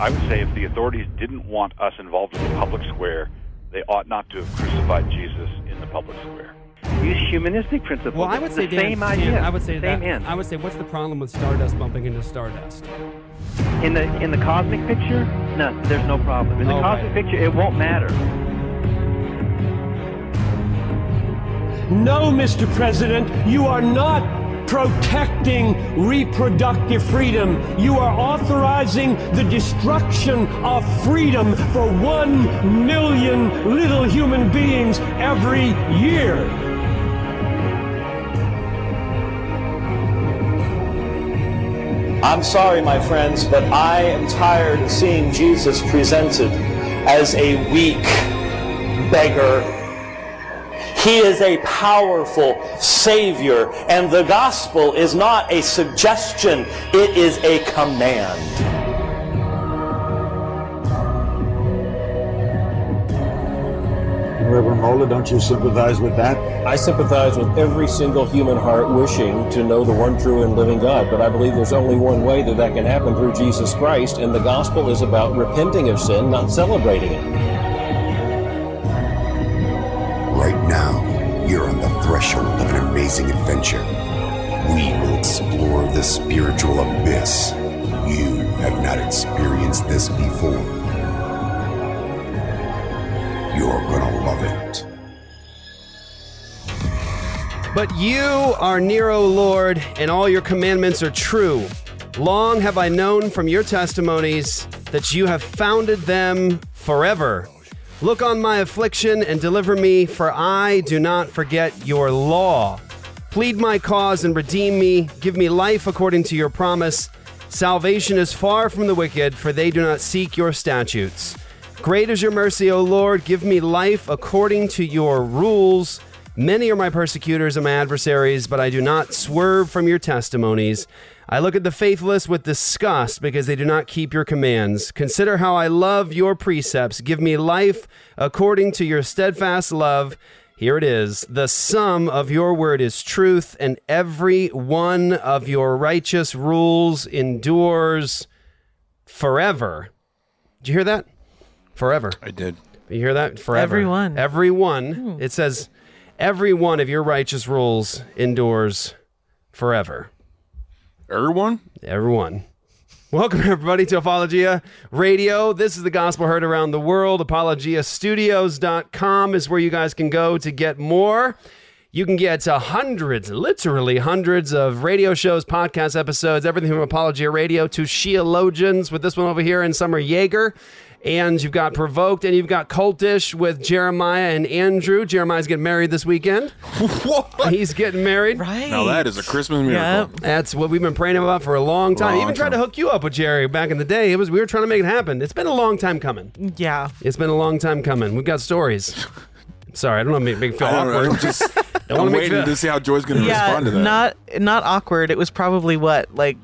I would say if the authorities didn't want us involved in the public square, they ought not to have crucified Jesus in the public square. Use humanistic principles. Well, I would It's say the Dan, same Dan, idea. I would say same that. end. I would say, what's the problem with Stardust bumping into Stardust? In the in the cosmic picture, no, there's no problem. In the Oh, cosmic right. picture, it won't matter. No, Mr. President, you are not protecting reproductive freedom. You are authorizing the destruction of freedom for one million little human beings every year. I'm sorry, my friends, but I am tired of seeing Jesus presented as a weak beggar. He is a powerful Savior, and the gospel is not a suggestion, it is a command. Reverend Mola, don't you sympathize with that? I sympathize with every single human heart wishing to know the one true and living God, but I believe there's only one way that that can happen through Jesus Christ, and the gospel is about repenting of sin, not celebrating it. Threshold of an amazing adventure. We will explore the spiritual abyss. You have not experienced this before. You're gonna love it. But you are Nero, Lord, and all your commandments are true. Long have I known from your testimonies that you have founded them forever. Look on my affliction and deliver me, for I do not forget your law. Plead my cause and redeem me. Give me life according to your promise. Salvation is far from the wicked, for they do not seek your statutes. Great is your mercy, O Lord. Give me life according to your rules. Many are my persecutors and my adversaries, but I do not swerve from your testimonies. I look at the faithless with disgust because they do not keep your commands. Consider how I love your precepts. Give me life according to your steadfast love. Here it is. The sum of your word is truth, and every one of your righteous rules endures forever. Did you hear that? Forever. I did. You hear that? Forever. Every one. Every one. Hmm. It says, every one of your righteous rules endures forever. Everyone? Everyone. Welcome, everybody, to Apologia Radio. This is the gospel heard around the world. ApologiaStudios.com is where you guys can go to get more. You can get uh, hundreds, literally hundreds of radio shows, podcast episodes, everything from Apologia Radio to Sheologians with this one over here and Summer Jaeger. And you've got Provoked and you've got Cultish with Jeremiah and Andrew. Jeremiah's getting married this weekend. what? He's getting married. Right. Now that is a Christmas miracle. Yep. That's what we've been praying about for a long time. Long Even tried to hook you up with Jerry back in the day. It was we were trying to make it happen. It's been a long time coming. Yeah. It's been a long time coming. We've got stories. Sorry, I don't want to make, make it feel I don't know. awkward. I'm just Don't I'm wanna make waiting feel- to see how Joy's going to Yeah. respond to that. Not not awkward. It was probably what like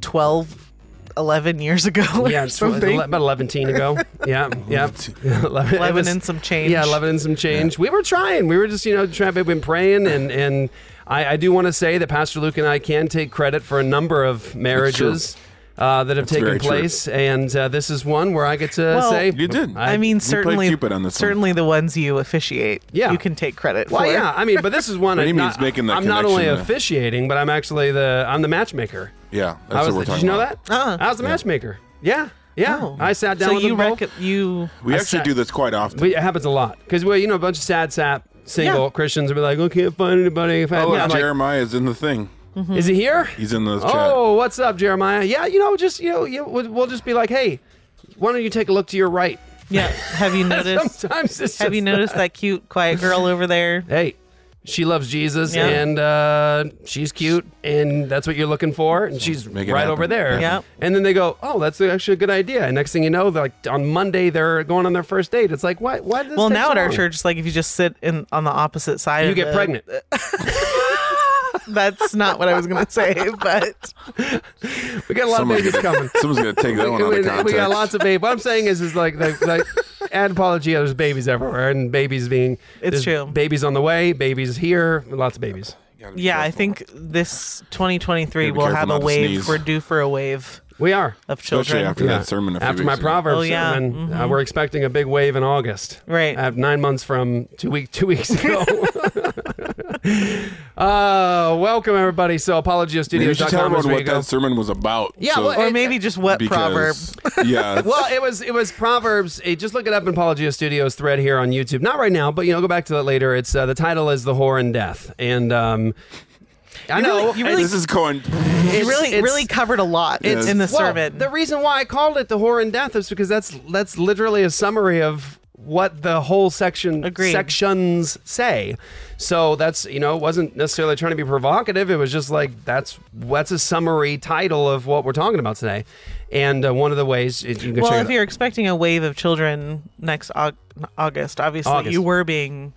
12, 11 years ago. Yeah, it's something. about 11 teen ago. Yeah, yeah. 11, 11 was- and some change. Yeah, 11 and some change. We were trying. We were just, you know, trying. We've been praying, and and I, I do want to say that Pastor Luke and I can take credit for a number of marriages. Uh, that have That's very taken true. place, and uh, this is one where I get to Well, say You did. I mean, we certainly, Cupid on this one. certainly the ones you officiate. Yeah. you can take credit Well, for. yeah, I mean, but this is one. What do I'm not, making that I'm not only connection, uh, officiating, but I'm actually the I'm the matchmaker. Yeah, that's I was what we're the, did you know about. that? Uh-uh. I was the matchmaker. Yeah, yeah. Oh. I sat down So with you them both. rec- you We I actually sat- do this quite often. We, it happens a lot because we, you know, a bunch of sad sap single Yeah. Christians will be like, "Oh, can't find anybody." If I, oh, I'm Jeremiah is in the thing. Is he here? He's in the chat. Oh, what's up, Jeremiah? Yeah, you know, just you know, you, we'll, we'll just be like, "Hey, why don't you take a look to your right?" yeah. Have you noticed? Sometimes it's have you noticed that cute, quiet girl over there? hey, she loves Jesus Yeah. and uh, she's cute and that's what you're looking for and she's right happen. over there. Yeah. And then they go, oh, that's actually a good idea. And next thing you know, like on Monday they're going on their first date. It's like, why? Why? Does this Well, take now so at our long? church, it's like if you just sit in on the opposite side, you of get the- pregnant. That's not what I was going to say, but We got a lot Someone's of babies gonna- coming. Someone's going to take that one out we, of we got lots of babies. What I'm saying is, is like, like, like at Apologia, there's babies everywhere, and babies being It's true. Babies on the way, babies here, lots of babies. You gotta be yeah, I think this 2023 Gotta be will have a wave. We're due for a wave. We are. of children. Especially after that sermon a few after my weeks ago. proverbs Oh, yeah. sermon, uh, we're expecting a big wave in August. Right. I have nine months from two week two weeks ago. uh, welcome everybody. So Maybe you should tell apologiastudios.com everyone is where you what that sermon was about. Yeah, so- well, or it- maybe just what proverb. yeah. Well, it was it was Proverbs. eh, just look it up in Apologia Studios thread here on YouTube. Not right now, but you know, go back to that later. It's uh, the title is "The Whore and Death," and um, I know really- you really- this is going. It really, it's- really covered a lot It's- in the well, sermon. The reason why I called it "The Whore and Death" is because that's that's literally a summary of what the whole section Agreed. sections say. So that's you know it wasn't necessarily trying to be provocative. It was just like that's that's a summary title of what we're talking about today. And uh, one of the ways you can well, if it you're expecting a wave of children next August, obviously August. you were being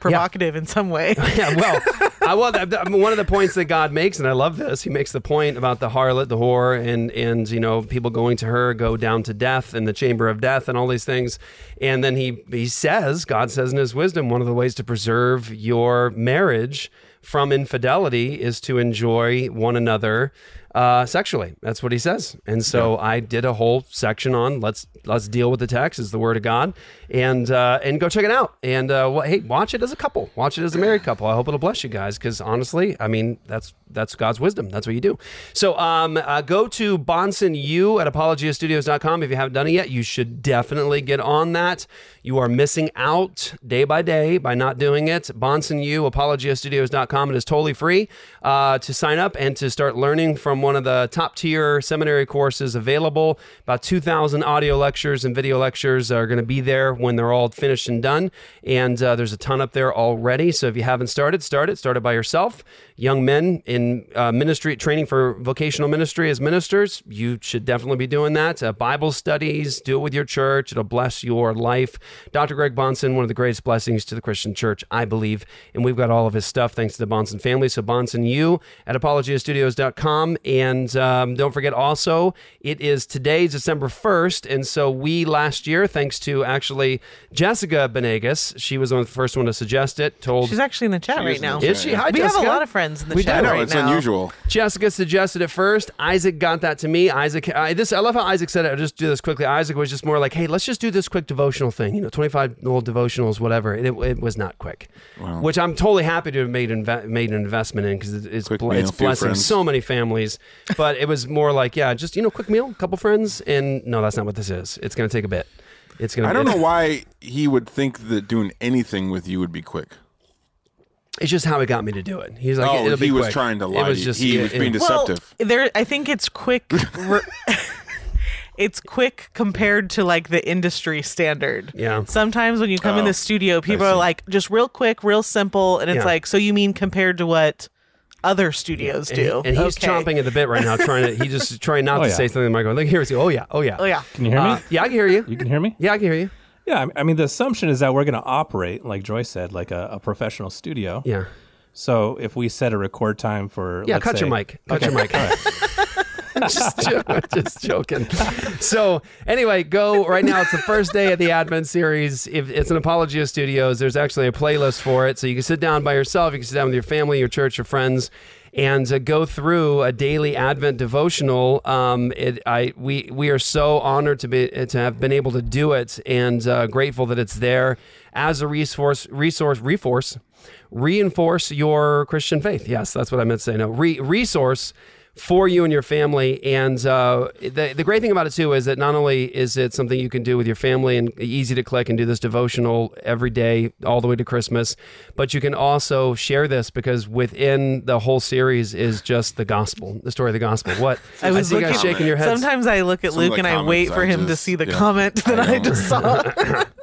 provocative in some way. yeah, well, I well, one of the points that God makes, and I love this. He makes the point about the harlot, the whore, and and you know people going to her go down to death in the chamber of death, and all these things. And then he he says, God says in His wisdom, one of the ways to preserve your marriage from infidelity is to enjoy one another uh, sexually. That's what he says. And so I did a whole section on let's let's deal with the text is the word of God, and uh, and go check it out. And uh, well, hey, watch it as a couple, watch it as a married couple. I hope it'll bless you guys because honestly, I mean that's that's God's wisdom. That's what you do. So um, uh, go to Bahnsen U at apologiastudios.com if you haven't done it yet. You should definitely get on that. You are missing out day by day by not doing it. Bahnsen U, apologiastudios.com. It is totally free uh, to sign up and to start learning from one of the top tier seminary courses available. About 2,000 audio lectures and video lectures are going to be there when they're all finished and done. And uh, there's a ton up there already. So if you haven't started, start it. Start it by yourself. Young men in uh, ministry, training for vocational ministry as ministers, you should definitely be doing that. Uh, Bible studies, do it with your church. It'll bless your life. Dr. Greg Bahnsen, one of the greatest blessings to the Christian church, I believe. And we've got all of his stuff thanks to the Bahnsen family. So Bahnsen U at apologiastudios.com. And um, don't forget also, it is today's December 1st. And so we last year, thanks to actually Jessica Benegas, she was one of the first one to suggest it, told She's actually in the chat She right now. Is she? Hi, we Jessica. have a lot of friends in the We chat do. Right it's now. unusual. Jessica suggested it first. Isaac got that to me. Isaac, I, this I love how Isaac said it. I'll just do this quickly. Isaac was just more like, "Hey, let's just do this quick devotional thing. You know, twenty five little devotionals, whatever." It, it was not quick, which I'm totally happy to have made inve- made an investment in because it's bl- meal, it's blessing friends. so many families. But it was more like, yeah, just you know, quick meal, couple friends, and no, that's not what this is. It's going to take a bit. It's going. I don't know why he would think that doing anything with you would be quick. It's just how he got me to do it. He's like, oh, it'll be he was quick. trying to It lie. was just he it- was it- being deceptive. Well, there, I think it's quick. re- it's quick compared to like the industry standard. Yeah. Sometimes when you come in Oh, the studio, people are like, just real quick, real simple, and it's Yeah. like, so you mean compared to what other studios And, he- do? and he's Okay. chomping at the bit right now, trying to. He just trying not Oh, to yeah. say something. in the microphone. Like, here's oh yeah, oh yeah, Oh yeah. Can you hear me? Uh, yeah, I can hear you. You can hear me? Yeah, I can hear you. Yeah, I mean, the assumption is that we're going to operate, like Joyce said, like a, a professional studio. Yeah, So if we set a record time for. yeah. Cut your say- mic. Cut your mic. just, jo- just joking. So anyway, go right now. It's the first day of the Advent series. If it's an Apologia Studios, there's actually a playlist for it, so you can sit down by yourself. You can sit down with your family, your church, your friends. And uh, go through a daily Advent devotional. Um, it, I, we, we are so honored to be to have been able to do it, and uh, grateful that it's there as a resource, resource, reforce, reinforce your Christian faith. Yes, that's what I meant to say. No, re- resource for you and your family. And uh, the, the great thing about it, too, is that not only is it something you can do with your family and easy to click and do this devotional every day, all the way to Christmas, but you can also share this because within the whole series is just the gospel, the story of the gospel. What? I was see you guys looking- shaking your heads. Sometimes I look at Some Luke and I wait for I him to see the yeah. comment that I, know. just saw.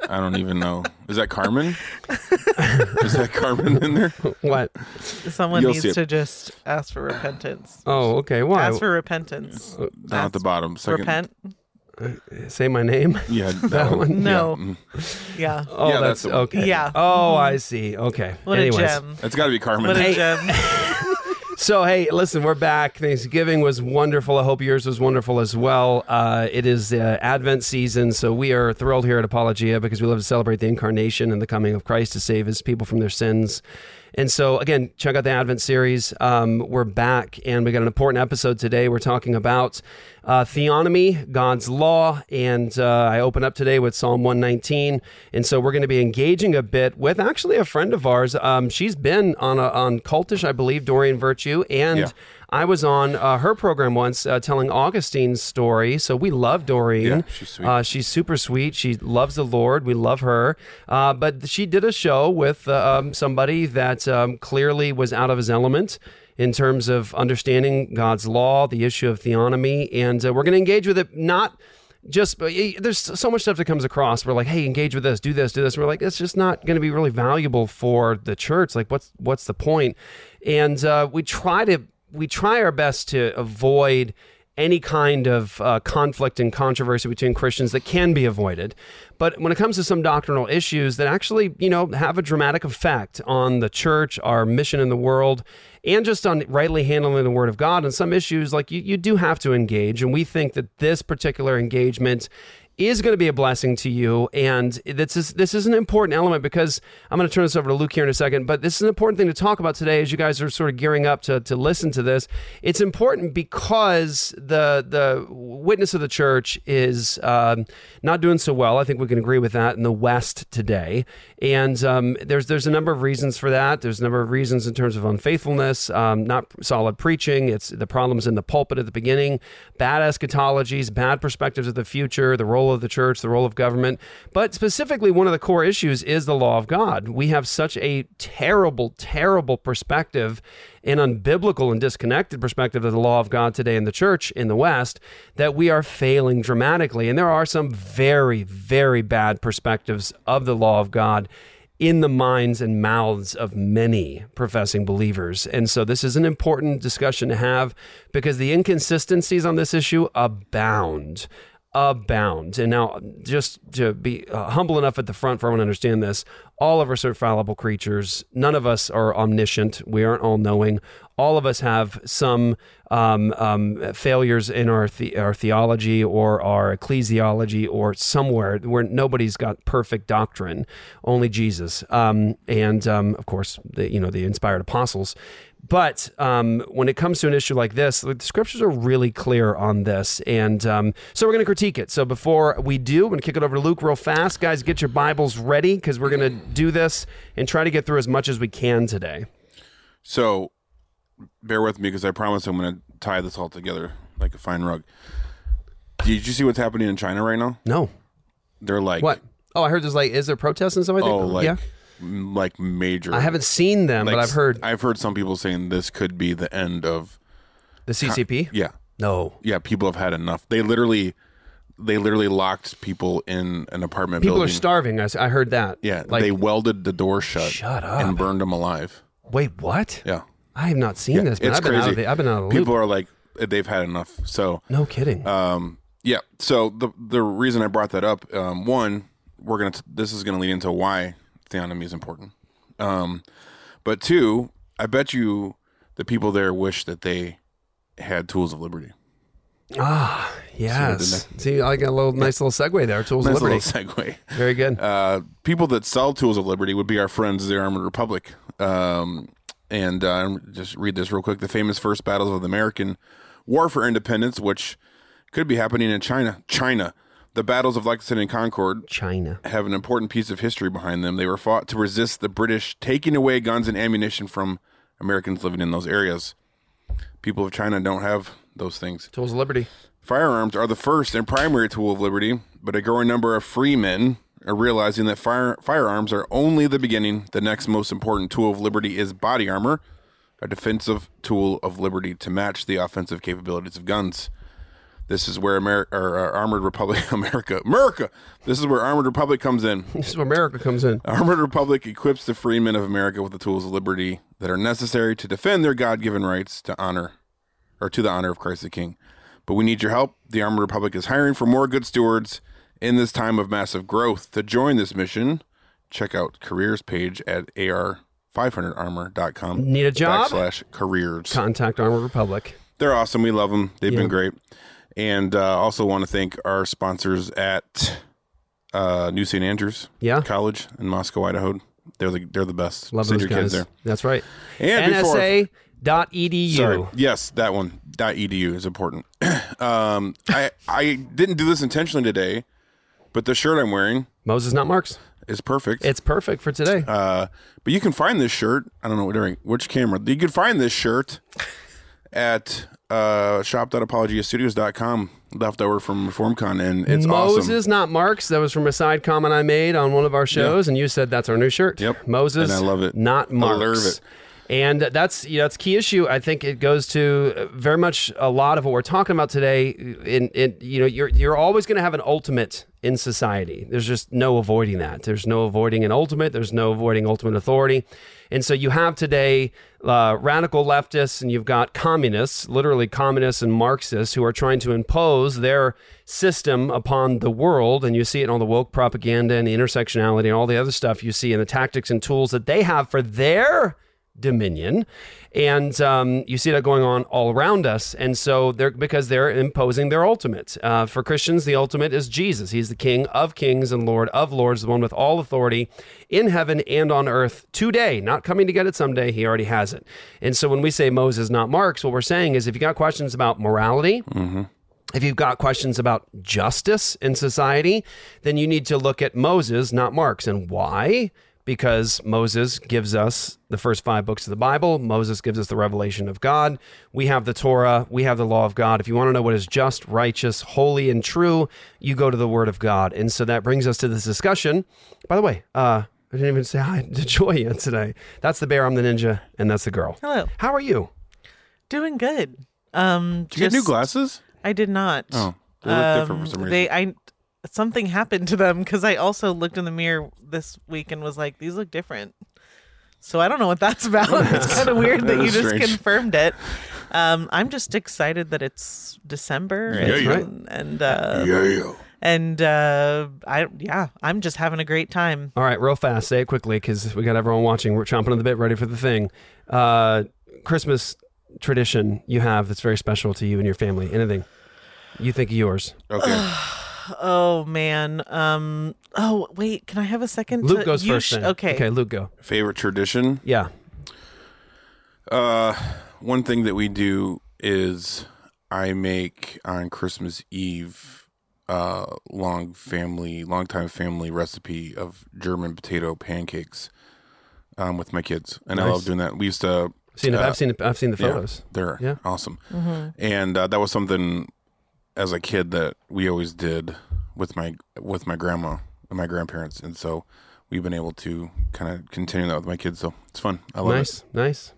I don't even know. Is that Carmen? Is that Carmen in there? What? Someone You'll needs to just ask for repentance. Oh, okay. Okay, why? Ask for repentance. Down at the bottom. Second. Repent. Say my name. Yeah, that, one. one? No. Yeah. mm. Yeah. Oh, Yeah, that's, that's the one. okay. Yeah. Oh, I see. Okay. What Anyways. a gem. That's got to be Carmen. What a gem. So, hey, listen, we're back. Thanksgiving was wonderful. I hope yours was wonderful as well. Uh, it is uh, Advent season, so we are thrilled here at Apologia because we love to celebrate the incarnation and the coming of Christ to save his people from their sins And so, again, check out the Advent series. Um, we're back, and we got an important episode today. We're talking about uh, theonomy, God's law, and uh, I open up today with Psalm 119. And so, we're going to be engaging a bit with actually a friend of ours. Um, she's been on a, on Cultish, I believe, Doreen Virtue, and Yeah. I was on uh, her program once uh, telling Augustine's story. So we love Doreen. Yeah, she's sweet. Uh, she's super sweet. She loves the Lord. We love her. Uh, but she did a show with uh, um, somebody that um, clearly was out of his element in terms of understanding God's law, the issue of theonomy. And uh, we're going to engage with it not just but there's so much stuff that comes across. We're like, hey, engage with this, do this, do this. we're like, it's just not going to be really valuable for the church. Like, what's what's the point? And uh, we try to we try our best to avoid any kind of uh, conflict and controversy between Christians that can be avoided. But when it comes to some doctrinal issues that actually, you know, have a dramatic effect on the church, our mission in the world, and just on rightly handling the word of God, and some issues like you, you do have to engage. And we think that this particular engagement is going to be a blessing to you. And this is this is an important element because I'm going to turn this over to Luke here in a second. But this is an important thing to talk about today as you guys are sort of gearing up to, to listen to this. It's important because the the witness of the church is um, not doing so well. I think we can agree with that in the West today. And um, there's there's a number of reasons for that. There's a number of reasons in terms of unfaithfulness, um, not solid preaching. It's the problems in the pulpit at the beginning, bad eschatologies, bad perspectives of the future, the role of the church, the role of government. But specifically, one of the core issues is the law of God. We have such a terrible, terrible perspective, an unbiblical and disconnected perspective of the law of God today in the church in the West that we are failing dramatically. And there are some very, very bad perspectives of the law of God in the minds and mouths of many professing believers. And so this is an important discussion to have because the inconsistencies on this issue abound. Abound. And now, just to be uh, humble enough at the front for everyone to understand this, all of us are fallible creatures. None of us are omniscient. We aren't all knowing. All of us have some um, um, failures in our, the- our theology or our ecclesiology or somewhere where nobody's got perfect doctrine, only Jesus. Um, and um, of course, the, you know, the inspired apostles. But um, when it comes to an issue like this, the scriptures are really clear on this. And um, so we're going to critique it. So before we do, I'm going to kick it over to Luke real fast. Guys, get your Bibles ready because we're going to do this and try to get through as much as we can today. So bear with me because I promise I'm going to tie this all together like a fine rug. Did you see what's happening in China right now? No. They're like What? Oh, I heard there's like, is there protests and stuff like that? Oh, like yeah. m- like major. I haven't seen them, like but I've heard I've heard some people saying this could be the end of the CCP. Yeah. No. Yeah, people have had enough. They literally they literally locked people in an apartment building. People are building. starving. I, s- I heard that. yeah, Like, they welded the door shut, Shut up. and burned them alive. wait, what? Yeah. I have not seen this, but it's I've been crazy. out of the, I've been out of the loop. People are like they've had enough. So no kidding. Um, yeah. So the the reason I brought that up, um, one, we're gonna this is gonna lead into why theonomy is important. Um, but two, I bet you the people there wish that they had tools of liberty. Ah, yes. See, I got a little nice little segue there. Tools Nice of Liberty. little segue. Very good. Uh, people that sell tools of liberty would be our friends, the Armored Republic. Um, and uh, just read this real quick: the famous first battles of the American War for Independence, which could be happening in China. China. The battles of Lexington and Concord, China, have an important piece of history behind them. They were fought to resist the British taking away guns and ammunition from Americans living in those areas. People of China don't have those things. Tools of Liberty. Firearms are the first and primary tool of liberty, but a growing number of free men are realizing that fire, firearms are only the beginning. The next most important tool of liberty is body armor, a defensive tool of liberty to match the offensive capabilities of guns. This is where America, or, uh, Armored Republic, America, America. This is where Armored Republic comes in. This is where America comes in. Armored Republic equips the freemen of America with the tools of liberty that are necessary to defend their God-given rights to honor, or to the honor of Christ the King. But we need your help. The Armored Republic is hiring for more good stewards in this time of massive growth. To join this mission, check out careers page at ar500armor.com. Need a job? Backslash careers. Contact Armored Republic. They're awesome. We love them. They've Yeah. been great. And uh, also want to thank our sponsors at uh, New St. Andrews Yeah. College in Moscow, Idaho. They're the they're the best. Love Send those your guys. kids there. That's right. And before- NSA.edu. Sorry. Yes, that one. .edu is important. um, I I didn't do this intentionally today, but the shirt I'm wearing, Moses, not Marx, is perfect. It's perfect for today. Uh, but you can find this shirt. I don't know during which camera. You can find this shirt at uh, shop.apologiastudios.com, left over from ReformCon, and it's Moses, awesome. not Marx. That was from a side comment I made on one of our shows, and you said that's our new shirt. Yep. Moses, And I love it. Not I love it. And that's you know it's key issue. I think it goes to very much a lot of what we're talking about today. In, in you know you're you're always going to have an ultimate in society. There's just no avoiding that. There's no avoiding an ultimate. There's no avoiding ultimate authority. And so you have today uh, radical leftists and you've got communists, literally communists and Marxists, who are trying to impose their system upon the world. And you see it in all the woke propaganda and the intersectionality and all the other stuff you see in the tactics and tools that they have for their dominion. And um, you see that going on all around us. And so they're because they're imposing their ultimate. Uh, for christians the ultimate is jesus. He's the king of kings and lord of lords the one with all authority in heaven and on earth today. Not coming to get it someday. He already has it. And so when we say moses not Marx what we're saying is if you got questions about morality if you've got questions about justice in society, then you need to look at Moses, not Marx. And why? Because Moses gives us the first five books of the Bible. Moses gives us the revelation of God. We have the Torah. We have the law of God. If you want to know what is just, righteous, holy, and true, you go to the Word of God. And so that brings us to this discussion. By the way, uh, I didn't even say hi to Joy yet today. That's the bear, I'm the ninja, and that's the girl. Hello. How are you? Doing good. Um, Did you get new glasses? I did not. Oh, they look different for some Um, reason. They, I, something happened to them because I also looked in the mirror this week and was like, these look different. So I don't know what that's about. it's kind of weird that That you just strange. confirmed it. Um, I'm just excited that it's December Yeah, and yeah. and uh, Yeah. and uh, I yeah, I'm just having a great time. All right, real fast, say it quickly because we got everyone watching. We're chomping on the bit, ready for the thing. Uh, Christmas tradition you have that's very special to you and your family. Anything you think of yours? Okay. Oh man. Um. Oh wait, can I have a second? Luke to, goes you first. sh- then. okay. Okay, Luke go. Favorite tradition? Yeah. Uh, one thing that we do is I make on Christmas Eve uh long family, long time family recipe of German potato pancakes um with my kids, and I love doing that. We used to. Seen it. uh, I've seen it. I've seen the yeah, photos. they're Yeah. awesome, Mhm. and uh, that was something as a kid that we always did with my with my grandma and my grandparents, and so we've been able to kind of continue that with my kids. So it's fun. I love it. Nice, nice.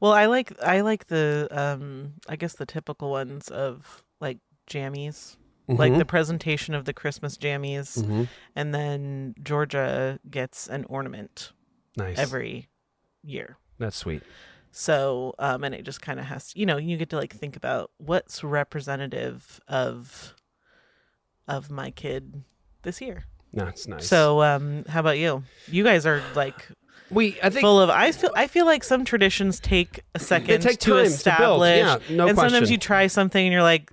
Well, I like I like the um I guess the typical ones of like jammies. Like Mhm. the presentation of the Christmas jammies Mhm. and then Georgia gets an ornament Nice. every year. That's sweet. So, um and it just kind of has you know, you get to like think about what's representative of of my kid this year. That's nice. So, um how about you? You guys are like we I think full of I feel I feel like some traditions take a second take to time to establish. Yeah, no and sometimes you try something and you're like,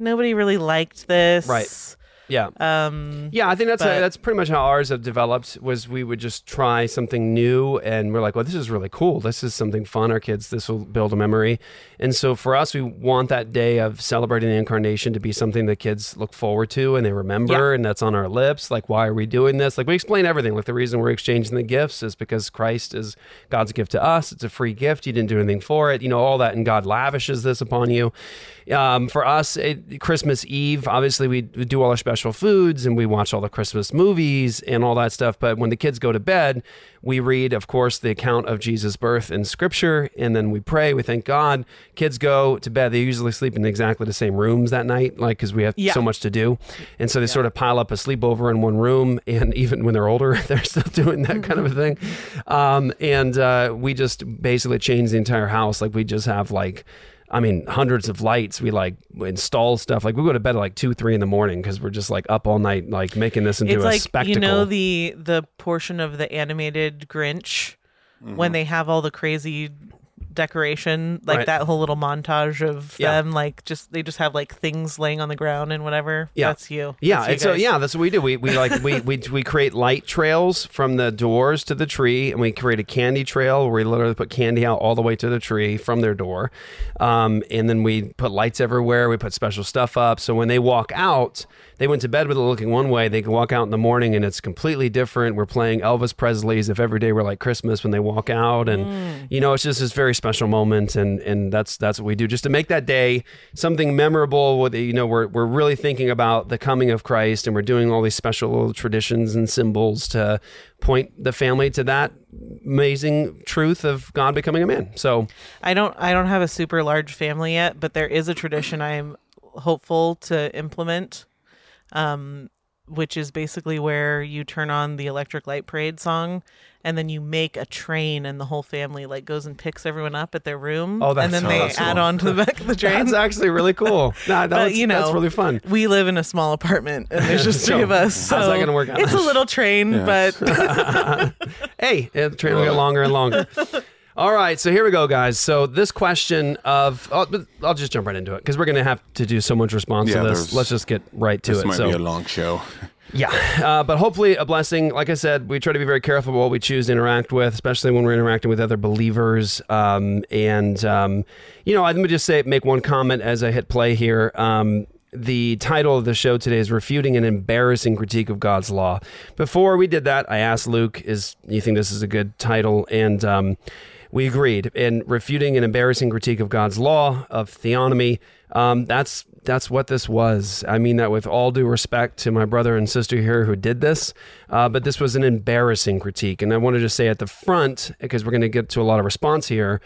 nobody really liked this. Right. Yeah. Um Yeah, I think that's but- that's pretty much how ours have developed. Was we would just try something new, and we're like, "Well, this is really cool. This is something fun. Our kids, this will build a memory." And so for us, we want that day of celebrating the incarnation to be something that kids look forward to and they remember, and that's on our lips. Like, why are we doing this? Like, we explain everything. Like, the reason we're exchanging the gifts is because Christ is God's gift to us. It's a free gift. You didn't do anything for it. You know all that, and God lavishes this upon you. Um, for us, it, Christmas Eve, obviously, we, we do all our special foods and we watch all the Christmas movies and all that stuff. But when the kids go to bed, we read, of course, the account of Jesus' birth in Scripture, and then we pray. We thank God. Kids go to bed. They usually sleep in exactly the same rooms that night, like because we have Yeah. so much to do, and so they sort of pile up a sleepover in one room. And even when they're older, they're still doing that kind of a thing. Um, and uh, we just basically change the entire house. Like we just have like. I mean, hundreds of lights. We like install stuff. Like we go to bed at like two, three in the morning because we're just like up all night, like making this into it's a like spectacle. you know the the portion of the animated Grinch when mm-hmm. they have all the crazy decoration, like Right. that whole little montage of Yeah. them, like just they just have like things laying on the ground and whatever. Yeah. that's you. Yeah, That's you and so yeah, that's what we do. We we like we, we we create light trails from the doors to the tree, and we create a candy trail where we literally put candy out all the way to the tree from their door, um, and then we put lights everywhere. We put special stuff up, so when they walk out, they went to bed with it looking one way. They can walk out in the morning, and it's completely different. We're playing Elvis Presley's "If Every Day Were Like Christmas" when they walk out, and mm. you know it's just this very special moment, and and that's that's what we do just to make that day something memorable. With you know we're we're really thinking about the coming of Christ, and we're doing all these special little traditions and symbols to point the family to that amazing truth of God becoming a man. So I don't I don't have a super large family yet, but there is a tradition I'm hopeful to implement, um, which is basically where you turn on the Electric Light Parade song, and then you make a train, and the whole family like goes and picks everyone up at their room, Oh, that's- and then oh, they add cool. on to the back of the train. that's actually really cool. Nah, but that's, you know, that's really fun. We live in a small apartment, and there's just So, three of us. So how's that gonna work out? It's a little train, Yes. but hey, the train will get longer and longer. All right, so here we go, guys. So this question of, oh, but I'll just jump right into it because we're going to have to do so much response Yeah, to this. Let's just get right to this it. This might so be a long show. yeah, uh, but hopefully a blessing. Like I said, we try to be very careful what we choose to interact with, especially when we're interacting with other believers. Um, and um, you know, let me just say, make one comment as I hit play here. Um, the title of the show today is "Refuting an Embarrassing Critique of God's Law." Before we did that, I asked Luke, "Is you think this is a good title?" And um, we agreed. In refuting an embarrassing critique of God's law of theonomy, um, that's that's what this was. I mean that with all due respect to my brother and sister here who did this, uh, but this was an embarrassing critique. And I wanted to say at the front because we're going to get to a lot of response here.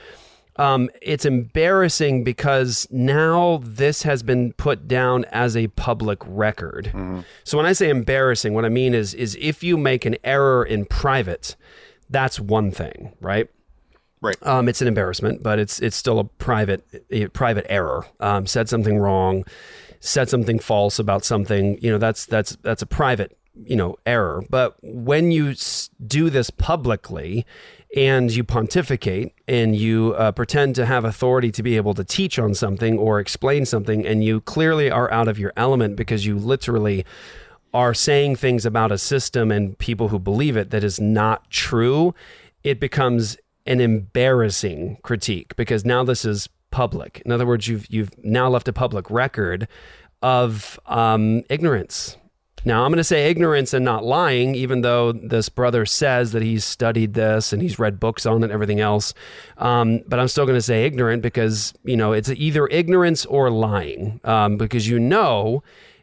Um, it's embarrassing because now this has been put down as a public record. So when I say embarrassing, what I mean is is if you make an error in private, that's one thing, right? Right. Um, it's an embarrassment, but it's it's still a private a private error. Um, said something wrong, said something false about something. You know, that's that's that's a private you know error. But when you do this publicly and you pontificate and you uh, pretend to have authority to be able to teach on something or explain something, and you clearly are out of your element because you literally are saying things about a system and people who believe it that is not true, it becomes an embarrassing critique because now this is public. In other words, you've you've now left a public record of um, ignorance. Now I'm going to say ignorance and not lying, even though this brother says that he's studied this and he's read books on it and everything else. Um, but I'm still going to say ignorant because you know it's either ignorance or lying um, because you know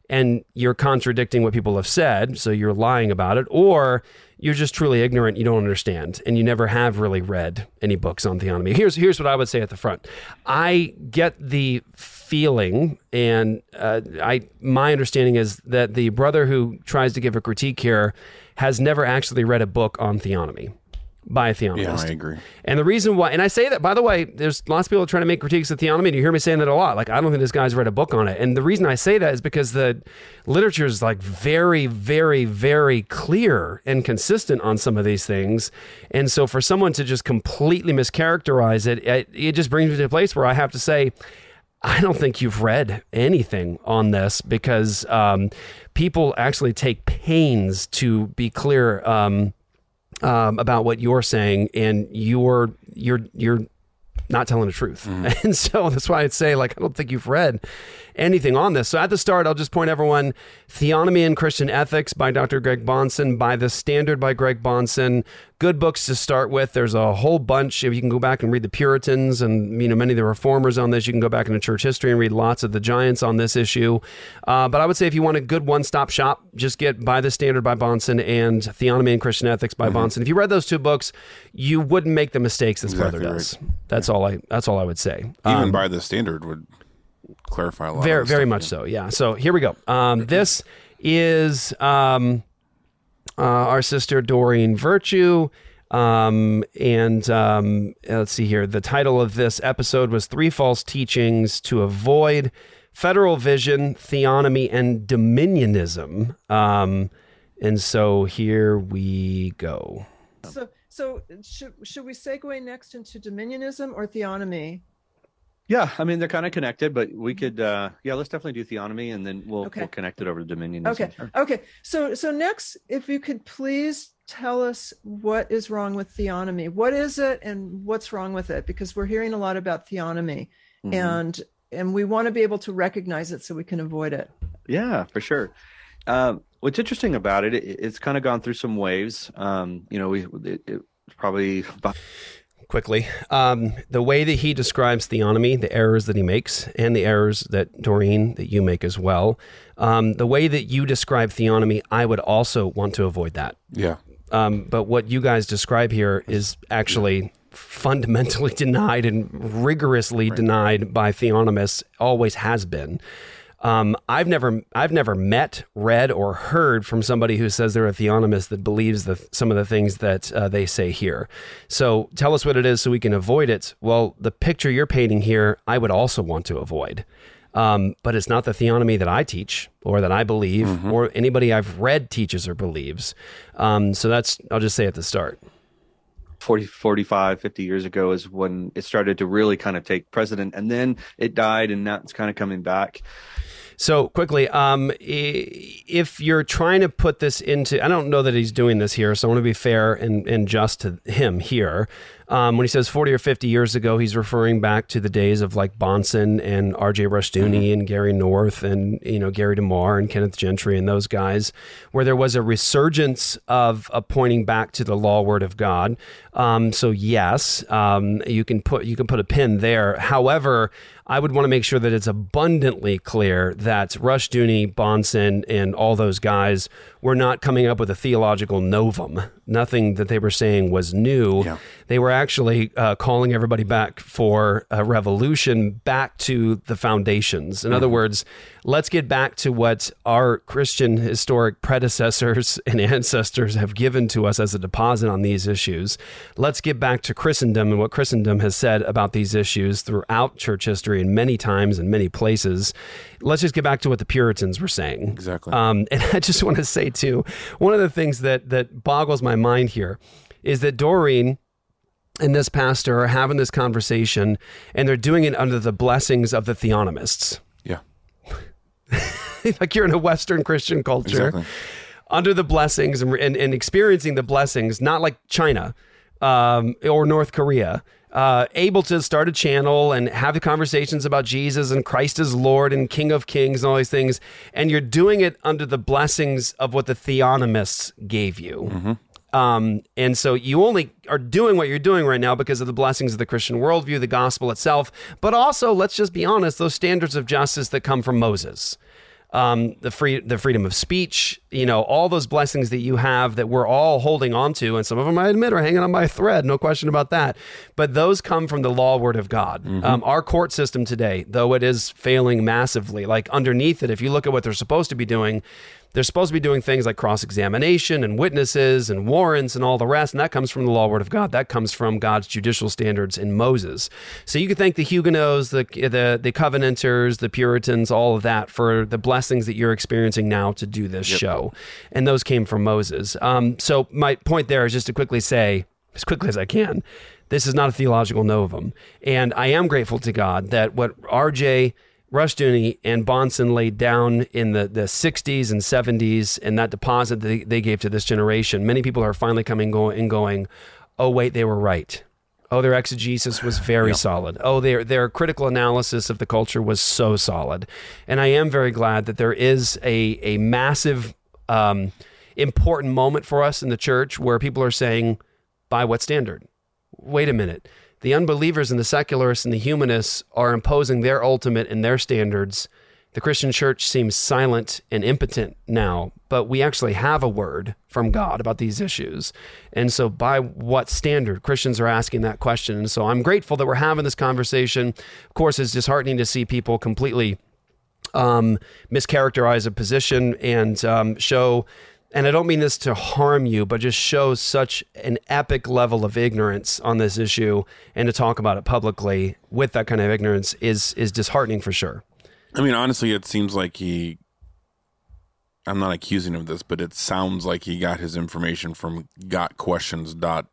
and you're contradicting what people have said, so you're lying about it, or you're just truly ignorant, you don't understand, and you never have really read any books on theonomy. Here's here's what I would say at the front. I get the feeling, and uh, I my understanding is that the brother who tries to give a critique here has never actually read a book on theonomy by a theonomist. Yeah, I agree. And the reason why, and I say that, by the way, there's lots of people trying to make critiques of theonomy, and you hear me saying that a lot. Like, I don't think this guy's read a book on it. And the reason I say that is because the literature is like very, very, very clear and consistent on some of these things. And so for someone to just completely mischaracterize it, it, it just brings me to a place where I have to say, I don't think you've read anything on this because um, people actually take pains to be clear. Um, um, about what you're saying, and you're you're you're not telling the truth. And so that's why I'd say, like, I don't think you've read anything on this. So at the start, I'll just point everyone Theonomy and Christian Ethics by Dr. Greg Bahnsen, by The Standard by Greg Bahnsen. Good books to start with. There's a whole bunch. If you can go back and read the Puritans and you know many of the reformers on this, you can go back into church history and read lots of the giants on this issue. Uh, but I would say if you want a good one-stop shop, just get by the Standard by Bahnsen and Theonomy and Christian Ethics by Bahnsen. If you read those two books, you wouldn't make the mistakes this Exactly brother right. does. That's all I. That's all I would say. Even Um, by the standard would clarify a lot. very of very stuff. much so yeah so here we go um, this is um, uh, our sister doreen virtue um, and um, let's see here the title of this episode was three false teachings to avoid federal vision theonomy and dominionism um, and so here we go So, So should should we segue next into dominionism or theonomy? Yeah, I mean they're kind of connected, but we could uh yeah, let's definitely do theonomy and then we'll Okay. we'll connect it over to Dominion. Okay. Okay. So so next, if you could please tell us what is wrong with theonomy. What is it and what's wrong with it? Because we're hearing a lot about theonomy Mhm. and and we want to be able to recognize it so we can avoid it. Yeah, for sure. Um, what's interesting about it, it it's kind of gone through some waves. Um, you know, we it, it's probably about quickly. Um, the way that he describes theonomy, the errors that he makes, and the errors that Doreen that you make as well. Um, the way that you describe theonomy, I would also want to avoid that. Yeah. Um, but what you guys describe here is actually fundamentally denied and rigorously denied by theonomists. Always has been. Um, I've never, I've never met, read, or heard from somebody who says they're a theonomist that believes the, some of the things that uh, they say here. So tell us what it is so we can avoid it. Well, the picture you're painting here, I would also want to avoid. Um, but it's not the theonomy that I teach or that I believe or anybody I've read teaches or believes. Um, so that's, I'll just say at the start. 40, 45, 50 years ago is when it started to really kind of take precedent and then it died and now it's kind of coming back. So quickly, um, if you're trying to put this into, I don't know that he's doing this here, so I want to be fair and, and just to him here. Um, when he says 40 or 50 years ago, he's referring back to the days of like Bahnsen and R.J. Rushdoony and Gary North and you know Gary DeMar and Kenneth Gentry and those guys, where there was a resurgence of, of pointing back to the law word of God. Um, so yes, um, you can put you can put a pin there. However, I would want to make sure that it's abundantly clear that Rushdoony, Bahnsen, and all those guys were not coming up with a theological novum. Nothing that they were saying was new. They were actually uh, calling everybody back for a revolution back to the foundations. In other words, let's get back to what our Christian historic predecessors and ancestors have given to us as a deposit on these issues. Let's get back to Christendom and what Christendom has said about these issues throughout church history and many times and many places. Let's just get back to what the Puritans were saying. Exactly. Um, and I just want to say too, one of the things that that boggles my mind here is that Doreen and this pastor are having this conversation, and they're doing it under the blessings of the theonomists. Yeah. like you're in a Western Christian culture, Exactly. under the blessings and, and, and experiencing the blessings, not like China um, or North Korea. Uh, able to start a channel and have the conversations about Jesus and Christ as Lord and King of Kings and all these things, and you're doing it under the blessings of what the theonomists gave you. Um, and so you only are doing what you're doing right now because of the blessings of the Christian worldview, the gospel itself, but also, let's just be honest, those standards of justice that come from Moses. Um, the free, the freedom of speech, you know, all those blessings that you have that we're all holding on to, and some of them I admit are hanging on by a thread, no question about that. But those come from the law word of God. Um, our court system today, though it is failing massively, like underneath it, if you look at what they're supposed to be doing, they're supposed to be doing things like cross examination and witnesses and warrants and all the rest. And that comes from the law word of God. That comes from God's judicial standards in Moses. So you could thank the Huguenots, the, the, the Covenanters, the Puritans, all of that for the blessings that you're experiencing now to do this show. And those came from Moses. Um, so my point there is just to quickly say, as quickly as I can, this is not a theological novum. And I am grateful to God that what RJ Rushdoony and Bahnsen laid down in the, the 60s and 70s and that deposit that they, they gave to this generation, many people are finally coming go, and going, oh, wait, they were right. Oh, their exegesis was very solid. Oh, their their critical analysis of the culture was so solid, and I am very glad that there is a a massive, um, important moment for us in the church where people are saying, by what standard? Wait a minute. The unbelievers and the secularists and the humanists are imposing their ultimate and their standards. The Christian church seems silent and impotent now, but we actually have a word from God about these issues. And so, by what standard? Christians are asking that question. And so, I'm grateful that we're having this conversation. Of course, it's disheartening to see people completely um, mischaracterize a position and um, show, and I don't mean this to harm you, but just show such an epic level of ignorance on this issue, and to talk about it publicly with that kind of ignorance is is disheartening for sure. I mean, honestly, it seems like he. I'm not accusing him of this, but it sounds like he got his information from gotquestions.org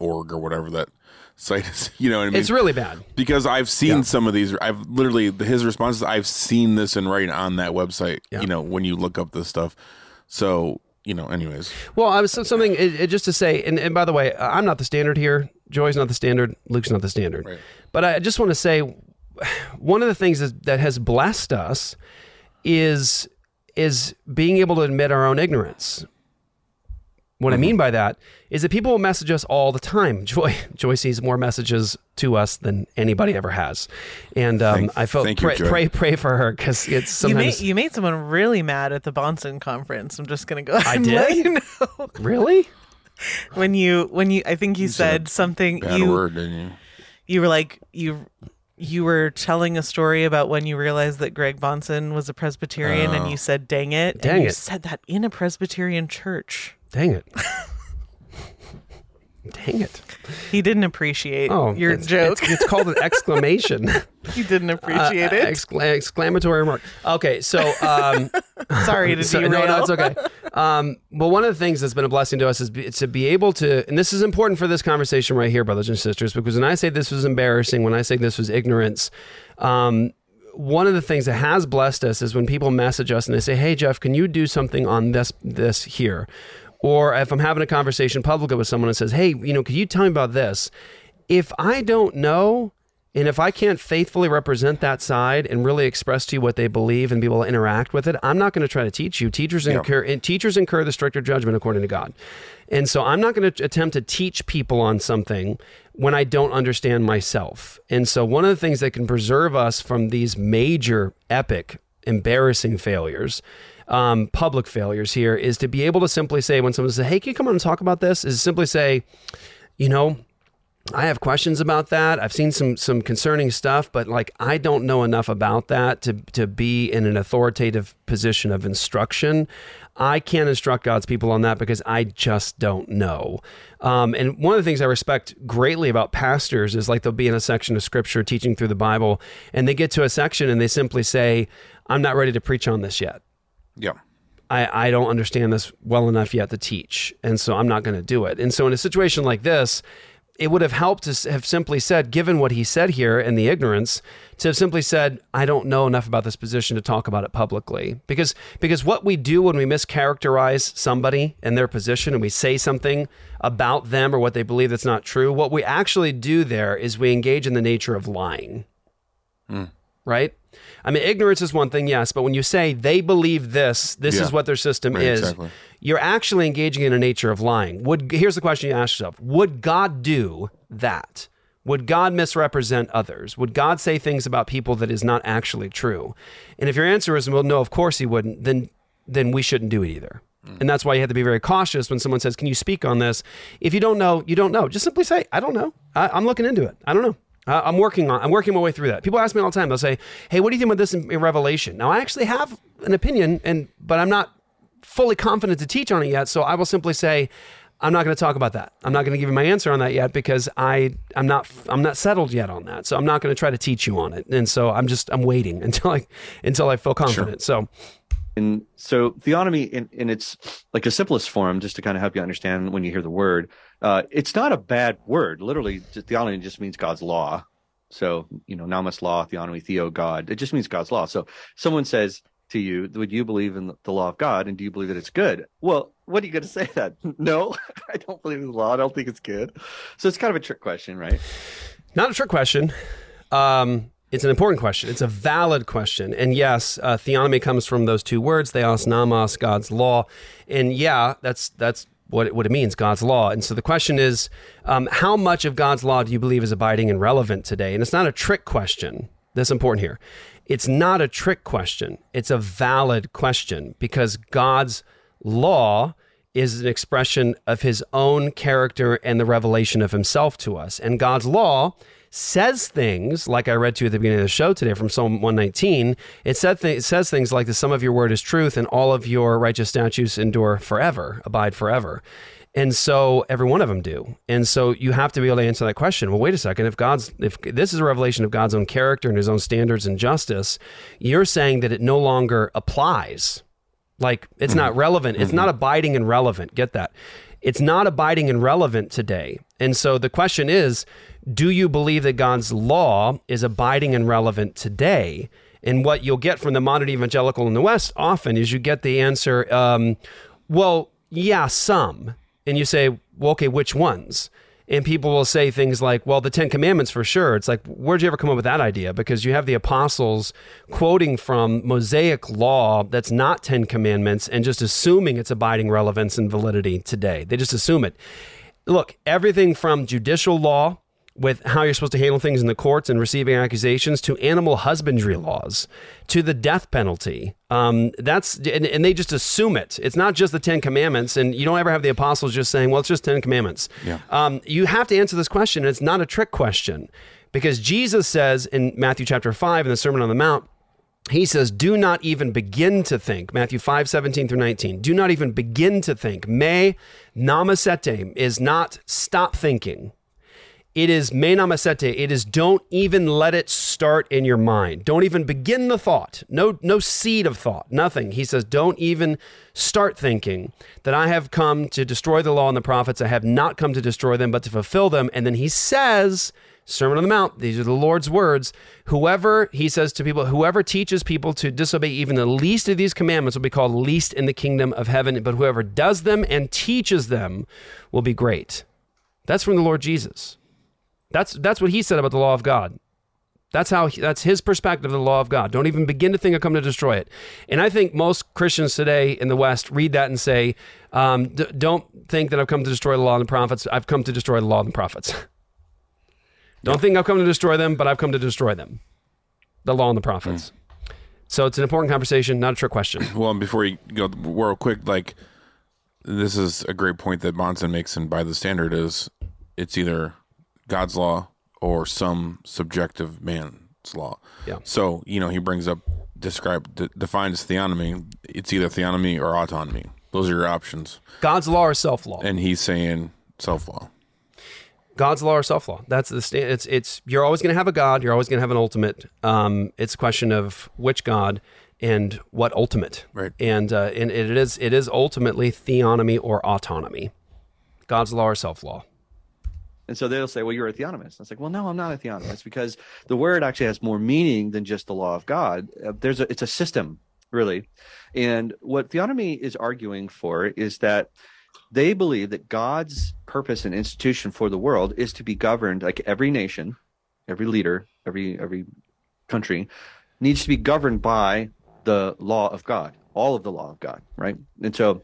org or whatever that site is. You know what I mean? It's really bad. because I've seen Yeah. some of these. I've literally his responses. I've seen this in writing on that website. You know, when you look up this stuff. So you know, anyways, Well, I was so- something it, it, just to say, and, and by the way, uh, I'm not the standard here. Joy's not the standard. Luke's not the standard. But I just want to say, one of the things is, that has blessed us is is being able to admit our own ignorance. What I mean by that is that people will message us all the time. Joy Joy sees more messages to us than anybody ever has, and um, Thank- I felt thank you, pray, Joy. pray pray for her because it's You sometimes made you made someone really mad at the Bahnsen conference. I'm just gonna go. Ahead I and did? let you know. really when you when you I think you said something bad you word, didn't you? you were like you you were telling a story about when you realized that Greg Bahnsen was a Presbyterian and Oh. you said dang it Dang and you it. said that in a Presbyterian church. Dang it, dang it. He didn't appreciate Oh, your it's, joke. It's, it's called an exclamation. he didn't appreciate Uh, it. excla- exclamatory remark. Okay, so um, Sorry to so- derail. no, no, it's okay. Um, but one of the things that's been a blessing to us is be, to be able to, and this is important for this conversation right here, brothers and sisters, because when I say this was embarrassing, when I say this was ignorance, um, one of the things that has blessed us is when people message us and they say, "Hey, Jeff, can you do something on this this here?" Or if I'm having a conversation publicly with someone and says, "Hey, you know, could you tell me about this?" If I don't know, and if I can't faithfully represent that side and really express to you what they believe and be able to interact with it, I'm not going to try to teach you. Teachers Yeah. incur and teachers incur the stricter judgment according to God. And so I'm not going to attempt to teach people on something when I don't understand myself. And so one of the things that can preserve us from these major epic embarrassing failures um, public failures here is to be able to simply say when someone says hey can you come on and talk about this is simply say you know I have questions about that. I've seen some some concerning stuff, but like I don't know enough about that to to be in an authoritative position of instruction. I can't instruct God's people on that because I just don't know. Um, and one of the things I respect greatly about pastors is like they'll be in a section of scripture teaching through the Bible, and they get to a section and they simply say, "I'm not ready to preach on this yet." Yeah. I, I don't understand this well enough yet to teach. And so I'm not going to do it. And so in a situation like this, it would have helped to have simply said, given what he said here and the ignorance, to have simply said, I don't know enough about this position to talk about it publicly. Because because what we do when we mischaracterize somebody and their position and we say something about them or what they believe that's not true, what we actually do there is we engage in the nature of lying hmm. Right? I mean, ignorance is one thing, yes, but when you say they believe this, this Yeah. is what their system Right, is, exactly. you're actually engaging in a nature of lying. Would here's the question you ask yourself: Would God do that? Would God misrepresent others? Would God say things about people that is not actually true? And if your answer is well, no, of course He wouldn't, then then we shouldn't do it either. Mm. And that's why you have to be very cautious when someone says, "Can you speak on this?" If you don't know, you don't know. Just simply say, "I don't know. I, I'm looking into it. I don't know." Uh, I'm working on. I'm working my way through that. People ask me all the time. They'll say, "Hey, what do you think about this in, in Revelation?" Now, I actually have an opinion, and but I'm not fully confident to teach on it yet. So I will simply say, I'm not going to talk about that. I'm not going to give you my answer on that yet because I I'm not I'm not settled yet on that. So I'm not going to try to teach you on it. And so I'm just I'm waiting until I until I feel confident. Sure. So And so theonomy in, in its like the simplest form, just to kind of help you understand when you hear the word, uh, it's not a bad word. Literally, theonomy just means God's law. So, you know, nomos law, theonomy, theo, God. It just means God's law. So someone says to you, would you believe in the law of God and do you believe that it's good? Well, what are you going to say that? No, I don't believe in the law. I don't think it's good. So it's kind of a trick question, right? Not a trick question. Um, it's an important question. It's a valid question. And yes, uh, theonomy comes from those two words, theos nomos, God's law. And yeah, that's that's what it, what it means, God's law. And so the question is, um, how much of God's law do you believe is abiding and relevant today? And it's not a trick question. That's important here. It's not a trick question. It's a valid question because God's law is an expression of his own character and the revelation of himself to us. And God's law says things like I read to you at the beginning of the show today from Psalm 119. It said th- it says things like the sum of your word is truth and all of your righteous statutes endure forever, abide forever. And so every one of them do. And so you have to be able to answer that question. Well, wait a second. If God's if this is a revelation of God's own character and his own standards and justice, you're saying that it no longer applies. Like it's not mm-hmm. relevant. It's mm-hmm. not abiding and relevant. Get that. It's not abiding and relevant today. And so the question is do you believe that God's law is abiding and relevant today? And what you'll get from the modern evangelical in the West often is you get the answer, um, well, yeah, some. And you say, well, okay, which ones? And people will say things like, well, the Ten Commandments for sure. It's like, where'd you ever come up with that idea? Because you have the apostles quoting from Mosaic law that's not Ten Commandments and just assuming it's abiding relevance and validity today. They just assume it. Look, everything from judicial law with how you're supposed to handle things in the courts and receiving accusations to animal husbandry laws to the death penalty. Um, that's and, and, they just assume it. It's not just the Ten Commandments, and you don't ever have the apostles just saying, "Well, it's just Ten Commandments." Yeah. Um, you have to answer this question. And it's not a trick question because Jesus says in Matthew chapter five in the Sermon on the Mount. He says, do not even begin to think. Matthew 5, 17 through 19. Do not even begin to think. Me namasete is not stop thinking it is menamasete. It is don't even let it start in your mind. Don't even begin the thought. No, no seed of thought. Nothing. He says, don't even start thinking that I have come to destroy the law and the prophets. I have not come to destroy them, but to fulfill them. And then he says, Sermon on the Mount, these are the Lord's words. Whoever, he says to people, whoever teaches people to disobey even the least of these commandments will be called least in the kingdom of heaven. But whoever does them and teaches them will be great. That's from the Lord Jesus. That's that's what he said about the law of God. That's how that's his perspective of the law of God. Don't even begin to think I come to destroy it. And I think most Christians today in the West read that and say, um, d- "Don't think that I've come to destroy the law and the prophets. I've come to destroy the law and the prophets." Don't think I've come to destroy them, but I've come to destroy them. The law and the prophets. Mm. So it's an important conversation, not a trick question. Well, before you go real quick, like this is a great point that Bahnsen makes, and by the standard is it's either God's law or some subjective man's law. Yeah. So you know he brings up describe d- defines theonomy. It's either theonomy or autonomy. Those are your options. God's law or self law. And he's saying self law. God's law or self law. That's the sta- it's it's you're always going to have a God. You're always going to have an ultimate. Um, it's a question of which God and what ultimate. Right. And uh, and it is it is ultimately theonomy or autonomy. God's law or self law. And so they'll say, well, you're a theonomist. It's like, well, no, I'm not a theonomist because the word actually has more meaning than just the law of God. Uh, there's a, it's a system, really. And what theonomy is arguing for is that they believe that God's purpose and institution for the world is to be governed like every nation, every leader, every every country needs to be governed by the law of God, all of the law of God, right? And so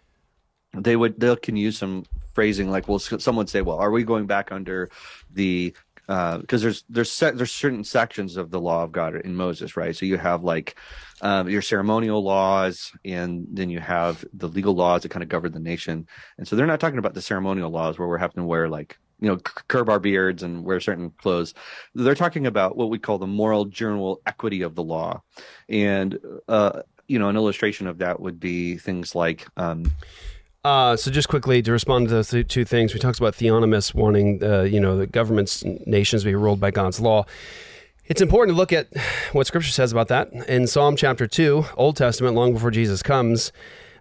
they would they can use some phrasing like well someone say well are we going back under the because uh, there's there's set, there's certain sections of the law of God in Moses, right? So you have like um, your ceremonial laws, and then you have the legal laws that kind of govern the nation. And so they're not talking about the ceremonial laws where we're having to wear like you know curb our beards and wear certain clothes. They're talking about what we call the moral general equity of the law, and uh, you know an illustration of that would be things like. Um, uh, so just quickly to respond to those two things, we talked about theonomists wanting, uh, you know, the governments, nations be ruled by God's law. It's important to look at what Scripture says about that. In Psalm chapter two, Old Testament, long before Jesus comes,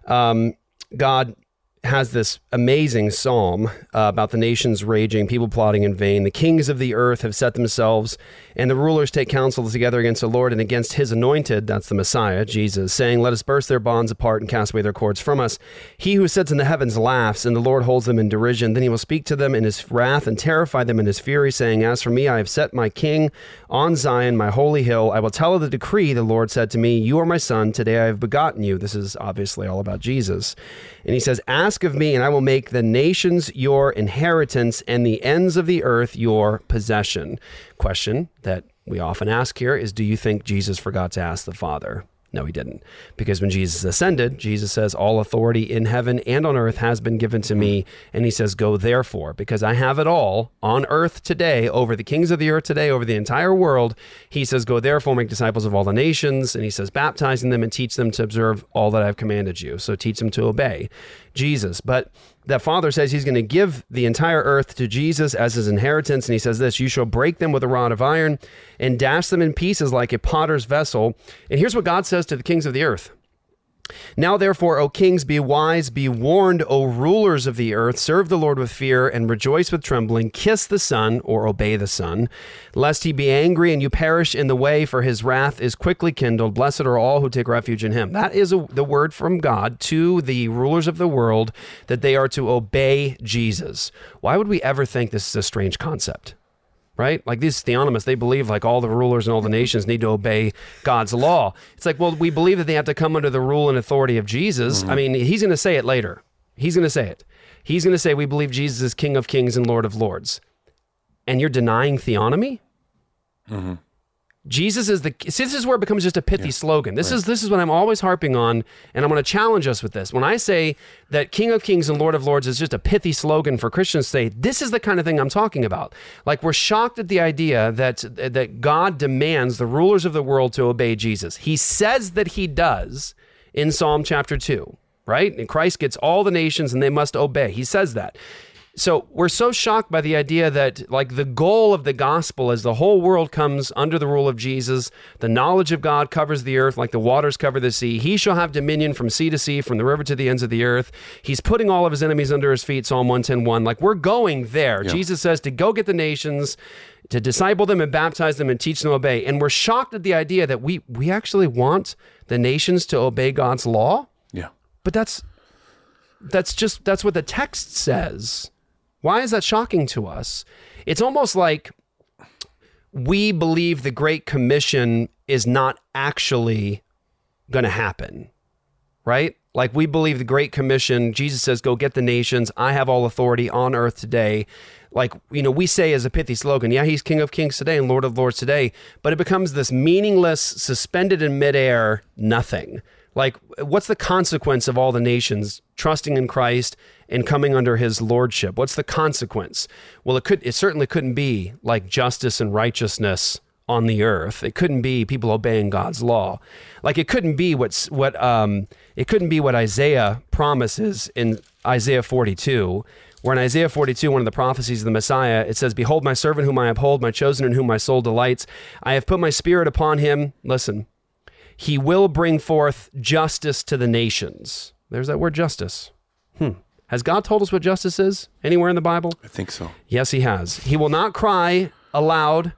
um, God has this amazing psalm uh, about the nations raging, people plotting in vain. The kings of the earth have set themselves, and the rulers take counsel together against the Lord and against his anointed, that's the Messiah, Jesus, saying, Let us burst their bonds apart and cast away their cords from us. He who sits in the heavens laughs, and the Lord holds them in derision. Then he will speak to them in his wrath and terrify them in his fury, saying, As for me, I have set my king on Zion, my holy hill. I will tell of the decree, the Lord said to me, You are my son, today I have begotten you. This is obviously all about Jesus. And he says, Ask of me, and I will make the nations your inheritance and the ends of the earth your possession. Question that we often ask here is Do you think Jesus forgot to ask the Father? No, he didn't. Because when Jesus ascended, Jesus says, All authority in heaven and on earth has been given to me. And he says, Go therefore, because I have it all on earth today, over the kings of the earth today, over the entire world. He says, Go therefore, make disciples of all the nations. And he says, Baptizing them and teach them to observe all that I've commanded you. So teach them to obey Jesus. But that father says he's going to give the entire earth to Jesus as his inheritance. And he says this You shall break them with a rod of iron and dash them in pieces like a potter's vessel. And here's what God says to the kings of the earth Now, therefore, O kings, be wise, be warned, O rulers of the earth, serve the Lord with fear and rejoice with trembling. Kiss the Son, or obey the Son, lest he be angry and you perish in the way, for his wrath is quickly kindled. Blessed are all who take refuge in him. That is a, the word from God to the rulers of the world that they are to obey Jesus. Why would we ever think this is a strange concept? Right? Like these theonomists, they believe like all the rulers and all the nations need to obey God's law. It's like, well, we believe that they have to come under the rule and authority of Jesus. I mean, he's going to say it later. He's going to say it. He's going to say, we believe Jesus is King of Kings and Lord of Lords. And you're denying theonomy? Mm-hmm. Jesus is the see, this is where it becomes just a pithy slogan. This is this is what I'm always harping on, and I'm going to challenge us with this. When I say that King of Kings and Lord of Lords is just a pithy slogan for Christians to say, this is the kind of thing I'm talking about. Like we're shocked at the idea that that God demands the rulers of the world to obey Jesus. He says that he does in Psalm chapter 2, right? And Christ gets all the nations and they must obey. He says that. So we're so shocked by the idea that, like, the goal of the gospel is the whole world comes under the rule of Jesus. The knowledge of God covers the earth like the waters cover the sea. He shall have dominion from sea to sea, from the river to the ends of the earth. He's putting all of his enemies under his feet. Psalm 110.1. Like, we're going there. Yeah. Jesus says to go get the nations, to disciple them and baptize them and teach them to obey. And we're shocked at the idea that we we actually want the nations to obey God's law. Yeah. But that's that's just that's what the text says. Why is that shocking to us? It's almost like we believe the Great Commission is not actually going to happen, right? Like we believe the Great Commission, Jesus says, Go get the nations. I have all authority on earth today. Like, you know, we say as a pithy slogan, yeah, he's King of Kings today and Lord of Lords today, but it becomes this meaningless, suspended in midair nothing. Like, what's the consequence of all the nations trusting in Christ and coming under his lordship? What's the consequence? Well, it could it certainly couldn't be like justice and righteousness on the earth. It couldn't be people obeying God's law. Like it couldn't be what's what um it couldn't be what Isaiah promises in Isaiah 42 where in Isaiah 42, one of the prophecies of the Messiah, it says, Behold, my servant whom I uphold, my chosen in whom my soul delights. I have put my spirit upon him. Listen, he will bring forth justice to the nations. There's that word justice. Hmm. Has God told us what justice is anywhere in the Bible? I think so. Yes, he has. He will not cry aloud.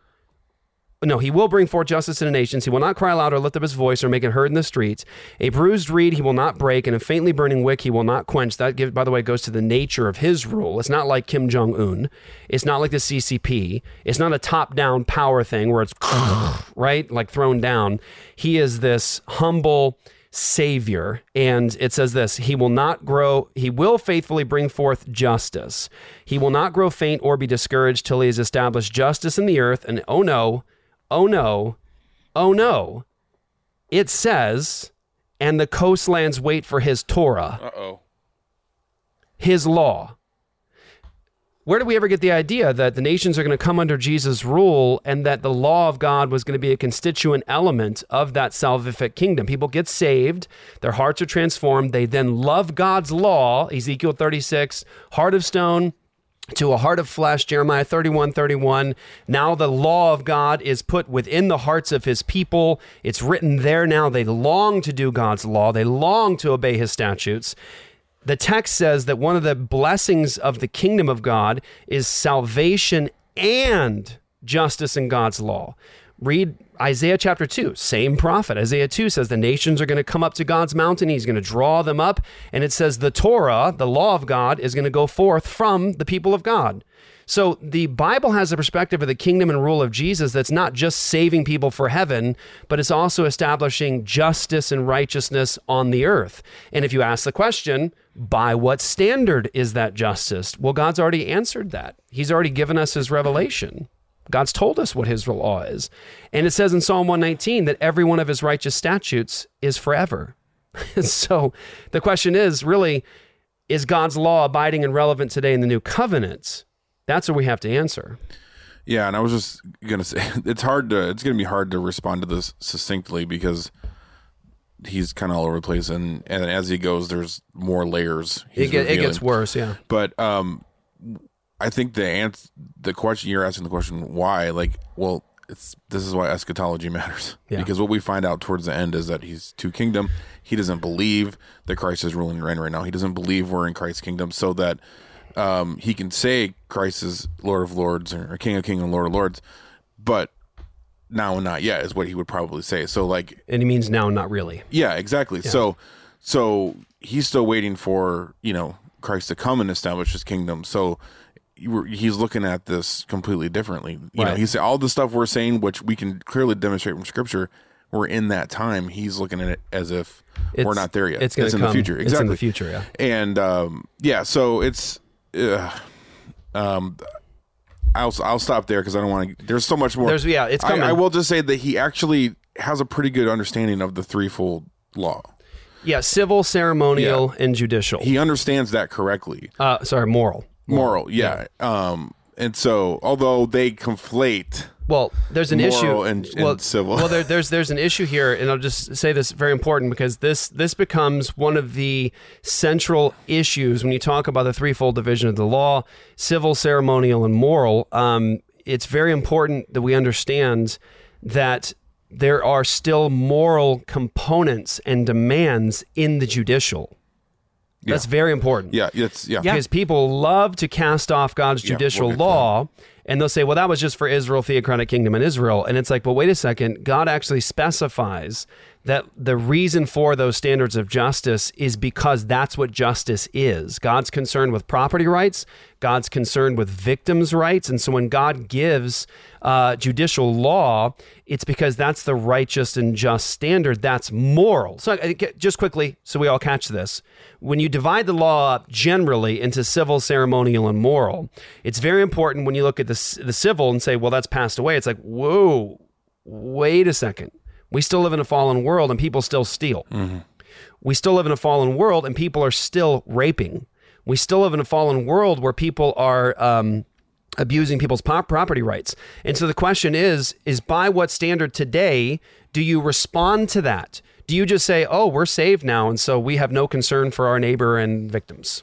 No, he will bring forth justice to the nations. He will not cry aloud or lift up his voice or make it heard in the streets. A bruised reed he will not break, and a faintly burning wick he will not quench. That, give, by the way, goes to the nature of his rule. It's not like Kim Jong Un. It's not like the CCP. It's not a top-down power thing where it's right, like thrown down. He is this humble savior and it says this he will not grow he will faithfully bring forth justice he will not grow faint or be discouraged till he has established justice in the earth and oh no oh no oh no it says and the coastlands wait for his torah Uh-oh. his law where did we ever get the idea that the nations are going to come under Jesus' rule and that the law of God was going to be a constituent element of that salvific kingdom? People get saved, their hearts are transformed, they then love God's law, Ezekiel 36, heart of stone to a heart of flesh, Jeremiah 31, 31. Now the law of God is put within the hearts of his people. It's written there now. They long to do God's law, they long to obey his statutes the text says that one of the blessings of the kingdom of God is salvation and justice in God's law. Read Isaiah chapter 2, same prophet. Isaiah 2 says the nations are going to come up to God's mountain. He's going to draw them up. And it says the Torah, the law of God, is going to go forth from the people of God. So the Bible has a perspective of the kingdom and rule of Jesus that's not just saving people for heaven, but it's also establishing justice and righteousness on the earth. And if you ask the question, by what standard is that justice? Well, God's already answered that. He's already given us his revelation. God's told us what his law is. And it says in Psalm 119 that every one of his righteous statutes is forever. so the question is really, is God's law abiding and relevant today in the new covenant? That's what we have to answer. Yeah, and I was just gonna say it's hard to it's gonna be hard to respond to this succinctly because he's kind of all over the place, and and as he goes, there's more layers. It, get, it gets worse, yeah. But um, I think the answer, the question you're asking, the question why, like, well, it's this is why eschatology matters Yeah. because what we find out towards the end is that he's two kingdom. He doesn't believe that Christ is ruling and reigning right now. He doesn't believe we're in Christ's kingdom, so that um, he can say Christ is Lord of Lords or King of Kings and Lord of Lords, but now and not yet is what he would probably say. So like And he means now, not really. yeah, exactly. So, so he's still waiting for you know Christ to come and establish His kingdom. So were- he's looking at this completely differently. You know, he said all the stuff we're saying, which we can clearly demonstrate from Scripture. We're in that time. He's looking at it as if we're not there yet. it's gonna in the come. future. It's in Exactly. the future, yeah. And um, yeah, so it's. Uh, um, I'll I'll stop there because I don't want to. There's so much more. There's- yeah, it's I- coming. I will just say that he actually has a pretty good understanding of the threefold law. Yeah, civil, ceremonial, and judicial. He understands that correctly. Uh, sorry, moral. Moral, yeah. Um, and so although they conflate, Well, there's an issue. and, and well, civil. well, there, there's there's an issue here, and I'll just say this very important because this this becomes one of the central issues when you talk about the threefold division of the law: civil, ceremonial, and moral. Um, it's very important that we understand that there are still moral components and demands in the judicial. That's very important. yeah, it's yeah. Because people love to cast off God's Yeah, we'll judicial get law and they'll say, well, that was just for Israel, theocratic kingdom, and Israel. And it's like, well, wait a second. God actually specifies that the reason for those standards of justice is because that's what justice is. God's concerned with property rights, God's concerned with victims' rights. And so when God gives uh, judicial law, it's because that's the righteous and just standard. That's moral. So, just quickly, so we all catch this. When you divide the law up generally into civil, ceremonial, and moral, it's very important when you look at the, the civil and say, well, that's passed away. It's like, whoa, wait a second. We still live in a fallen world and people still steal. We still live in a fallen world and people are still raping. We still live in a fallen world where people are um, abusing people's property rights. And so the question is is by what standard today do you respond to that? Do you just say, "Oh, we're saved now and so we have no concern for our neighbor and victims."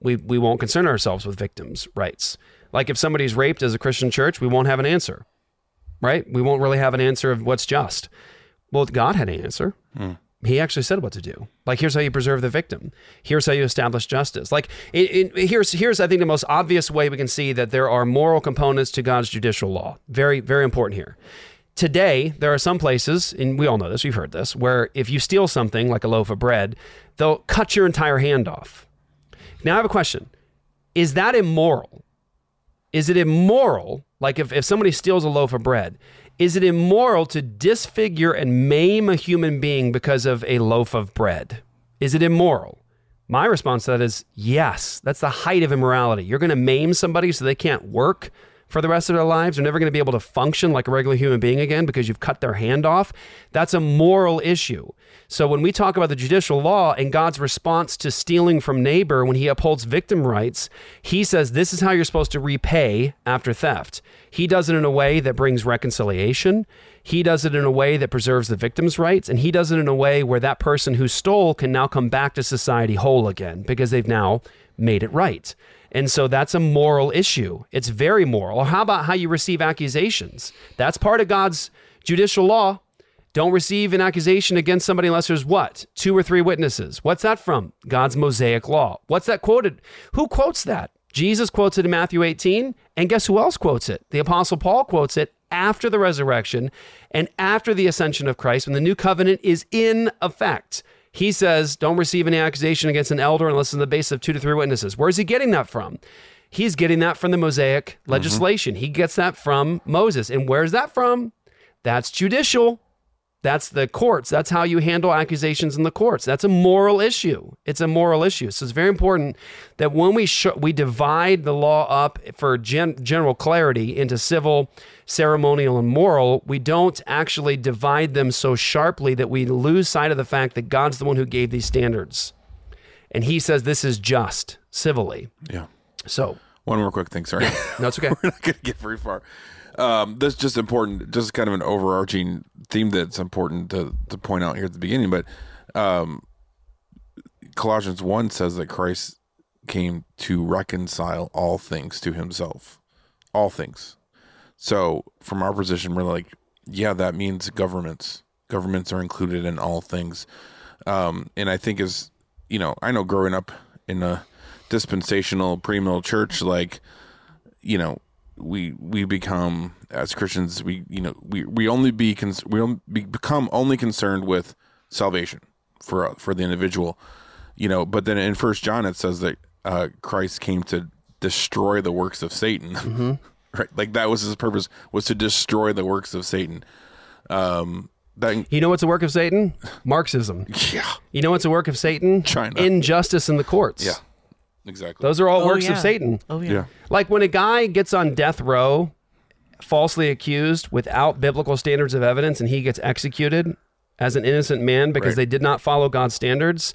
We we won't concern ourselves with victims' rights. Like if somebody's raped as a Christian church, we won't have an answer. Right? We won't really have an answer of what's just. Well, God had an answer. Hmm. He actually said what to do. Like, here's how you preserve the victim. Here's how you establish justice. Like, it, it, here's here's I think the most obvious way we can see that there are moral components to God's judicial law. Very very important here. Today, there are some places, and we all know this, we've heard this, where if you steal something like a loaf of bread, they'll cut your entire hand off. Now, I have a question: Is that immoral? Is it immoral? Like if, if somebody steals a loaf of bread, is it immoral to disfigure and maim a human being because of a loaf of bread? Is it immoral? My response to that is yes. That's the height of immorality. You're going to maim somebody so they can't work for the rest of their lives. They're never going to be able to function like a regular human being again because you've cut their hand off. That's a moral issue. So when we talk about the judicial law and God's response to stealing from neighbor when he upholds victim rights, he says this is how you're supposed to repay after theft. He does it in a way that brings reconciliation. He does it in a way that preserves the victim's rights, and he does it in a way where that person who stole can now come back to society whole again because they've now made it right. And so that's a moral issue. It's very moral. Or how about how you receive accusations? That's part of God's judicial law. Don't receive an accusation against somebody unless there's what? Two or three witnesses. What's that from? God's Mosaic law. What's that quoted? Who quotes that? Jesus quotes it in Matthew 18. And guess who else quotes it? The Apostle Paul quotes it after the resurrection and after the ascension of Christ when the new covenant is in effect. He says, Don't receive any accusation against an elder unless on the basis of two to three witnesses. Where's he getting that from? He's getting that from the Mosaic mm-hmm. legislation. He gets that from Moses. And where's that from? That's judicial. That's the courts. That's how you handle accusations in the courts. That's a moral issue. It's a moral issue. So it's very important that when we sh- we divide the law up for gen- general clarity into civil, ceremonial, and moral, we don't actually divide them so sharply that we lose sight of the fact that God's the one who gave these standards, and He says this is just civilly. Yeah. So One more quick thing. Sorry. no, it's okay. We're not going to get very far. Um, this is just important, just kind of an overarching theme that's important to, to point out here at the beginning. But um, Colossians 1 says that Christ came to reconcile all things to himself. All things. So from our position, we're like, yeah, that means governments. Governments are included in all things. Um, and I think as you know, I know growing up in a dispensational premill church, like you know, we we become as Christians, we you know, we we only be cons- we only be, become only concerned with salvation for for the individual, you know. But then in First John, it says that uh, Christ came to destroy the works of Satan. right, like that was his purpose was to destroy the works of Satan. Um, that You know what's a work of Satan? Marxism. Yeah. You know what's a work of Satan? China. Injustice in the courts. Yeah. Exactly. Those are all Oh, works yeah. of Satan. Oh, yeah. Yeah. Like when a guy gets on death row, falsely accused without biblical standards of evidence, and he gets executed as an innocent man because Right. they did not follow God's standards.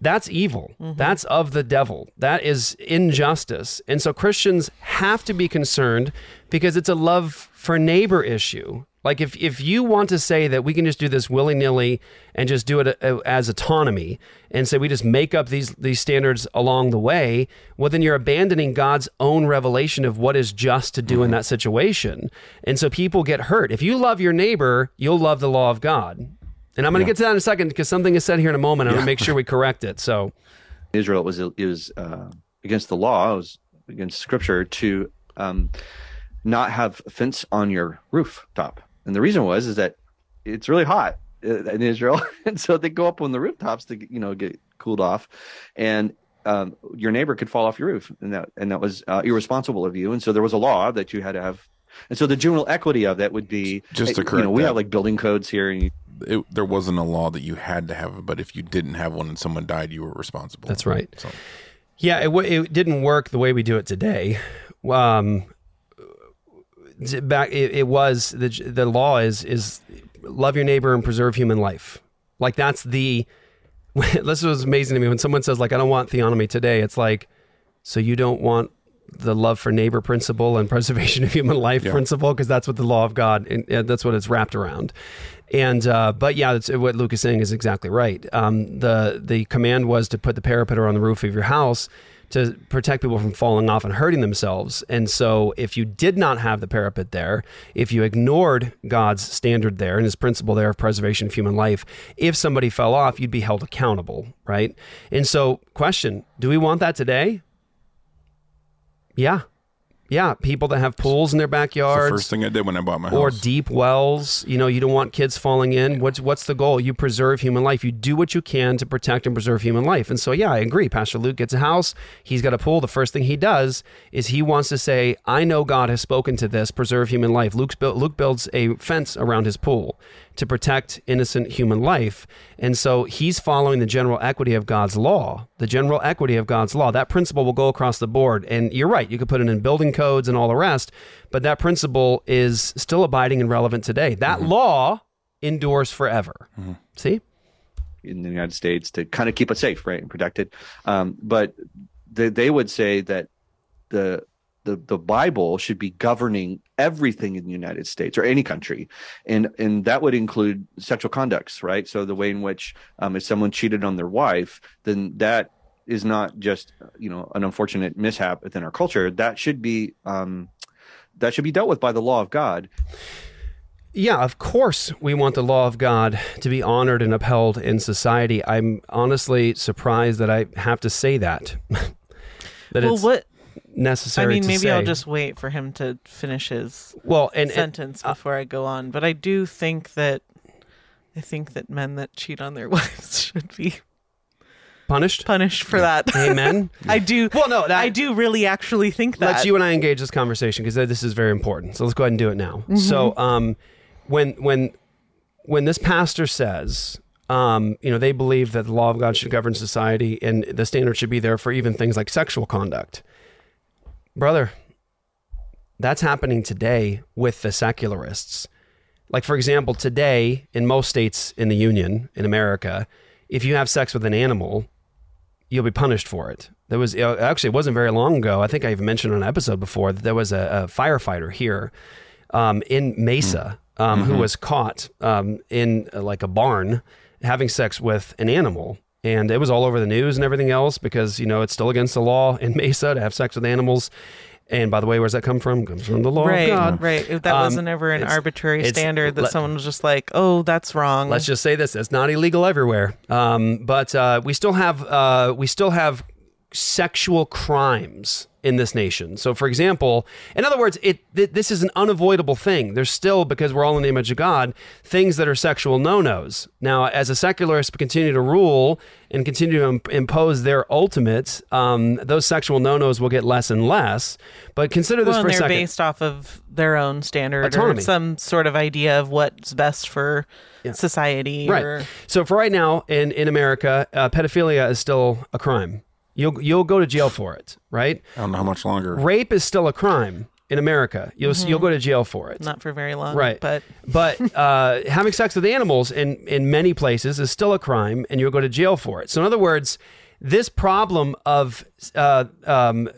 That's evil. Mm-hmm. That's of the devil. That is injustice. And so Christians have to be concerned because it's a love for neighbor issue. Like if, if you want to say that we can just do this willy nilly and just do it uh, as autonomy and say we just make up these these standards along the way, well then you're abandoning God's own revelation of what is just to do in that situation. And so people get hurt. If you love your neighbor, you'll love the law of God. And I'm going to get to that in a second because something is said here in a moment. I'm going to make sure we correct it. So Israel it was it was uh, against the law, it was against Scripture to um, not have a fence on your rooftop, and the reason was is that it's really hot uh, in Israel, and so they go up on the rooftops to you know get cooled off, and um, your neighbor could fall off your roof, and that and that was uh, irresponsible of you, and so there was a law that you had to have. And so the general equity of that would be Just to uh, you know we that. have like building codes here, and you, it, there wasn't a law that you had to have, but if you didn't have one and someone died, you were responsible. That's right. So, Yeah, it, w- it didn't work the way we do it today. Um, t- back, it, it was the the law is is love your neighbor and preserve human life. Like that's the. this was amazing to me when someone says like I don't want theonomy today. It's like, so you don't want the love for neighbor principle and preservation of human life Yeah. principle because that's what the law of God and that's what it's wrapped around. And uh, but yeah, that's, what Luke is saying is exactly right. Um, the the command was to put the parapet on the roof of your house to protect people from falling off and hurting themselves. And so, if you did not have the parapet there, if you ignored God's standard there and His principle there of preservation of human life, if somebody fell off, you'd be held accountable, right? And so, question: Do we want that today? Yeah, yeah. People that have pools in their backyards first thing I did when I bought my house. or deep wells. You know, you don't want kids falling in. What's what's the goal? You preserve human life. You do what you can to protect and preserve human life. And so, yeah, I agree. Pastor Luke gets a house. He's got a pool. The first thing he does is he wants to say, "I know God has spoken to this. Preserve human life." Luke's built, Luke builds a fence around his pool to protect innocent human life. And so he's following the general equity of God's law. The general equity of God's law. That principle will go across the board. And you're right. You could put it in building codes and all the rest, but that principle is still abiding and relevant today. That law endures forever. See? in the United States to kind of keep it safe, right, and protected. Um, but they, they would say that the the the Bible should be governing everything in the United States or any country, and and that would include sexual conducts, right? So the way in which um, if someone cheated on their wife, then that is not just you know an unfortunate mishap within our culture. That should be um, that should be dealt with by the law of God. Yeah, of course, we want the law of God to be honored and upheld in society. I'm honestly surprised that I have to say that. that well, it's what? Necessary I mean, maybe I'll just wait for him to finish his Well, and- and, sentence before I go on. But I do think that I think that men that cheat on their wives should be punished punished for that. Amen. I do. Well, no, I do really actually think that. Let's you and I engage this conversation because this is very important. So let's go ahead and do it now. Mhm. So, um, when when when this pastor says, um, you know, they believe that the law of God should govern society and the standard should be there for even things like sexual conduct, brother, that's happening today with the secularists. Like, for example, today in most states in the Union in America, if you have sex with an animal, you'll be punished for it. There was uh, actually it wasn't very long ago. I think I even mentioned on an episode before that there was a, a firefighter here um, in Mesa um, who Mhm. was caught um, in uh, like a barn having sex with an animal. And it was all over the news and everything else because, you know, it's still against the law in Mesa to have sex with animals. And by the way, where's that come from? Comes from the law right, of God. right. If that Um, wasn't ever an arbitrary standard that let- someone was just like, "Oh, that's wrong." Let's just say this: it's not illegal everywhere, um, but uh, we still have uh, we still have sexual crimes in this nation. So, for example, in other words, it th- this is an unavoidable thing. There's still because we're all in the image of God, things that are sexual no-nos. Now, as a secularist continue to rule and continue to im- impose their ultimate, um, those sexual no-nos will get less and less. But consider this well, for a they're based off of their own standard Autonomy. or some sort of idea of what's best for society. Right. Or, So for right now in in America, uh, pedophilia is still a crime. You'll you'll go to jail for it, right? I don't know how much longer. Rape is still a crime in America. You'll Mhm. you'll go to jail for it. not for very long. Right. But But uh, having sex with animals in, in many places is still a crime, and you'll go to jail for it. So, in other words, this problem of uh, um,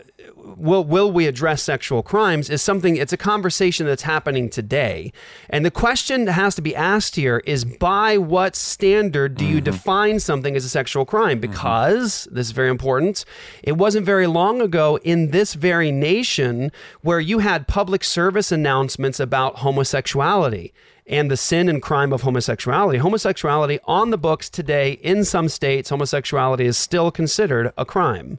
will will we address sexual crimes is something. It's a conversation that's happening today, and the question that has to be asked here is by what standard do you mm-hmm. define something as a sexual crime? Mm-hmm. Because this is very important. It wasn't very long ago in this very nation where you had public service announcements about homosexuality and the sin and crime of homosexuality. Homosexuality on the books today in some states, homosexuality is still considered a crime.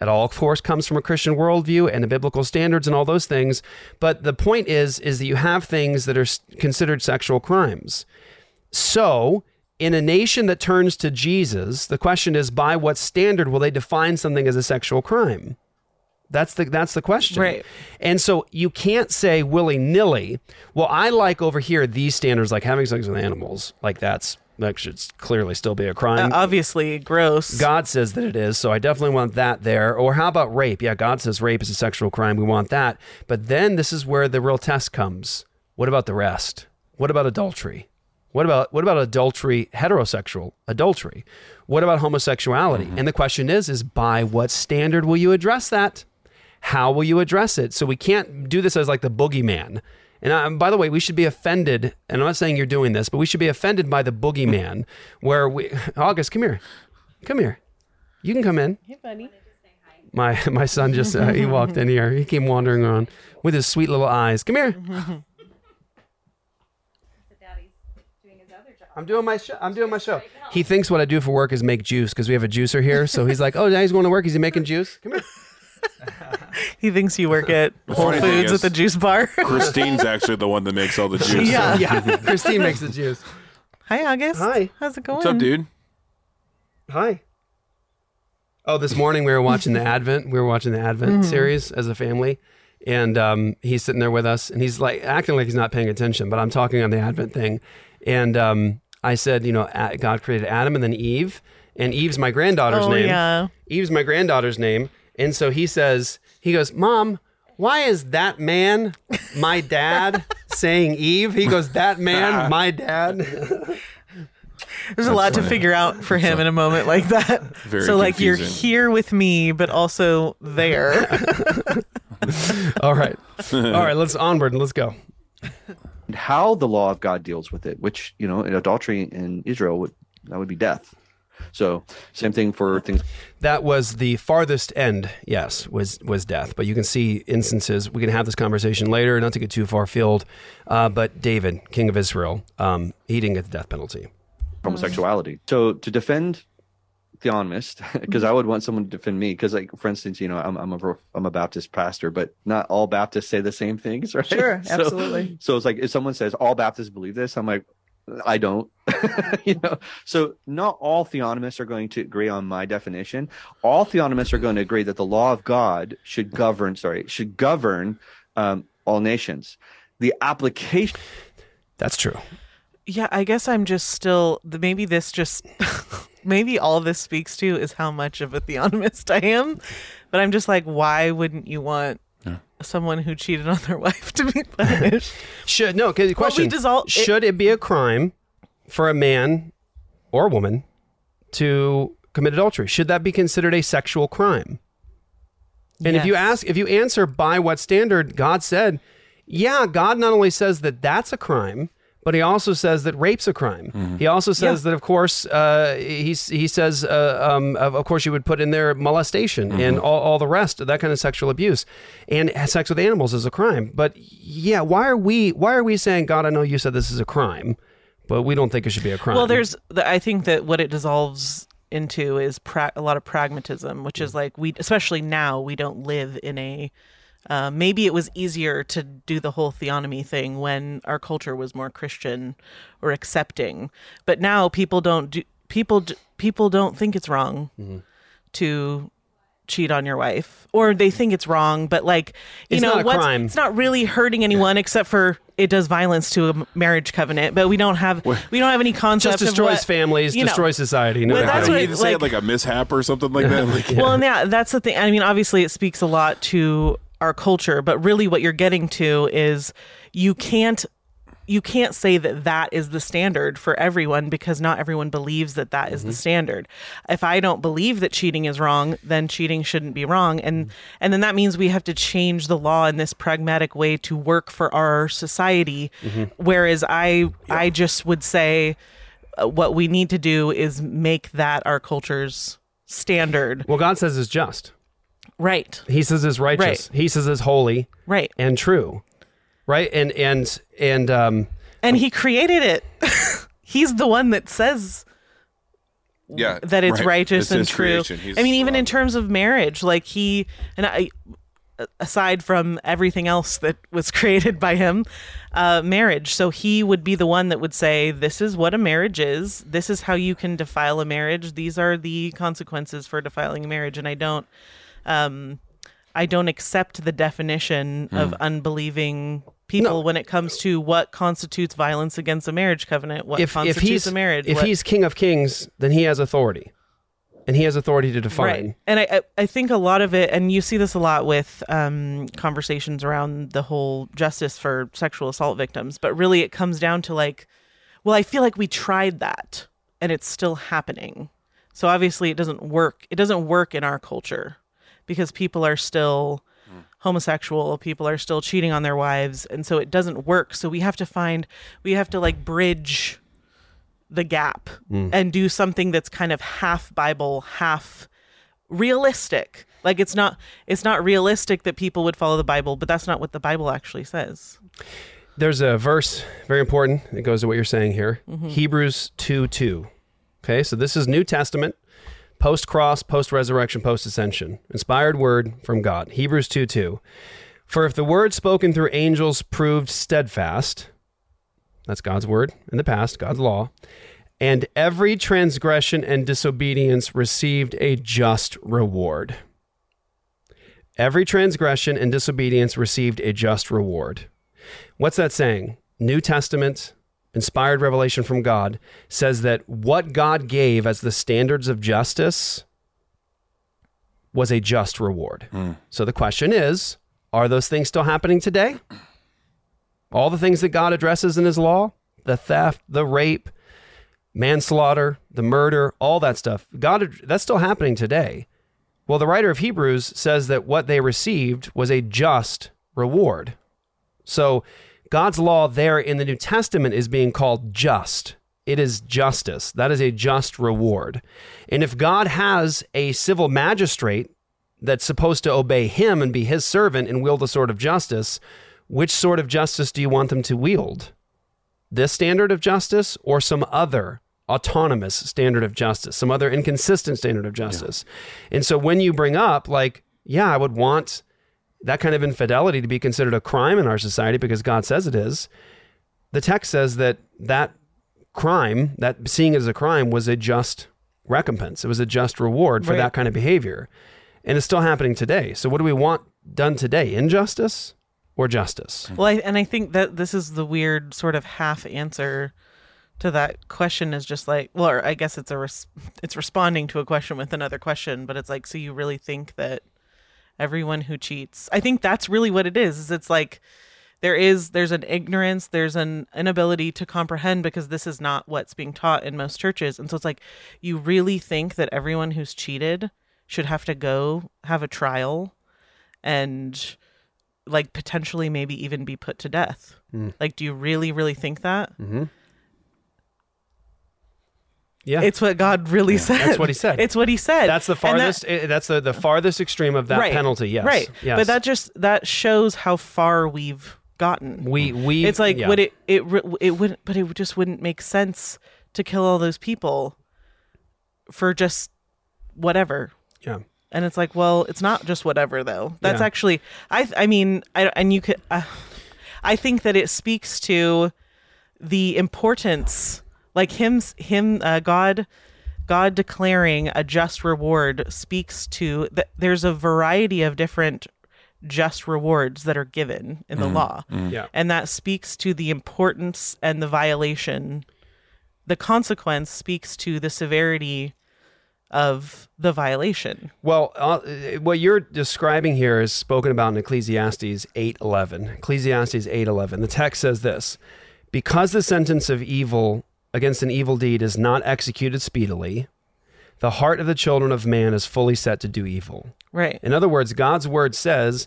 It all, of course, comes from a Christian worldview and the biblical standards and all those things. But the point is, is that you have things that are considered sexual crimes. So, in a nation that turns to Jesus, the question is, by what standard will they define something as a sexual crime? That's the that's the question. Right. And so you can't say willy nilly. Well, I like over here these standards, like having sex with animals. Like that's that should clearly still be a crime. uh, obviously, gross. God says that it is, so I definitely want that there. Or how about rape? Yeah, God says rape is a sexual crime. We want that. But then this is where the real test comes. What about the rest? What about adultery? What about what about adultery, heterosexual adultery? What about homosexuality? And the question is is by what standard will you address that? How will you address it? So we can't do this as like the boogeyman. And uh, by the way, we should be offended. And I'm not saying you're doing this, but we should be offended by the boogeyman, where we. August, come here, come here. You can come in. Hey, buddy. My my son just uh, he walked in here. He came wandering around with his sweet little eyes. Come here. I'm doing my show. I'm doing my show. He thinks what I do for work is make juice because we have a juicer here. So he's like, "Oh, now he's going to work. Is he making juice? Come here." he thinks you work at Whole funny thing Foods is, at the juice bar. Christine's actually the one that makes all the juice. Yeah. yeah. Christine makes the juice. Hi, August. Hi. How's it going? What's up, dude? Hi. Oh, this morning we were watching the Advent. We were watching the Advent Mhm. series as a family, and um, he's sitting there with us, and he's like acting like he's not paying attention, but I'm talking on the Advent thing, and um, I said, you know, A- God created Adam and then Eve, and Eve's my granddaughter's Oh, name. yeah. Eve's my granddaughter's name, and so he says, he goes, Mom. Why is that man my dad saying Eve? He goes, That man, my dad. There's a lot to figure out for him in a moment like that. Very so, like, you're here with me, but also there. All right. All right, let's onward and let's go. And how the law of God deals with it, which you know, in adultery in Israel would that would be death. So same thing for things. That was the farthest end, yes, was was death. But you can see instances. We can have this conversation later, not to get too far afield. Uh, but David, king of Israel, um, he didn't get the death penalty. homosexuality. So to defend theonomist, because I would want someone to defend me, because like for instance, you know, I'm I'm a I'm a Baptist pastor, but not all Baptists say the same things, right? Sure, So- absolutely. So, it's like if someone says all Baptists believe this, I'm like, I don't. you know, so not all theonomists are going to agree on my definition. All theonomists are going to agree that the law of God should govern. Sorry, should govern um, all nations. The application. That's true. yeah, I guess I'm just still. the- Maybe this just. maybe all this speaks to is how much of a theonomist I am. But I'm just like, why wouldn't you want someone who cheated on their wife to be punished? Should no? Because the Well, we question: dissolve- it- Should it be a crime for a man or woman to commit adultery? Should that be considered a sexual crime? And if you Yes. ask, if you answer by what standard, God said, yeah, God not only says that that's a crime, but he also says that rape's a crime. He also says that, of course, uh, he he says, uh, um, of, of course, you would put in there molestation and all, all the rest of that kind of sexual abuse, and sex with animals is a crime. But yeah, why are we why are we saying, God, I know you said this is a crime, but we don't think it should be a crime. Well, there's, the, I think that what it dissolves into is pra- a lot of pragmatism, which is like we, especially now, we don't live in a. Uh, maybe it was easier to do the whole theonomy thing when our culture was more Christian or accepting, but now people don't do people people don't think it's wrong to cheat on your wife, or they think it's wrong, but like you It's know not a crime. It's not really hurting anyone except for it does violence to a marriage covenant, but we don't have we don't have any concept just of destroys what- families, you know. destroys society. No Well, that's you what need to say like- it like a mishap or something like that. Like, Well, and yeah, that's the thing. I mean, obviously, it speaks a lot to our culture, but really, what you're getting to is you can't you can't say that that is the standard for everyone because not everyone believes that that is the mm-hmm. standard. If I don't believe that cheating is wrong, then cheating shouldn't be wrong, and mm-hmm. and then that means we have to change the law in this pragmatic way to work for our society. Mm-hmm. Whereas I I just would say uh, what we need to do is make that our culture's standard. well, God says is just. Right. He says is righteous. He says is holy. Right. And true. Right. And and and um And he created it. He's the one that says yeah, that it's right. righteous It's and true. I mean, even in terms of marriage, like he and I, aside from everything else that was created by him, uh, marriage. So he would be the one that would say, "This is what a marriage is. This is how you can defile a marriage. These are the consequences for defiling a marriage." And I don't, um, I don't accept the definition of Hmm. unbelieving people when it comes to what constitutes violence against a marriage covenant. What if if constitutes he's a marriage? if what- he's king of kings, then he has authority. And he has authority to define. Right. And I, I, I think a lot of it, and you see this a lot with um, conversations around the whole justice for sexual assault victims, but really it comes down to like, well, I feel like we tried that and it's still happening. So obviously it doesn't work. It doesn't work in our culture because people are still homosexual, people are still cheating on their wives. And so it doesn't work. So we have to find, we have to like bridge the gap Mm. and do something that's kind of half Bible, half realistic. Like it's not it's not realistic that people would follow the Bible, but that's not what the Bible actually says. There's a verse very important that goes to what you're saying here. Mhm. Hebrews 2 2. Okay, so this is New Testament, post cross, post resurrection, post ascension. Inspired word from God. Hebrews 2 2. For if the word spoken through angels proved steadfast, that's God's word in the past, God's law, and every transgression and disobedience received a just reward. Every transgression and disobedience received a just reward. What's that saying? New Testament, inspired revelation from God, says that what God gave as the standards of justice was a just reward. Hmm. So the question is are those things still happening today? All the things that God addresses in his law the theft, the rape, manslaughter, the murder, all that stuff. God that's still happening today. Well, the writer of Hebrews says that what they received was a just reward. So God's law there in the New Testament is being called just. It is justice. That is a just reward. And if God has a civil magistrate that's supposed to obey him and be his servant and wield the sword of justice, which sort of justice do you want them to wield? This standard of justice or some other autonomous standard of justice, some other inconsistent standard of justice? And so when you bring up, like, yeah, I would want that kind of infidelity to be considered a crime in our society because God says it is, the text says that that crime, that seeing it as a crime, was a just recompense. It was a just reward for Right. that kind of behavior. And it's still happening today. So, what do we want done today? Injustice or justice? Well, I, and I think that this is the weird sort of half answer to that question is just like, well, or I guess it's a res- it's responding to a question with another question, but it's like, so you really think that everyone who cheats? I think that's really what it is. Is it's like there is there's an ignorance, there's an inability to comprehend because this is not what's being taught in most churches, and so it's like you really think that everyone who's cheated should have to go have a trial and like potentially maybe even be put to death. Mm. Like, do you really, really think that? Mm-hmm. Yeah, It's what God really said. That's what he said. It's what he said. That's the And that- farthest. eh, that's the, the farthest extreme of that right, penalty. Yes. Right. Yes. But that just that shows how far we've gotten. we we. it's like yeah. would it it it wouldn't but it just wouldn't make sense to kill all those people for just whatever. Yeah. And it's like, well, it's not just whatever though. That's Yeah. actually I I mean, I and you could uh, I think that it speaks to the importance like him him uh, God God declaring a just reward speaks to that there's a variety of different just rewards that are given in the Mhm. law. Mhm. Yeah. And that speaks to the importance and the violation. The consequence speaks to the severity of the violation. Well, uh, what you're describing here is spoken about in Ecclesiastes 8:11. Ecclesiastes 8:11. The text says this: "Because the sentence of evil against an evil deed is not executed speedily, the heart of the children of man is fully set to do evil." Right. In other words, God's word says,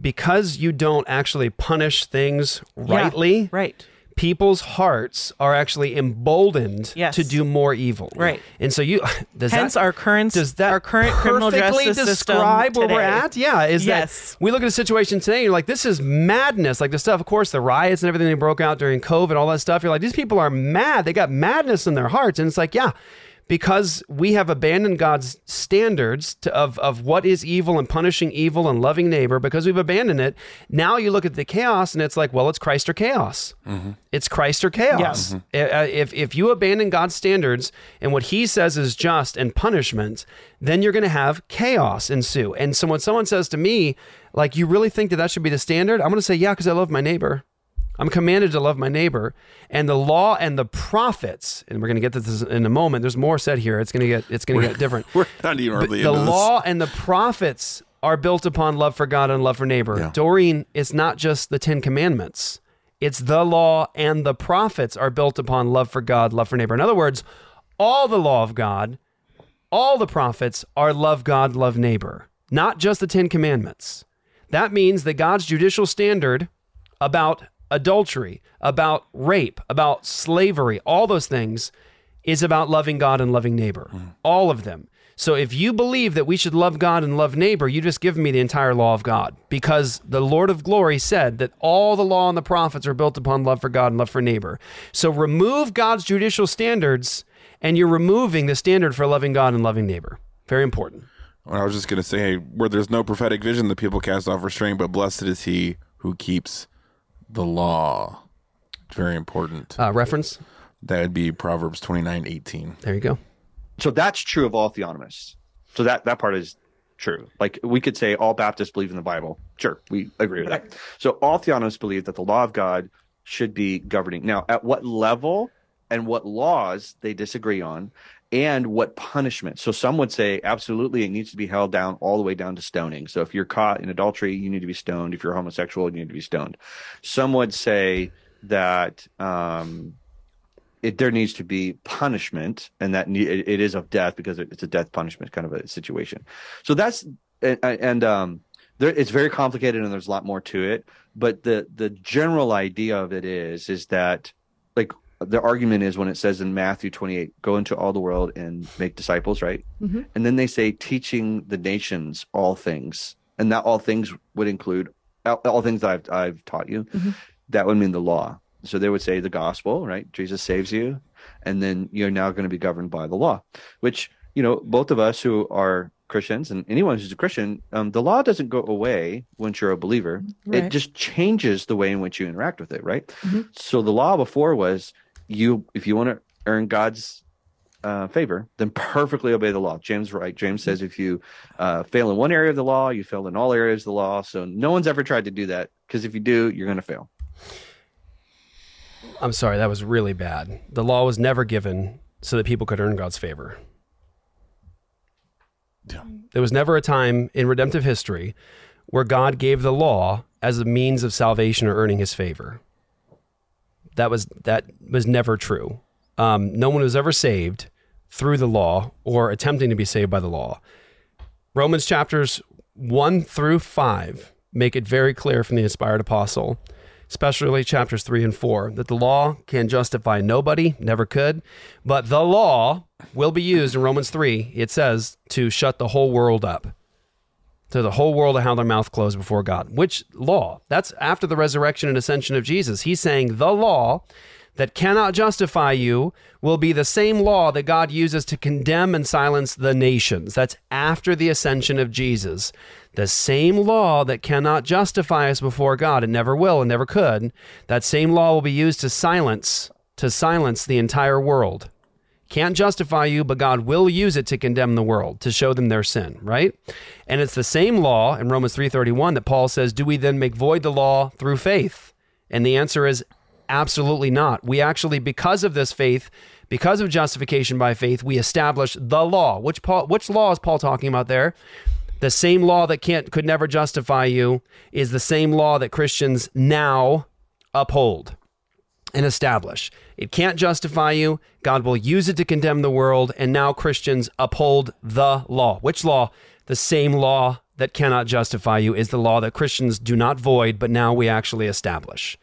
because you don't actually punish things Yeah, rightly, right. People's hearts are actually emboldened Yes. to do more evil. Right. And so you does Hence that our current does that our current criminal justice system describe where we're at? Yeah, is yes. that we look at a situation today and you're like, this is madness. Like the stuff, of course, the riots and everything that broke out during COVID, all that stuff. You're like, these people are mad. They got madness in their hearts. And it's like, yeah, because we have abandoned God's standards to, of, of what is evil and punishing evil and loving neighbor, because we've abandoned it. Now you look at the chaos and it's like, well, it's Christ or chaos. It's Christ or chaos. Yes. Uh, If, if you abandon God's standards and what he says is just and punishment, then you're going to have chaos ensue. And so when someone says to me, like, you really think that that should be the standard? I'm going to say, yeah, because I love my neighbor. I'm commanded to love my neighbor. And the law and the prophets, and we're going to get to this in a moment. There's more said here. It's going to get it's going to get different. We're not even But the law and the prophets are built upon love for God and love for neighbor. Doreen, it's not just the Ten Commandments. It's the law and the prophets are built upon love for God, love for neighbor. In other words, all the law of God, all the prophets are love God, love neighbor, not just the Ten Commandments. That means that God's judicial standard about adultery, about rape, about slavery, all those things is about loving God and loving neighbor. All of them. So if you believe that we should love God and love neighbor, you just give me the entire law of God because the Lord of glory said that all the law and the prophets are built upon love for God and love for neighbor. So remove God's judicial standards and you're removing the standard for loving God and loving neighbor. Very important. Well, I was just going to say, hey, where there's no prophetic vision, the people cast off restraint, but blessed is he who keeps the law. Very important. Uh, reference? That would be Proverbs twenty nine eighteen. There you go. So that's true of all theonomists. So that that part is true. Like we could say all Baptists believe in the Bible. Sure, we agree with that. So all theonomists believe that the law of God should be governing. Now, at what level and what laws they disagree on, and what punishment. So some would say absolutely it needs to be held down all the way down to stoning. So if you're caught in adultery, you need to be stoned. If you're homosexual, you need to be stoned. Some would say that um, it there needs to be punishment, and that ne- it, it is of death because it, it's a death punishment kind of a situation. So that's and, and um, there, it's very complicated, and there's a lot more to it. But the the general idea of it is is that like the argument is when it says in Matthew 28, go into all the world and make disciples, right? Mhm. And then they say teaching the nations all things, and that all things would include all, all things that I've I've taught you. Mhm. That would mean the law. So they would say the gospel, right? Jesus saves you, and then you're now going to be governed by the law, which you know both of us who are Christians and anyone who's a Christian, um, the law doesn't go away once you're a believer. Right. It just changes the way in which you interact with it, right? Mhm. So the law before was you if you want to earn God's uh, favor, then perfectly obey the law. James right. James says if you uh, fail in one area of the law, you fail in all areas of the law. So no one's ever tried to do that because if you do, you're going to fail. I'm sorry, that was really bad. The law was never given so that people could earn God's favor. Yeah. There was never a time in redemptive history where God gave the law as a means of salvation or earning his favor. That was that was never true. Um, no one was ever saved through the law or attempting to be saved by the law. Romans chapters 1 through 5 make it very clear from the inspired apostle, especially chapters 3 and 4, that the law can justify nobody, never could, but the law will be used in Romans 3, it says, to shut the whole world up. To the whole world to have their mouth closed before God. Which law? That's after the resurrection and ascension of Jesus. He's saying the law that cannot justify you will be the same law that God uses to condemn and silence the nations. That's after the ascension of Jesus. The same law that cannot justify us before God and never will and never could, that same law will be used to silence to silence the entire world. Can't justify you, but God will use it to condemn the world, to show them their sin, right? And it's the same law in Romans 3:31 that Paul says, "Do we then make void the law through faith?" And the answer is absolutely not. We actually because of this faith, because of justification by faith, we establish the law. Which Paul which law is Paul talking about there? The same law that can't could never justify you is the same law that Christians now uphold and establish. It can't justify you. God will use it to condemn the world. And now Christians uphold the law. Which law? The same law that cannot justify you is the law that Christians do not void, but now we actually establish.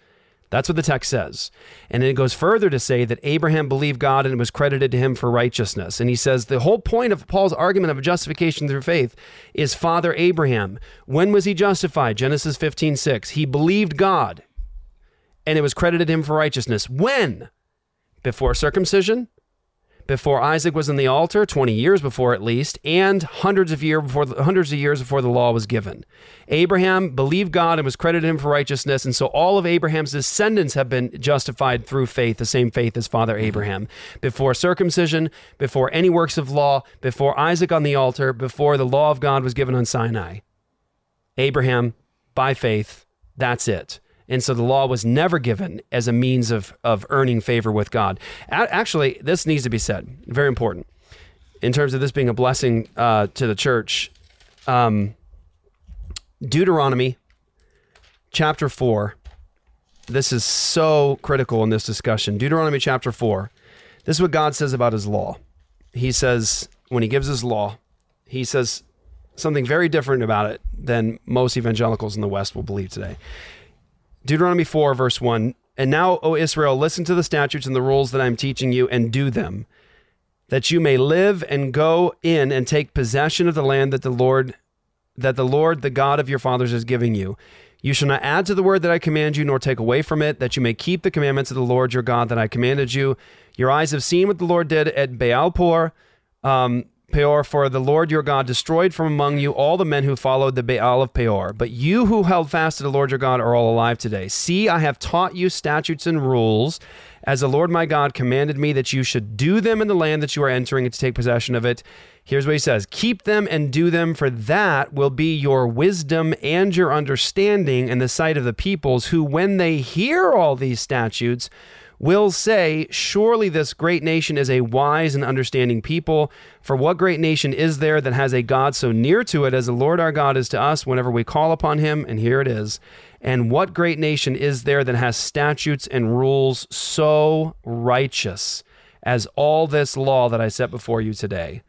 That's what the text says. And it goes further to say that Abraham believed God and it was credited to him for righteousness. And he says the whole point of Paul's argument of justification through faith is Father Abraham. When was he justified? Genesis 15 6. He believed God and it was credited him for righteousness. When? Before circumcision? Before Isaac was in the altar, 20 years before at least, and hundreds of years before hundreds of years before the law was given. Abraham believed God and was credited him for righteousness, and so all of Abraham's descendants have been justified through faith, the same faith as Father mm-hmm. Abraham. Before circumcision, before any works of law, before Isaac on the altar, before the law of God was given on Sinai. Abraham, by faith, that's it. And so the law was never given as a means of, of earning favor with God. Actually, this needs to be said. Very important. In terms of this being a blessing uh, to the church, um, Deuteronomy chapter 4. This is so critical in this discussion. Deuteronomy chapter 4. This is what God says about his law. He says, when he gives his law, he says something very different about it than most evangelicals in the West will believe today. Deuteronomy 4, verse 1 And now, O Israel, listen to the statutes and the rules that I'm teaching you and do them, that you may live and go in and take possession of the land that the Lord that the Lord, the God of your fathers, is giving you. You shall not add to the word that I command you, nor take away from it, that you may keep the commandments of the Lord your God that I commanded you. Your eyes have seen what the Lord did at Baalpor, um, Peor, for the Lord your God destroyed from among you all the men who followed the Baal of Peor. But you who held fast to the Lord your God are all alive today. See, I have taught you statutes and rules, as the Lord my God commanded me that you should do them in the land that you are entering and to take possession of it. Here's what he says Keep them and do them, for that will be your wisdom and your understanding in the sight of the peoples, who, when they hear all these statutes, will say, Surely this great nation is a wise and understanding people. For what great nation is there that has a God so near to it as the Lord our God is to us whenever we call upon him? And here it is. And what great nation is there that has statutes and rules so righteous as all this law that I set before you today?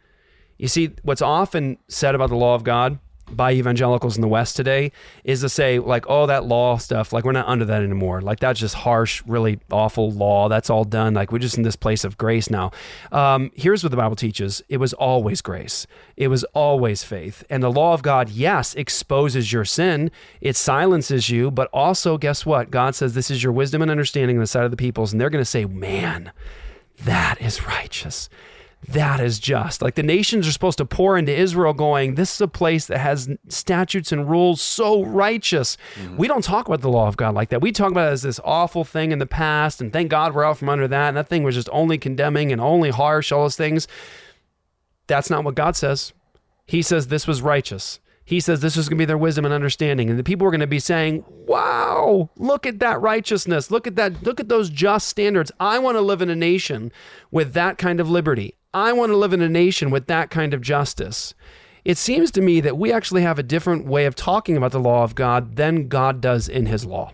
You see, what's often said about the law of God by evangelicals in the West today is to say, like, oh, that law stuff, like, we're not under that anymore. Like, that's just harsh, really awful law. That's all done. Like, we're just in this place of grace now. Um, here's what the Bible teaches it was always grace, it was always faith. And the law of God, yes, exposes your sin, it silences you, but also, guess what? God says, this is your wisdom and understanding on the side of the peoples. And they're going to say, man, that is righteous that is just. Like the nations are supposed to pour into Israel, going, This is a place that has statutes and rules so righteous. Mm-hmm. We don't talk about the law of God like that. We talk about it as this awful thing in the past, and thank God we're out from under that. And that thing was just only condemning and only harsh, all those things. That's not what God says. He says this was righteous. He says this is going to be their wisdom and understanding. And the people are going to be saying, wow, look at that righteousness. Look at that. Look at those just standards. I want to live in a nation with that kind of liberty. I want to live in a nation with that kind of justice. It seems to me that we actually have a different way of talking about the law of God than God does in his law.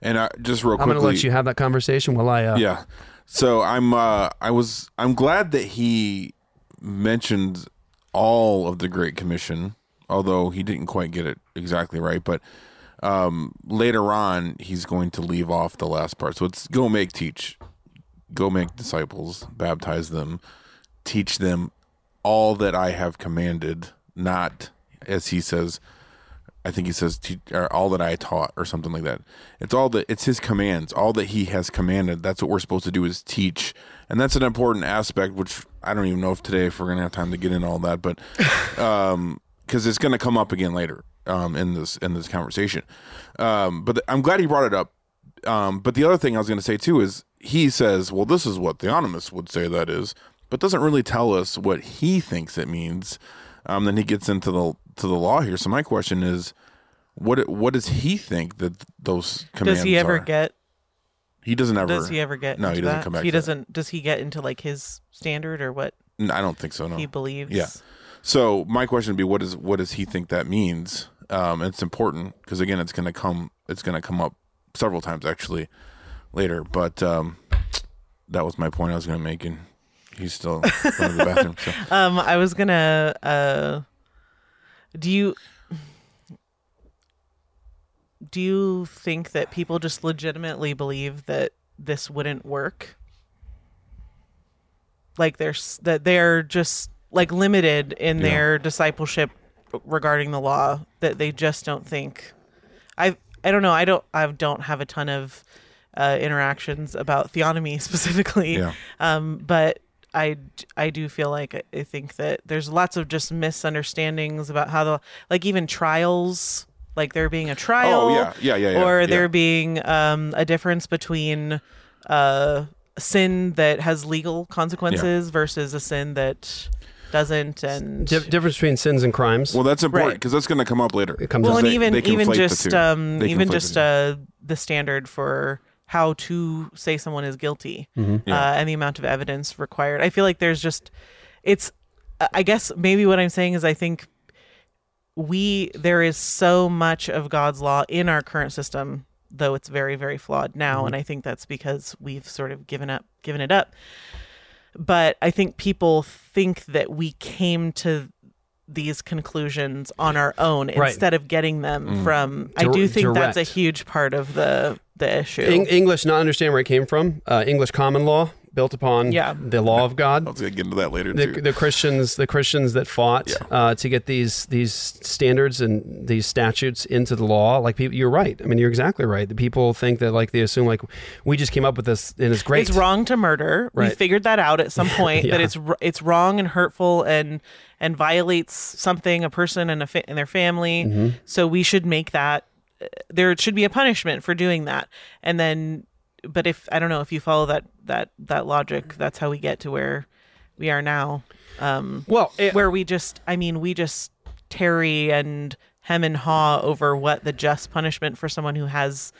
And I, just real quickly, I'm going to let you have that conversation while I. Uh, yeah. So I'm uh I was I'm glad that he mentioned all of the Great Commission although he didn't quite get it exactly right. But um, later on, he's going to leave off the last part. So it's go make teach, go make disciples, baptize them, teach them all that I have commanded, not as he says. I think he says all that I taught or something like that. It's all that it's his commands, all that he has commanded. That's what we're supposed to do is teach, and that's an important aspect. Which I don't even know if today if we're gonna have time to get into all that, but um, because it's gonna come up again later um in this in this conversation. Um, but I'm glad he brought it up. Um, but the other thing I was gonna say too is he says, well, this is what Theonomist would say that is, but doesn't really tell us what he thinks it means. Um, then he gets into the to the law here. So my question is, what what does he think that those commands Does he ever are? get? He doesn't ever. Does he ever get? No, he doesn't that? come back. He doesn't. Does he get into like his standard or what? No, I don't think so. No, He believes. Yeah. So my question would be, what is what does he think that means? Um, it's important because again, it's going to come. It's going to come up several times actually later. But um, that was my point I was going to make, and he's still going to the bathroom. So. Um, I was gonna. Uh, do you do you think that people just legitimately believe that this wouldn't work? Like they're that they're just like limited in Yeah. their discipleship regarding the law that they just don't think. I I don't know. I don't I don't have a ton of uh, interactions about theonomy specifically. Yeah. Um, but I, d- I do feel like I- I think that there's lots of just misunderstandings about how the like even trials like there being a trial Oh, yeah. Yeah, yeah, yeah, or yeah. there being um, a difference between uh, sin that has legal consequences versus a sin that doesn't and Di- difference between sins and crimes. Well, that's important Right. because that's going to come up later. It comes well up. and They- even they even just um even just the uh the standard for how to say someone is guilty Mhm. Yeah. uh, and the amount of evidence required i feel like there's just it's i guess maybe what i'm saying is i think we there is so much of god's law in our current system though it's very very flawed now Mm-hmm. and i think that's because we've sort of given up given it up but i think people think that we came to these conclusions on our own Right. instead of getting them Mm. from i do think that's a huge part of the the issue Eng- English, not understand where it came from. Uh, English common law built upon Yeah. the law of God. I was going to get into that later the, too. the Christians, the Christians that fought uh, to get these these standards and these statutes into the law, like people, you're right. I mean, you're exactly right. The people think that like they assume like we just came up with this and it's great. It's wrong to murder. We figured that out at some point that it's it's wrong and hurtful and and violates something a person and a fa- and their family. Mhm. So we should make that there should be a punishment for doing that. And then but if I don't know if you follow that that that logic, that's how we get to where we are now. Um well, where we just I mean, we just tarry and hem and haw over what the just punishment for someone who has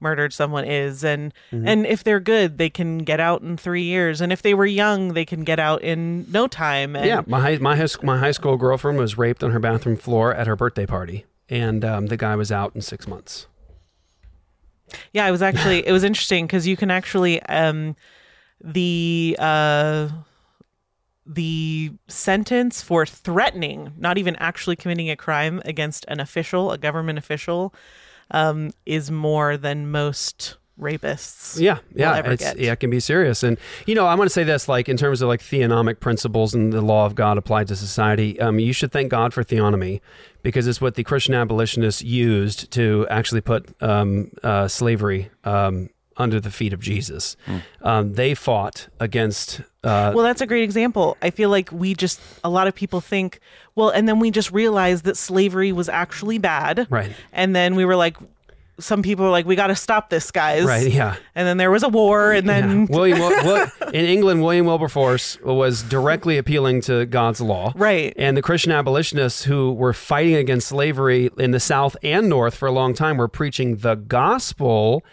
murdered someone is and Mhm. and if they're good they can get out in three years and if they were young they can get out in no time and yeah, my high, my high, my high school girlfriend was raped on her bathroom floor at her birthday party, and um, the guy was out in six months. yeah it was actually it was interesting because you can actually um the uh the sentence for threatening not even actually committing a crime against an official a government official um is more than most rapists Yeah, will yeah, ever it's get. yeah, it can be serious. And you know, I want to say this, like in terms of like theonomic principles and the law of God applied to society. Um, you should thank God for theonomy because it's what the Christian abolitionists used to actually put um, uh, slavery um, under the feet of Jesus. Um, they fought against. Uh, well, that's a great example. I feel like we just, a lot of people think, well, and then we just realized that slavery was actually bad. Right. And then we were like, some people were like, we got to stop this, guys. Right, yeah. And then there was a war, and then. William Wil- Wil- in England, William Wilberforce was directly appealing to God's law. Right. And the Christian abolitionists who were fighting against slavery in the South and North for a long time were preaching the gospel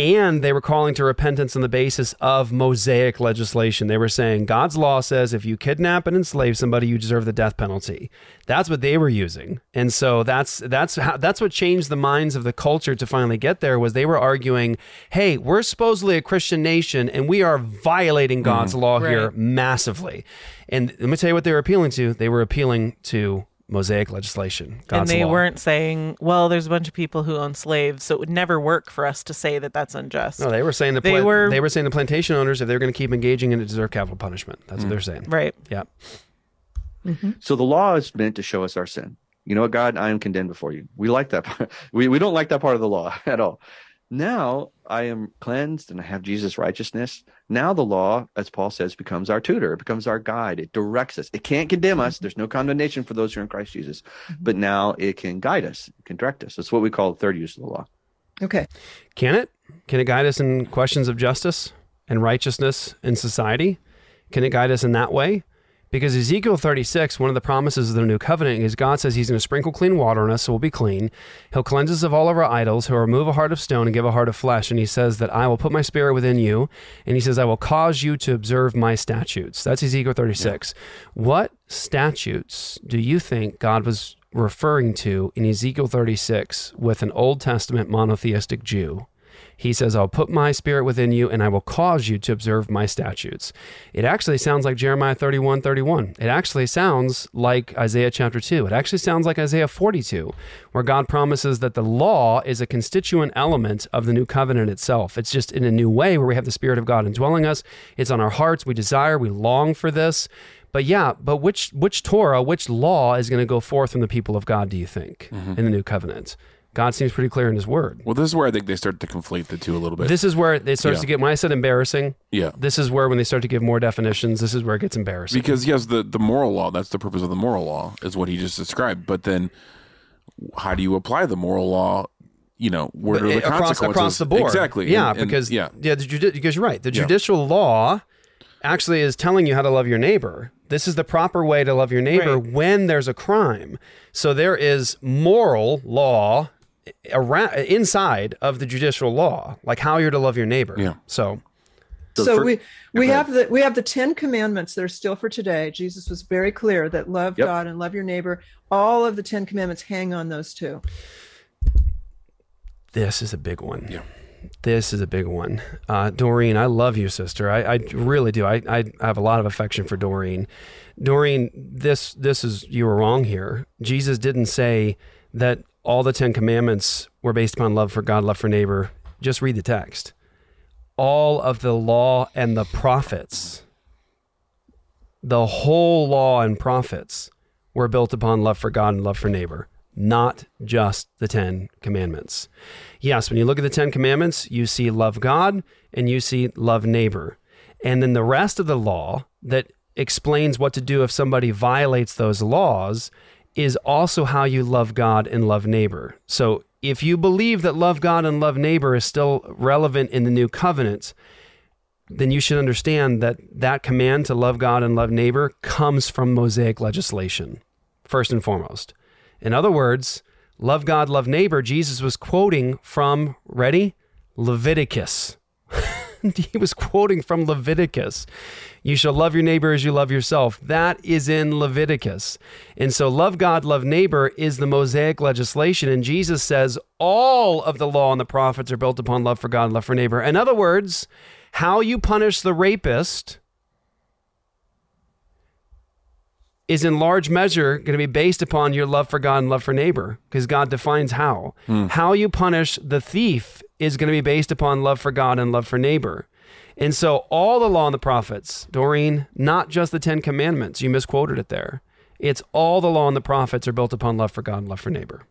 and they were calling to repentance on the basis of Mosaic legislation. They were saying God's law says if you kidnap and enslave somebody, you deserve the death penalty. That's what they were using, and so that's that's how that's what changed the minds of the culture to finally get there. Was they were arguing, "Hey, we're supposedly a Christian nation, and we are violating God's mm-hmm. law here massively." And let me tell you what they were appealing to. They were appealing to Mosaic legislation. and they law. weren't saying, well, there's a bunch of people who own slaves, so it would never work for us to say that that's unjust. No, they were saying the they pla- were they were saying the plantation owners if they're going to keep engaging in it deserve capital punishment. That's what mm. they're saying. right. Yeah. Mm-hmm. So the law is meant to show us our sin. You know what, God, I am condemned before you. We like that part. We, we don't like that part of the law at all. Now I am cleansed and I have Jesus' righteousness. Now the law, as Paul says, becomes our tutor. It becomes our guide. It directs us. It can't condemn us. Mm-hmm. There's no condemnation for those who are in Christ Jesus. Mm-hmm. But now it can guide us. It can direct us. That's what we call the third use of the law. Okay. Can it? Can it guide us in questions of justice and righteousness in society? Can it guide us in that way? Because Ezekiel 36, one of the promises of the new covenant is God says he's going to sprinkle clean water on us so we'll be clean. He'll cleanse us of all of our idols. He'll remove a heart of stone and give a heart of flesh. And he says that I will put my spirit within you. And he says, I will cause you to observe my statutes. That's Ezekiel 36. What statutes do you think God was referring to in Ezekiel 36 with an Old Testament monotheistic Jew? He says, I'll put my spirit within you and I will cause you to observe my statutes. It actually sounds like Jeremiah 31 31. It actually sounds like Isaiah chapter 2. It actually sounds like Isaiah 42, where God promises that the law is a constituent element of the new covenant itself. It's just in a new way where we have the Spirit of God indwelling us. It's on our hearts. We desire, we long for this. But yeah, but which which Torah, which law is going to go forth from the people of God, do you think, mm-hmm. in the new covenant? God seems pretty clear in his word. Well, this is where I think they start to conflate the two a little bit. This is where it starts Yeah. to get. When I said embarrassing, Yeah. this is where when they start to give more definitions, this is where it gets embarrassing. Because yes, the the moral law, that's the purpose of the moral law, is what he just described. But then how do you apply the moral law? You know, where But are the it- across consequences? across the board, Exactly. Yeah, And- and- because yeah. yeah, the judi- because you're right. The Yeah. judicial law actually is telling you how to love your neighbor. This is the proper way to love your neighbor when there's a crime. So there is moral law around inside of the judicial law, like how you're to love your neighbor. Yeah. So. So, we we Go have the we have the Ten Commandments that are still for today. Jesus was very clear that love Yep. God and love your neighbor. All of the Ten Commandments hang on those two. This is a big one. Yeah. This is a big one. Uh, Doreen, I love you, sister. I, I really do. I, I have a lot of affection for Doreen. Doreen, this this is you were wrong here. Jesus didn't say that all the Ten Commandments were based upon love for God, love for neighbor. Just read the text. All of the law and the prophets, the whole law and prophets were built upon love for God and love for neighbor, not just the Ten Commandments. Yes, when you look at the Ten Commandments, you see love God and you see love neighbor. And then the rest of the law that explains what to do if somebody violates those laws is also how you love God and love neighbor. So if you believe that love God and love neighbor is still relevant in the new covenant, then you should understand that that command to love God and love neighbor comes from Mosaic legislation, first and foremost. In other words, love God, love neighbor, Jesus was quoting from, ready? Leviticus. he was quoting from Leviticus. You shall love your neighbor as you love yourself. That is in Leviticus. And so, love God, love neighbor is the Mosaic legislation. And Jesus says all of the law and the prophets are built upon love for God and love for neighbor. In other words, how you punish the rapist is in large measure going to be based upon your love for God and love for neighbor because God defines how. Hmm. How you punish the thief is going to be based upon love for God and love for neighbor. And so all the law and the prophets, Doreen, not just the 10 commandments, you misquoted it there. It's all the law and the prophets are built upon love for God and love for neighbor.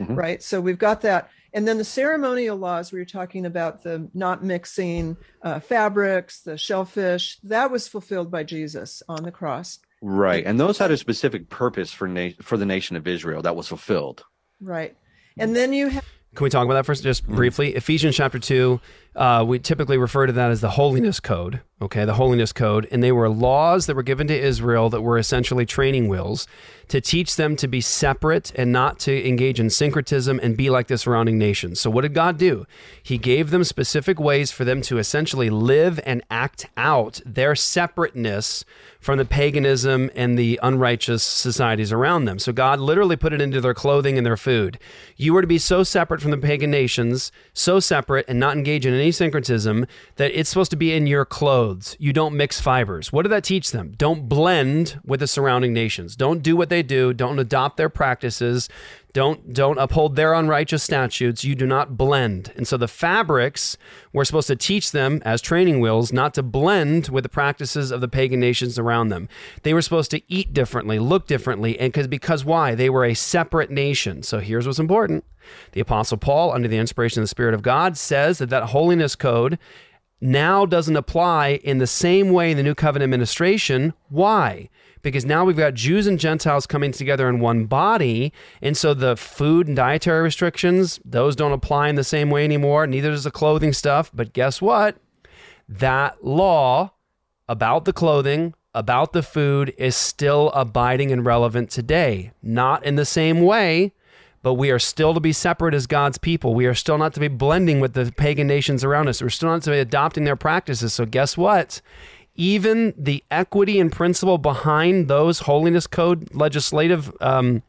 right? So we've got that. And then the ceremonial laws, we were talking about the not mixing uh, fabrics, the shellfish, that was fulfilled by Jesus on the cross. Right. And those had a specific purpose for na- for the nation of Israel that was fulfilled. Right. And then you have Can we talk about that first, just briefly? Ephesians chapter 2, uh, we typically refer to that as the holiness code, okay? The holiness code. And they were laws that were given to Israel that were essentially training wheels to teach them to be separate and not to engage in syncretism and be like the surrounding nations. So, what did God do? He gave them specific ways for them to essentially live and act out their separateness from the paganism and the unrighteous societies around them. So God literally put it into their clothing and their food. You were to be so separate from the pagan nations, so separate and not engage in any syncretism that it's supposed to be in your clothes. You don't mix fibers. What did that teach them? Don't blend with the surrounding nations. Don't do what they do. Don't adopt their practices. Don't don't uphold their unrighteous statutes. You do not blend. And so the fabrics were supposed to teach them as training wheels not to blend with the practices of the pagan nations around them. They were supposed to eat differently, look differently, and because because why? They were a separate nation. So here's what's important. The apostle Paul under the inspiration of the spirit of God says that that holiness code now doesn't apply in the same way in the new covenant administration. Why? Because now we've got Jews and Gentiles coming together in one body. And so the food and dietary restrictions, those don't apply in the same way anymore. Neither does the clothing stuff. But guess what? That law about the clothing, about the food, is still abiding and relevant today. Not in the same way, but we are still to be separate as God's people. We are still not to be blending with the pagan nations around us. We're still not to be adopting their practices. So, guess what? Even the equity and principle behind those holiness code legislative um,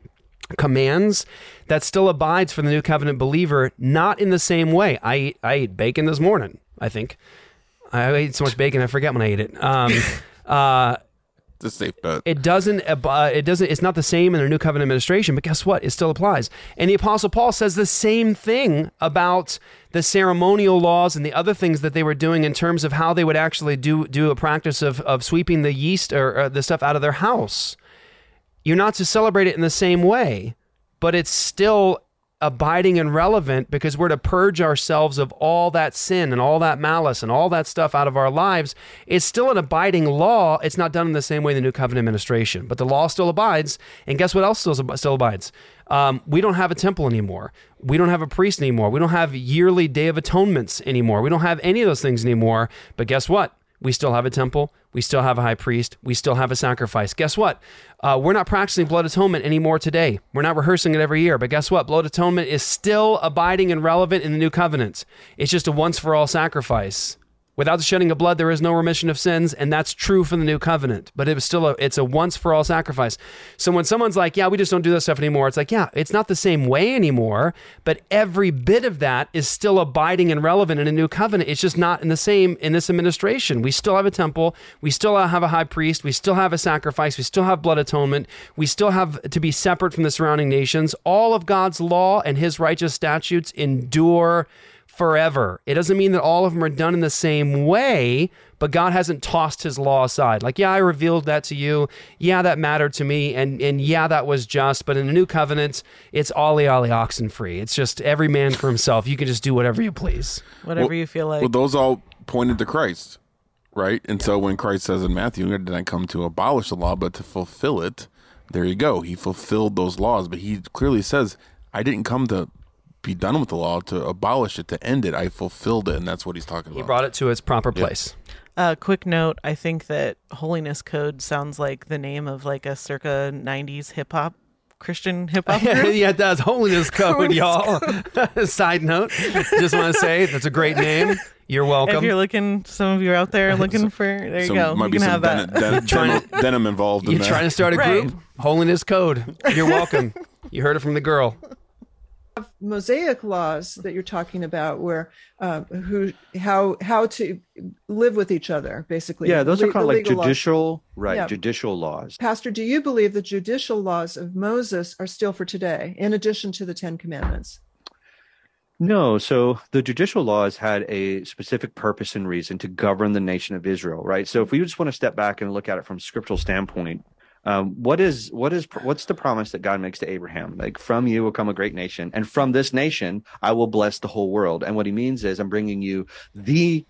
commands that still abides for the new covenant believer, not in the same way. I I ate bacon this morning. I think I ate so much bacon I forget when I ate it. Um, uh, It's a safe bet. it doesn't uh, it doesn't it's not the same in the new covenant administration but guess what? It still applies. And the apostle paul says the same thing about the ceremonial laws and the other things that they were doing in terms of how they would actually do do a practice of of sweeping the yeast or, or the stuff out of their house. You're not to celebrate it in the same way but it's still abiding and relevant because we're to purge ourselves of all that sin and all that malice and all that stuff out of our lives. It's still an abiding law. It's not done in the same way in the New Covenant administration, but the law still abides. And guess what else still, still abides? Um, we don't have a temple anymore. We don't have a priest anymore. We don't have yearly Day of Atonements anymore. We don't have any of those things anymore. But guess what? We still have a temple. We still have a high priest. We still have a sacrifice. Guess what? Uh, we're not practicing blood atonement anymore today. We're not rehearsing it every year. But guess what? Blood atonement is still abiding and relevant in the new covenant. It's just a once for all sacrifice. Without the shedding of blood, there is no remission of sins, and that's true for the new covenant. But it was still a it's a once for all sacrifice. So when someone's like, "Yeah, we just don't do this stuff anymore," it's like, "Yeah, it's not the same way anymore." But every bit of that is still abiding and relevant in a new covenant. It's just not in the same in this administration. We still have a temple. We still have a high priest. We still have a sacrifice. We still have blood atonement. We still have to be separate from the surrounding nations. All of God's law and His righteous statutes endure forever. It doesn't mean that all of them are done in the same way, but God hasn't tossed his law aside. Like, yeah, I revealed that to you. Yeah, that mattered to me. And, and yeah, that was just. But in the new covenant, it's ollie ollie oxen free. It's just every man for himself. You can just do whatever you please. Whatever Well- you feel like. Well, those all pointed to Christ, right? And so when Christ says in Matthew, I "Did I come to abolish the law, but to fulfill it?" There you go. He fulfilled those laws, but he clearly says, "I didn't come to be done with the law, to abolish it, to end it. I fulfilled it," and that's what he's talking about. He brought it to its proper place. Uh, quick note: I think that Holiness Code sounds like the name of like a circa '90s hip hop Christian hip hop group. yeah, it does. Holiness code, Holiness y'all. Side note, just want to say that's a great name. You're welcome. If you're looking, some of you are out there looking for. There you go. Might you be can some have that. denim, denim, Trying denim, denim involved in You're there. trying to start a Right. group? Holiness code. You're welcome. you heard it from the girl. Mosaic laws that you're talking about where uh, who how how to live with each other basically Yeah, those are Le- called like legal laws. judicial, right? Yeah. Judicial laws. pastor do you believe the judicial laws of moses are still for today in addition to the ten commandments No, so the judicial laws had a specific purpose and reason to govern the nation of Israel, right? So if we just want to step back and look at it from a scriptural standpoint, um, what is what is what's the promise that God makes to Abraham? Like from you will come a great nation, and from this nation I will bless the whole world. And what he means is I'm bringing you the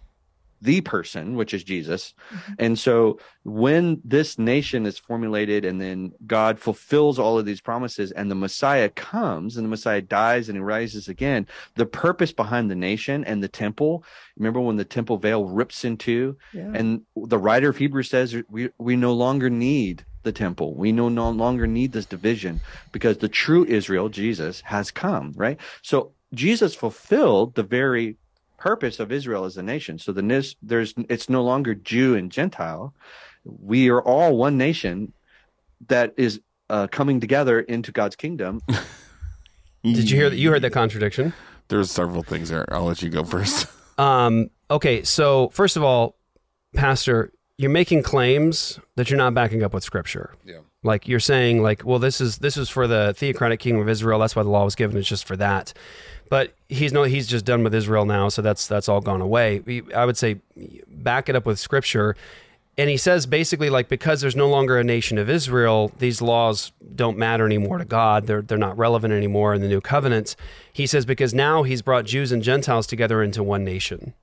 the person, which is Jesus. And so when this nation is formulated and then God fulfills all of these promises and the Messiah comes and the Messiah dies and he rises again, the purpose behind the nation and the temple, remember when the temple veil rips in two Yeah. and the writer of Hebrews says we we no longer need the temple. We no, no longer need this division because the true Israel, Jesus, has come, right? So Jesus fulfilled the very purpose of Israel as a nation. So the nis- there's it's no longer Jew and Gentile. We are all one nation that is uh, coming together into God's kingdom. Did you hear that? You heard that contradiction. There's several things there. I'll let you go first. Um, okay, so first of all, Pastor, you're making claims that you're not backing up with Scripture. Yeah. Like you're saying, like, well, this is this is for the theocratic kingdom of Israel. That's why the law was given. It's just for that. But he's no, he's just done with Israel now, so that's that's all gone away. I would say back it up with Scripture. And he says basically like because there's no longer a nation of Israel, these laws don't matter anymore to God. They're they're not relevant anymore in the new covenant. He says because now he's brought Jews and Gentiles together into one nation.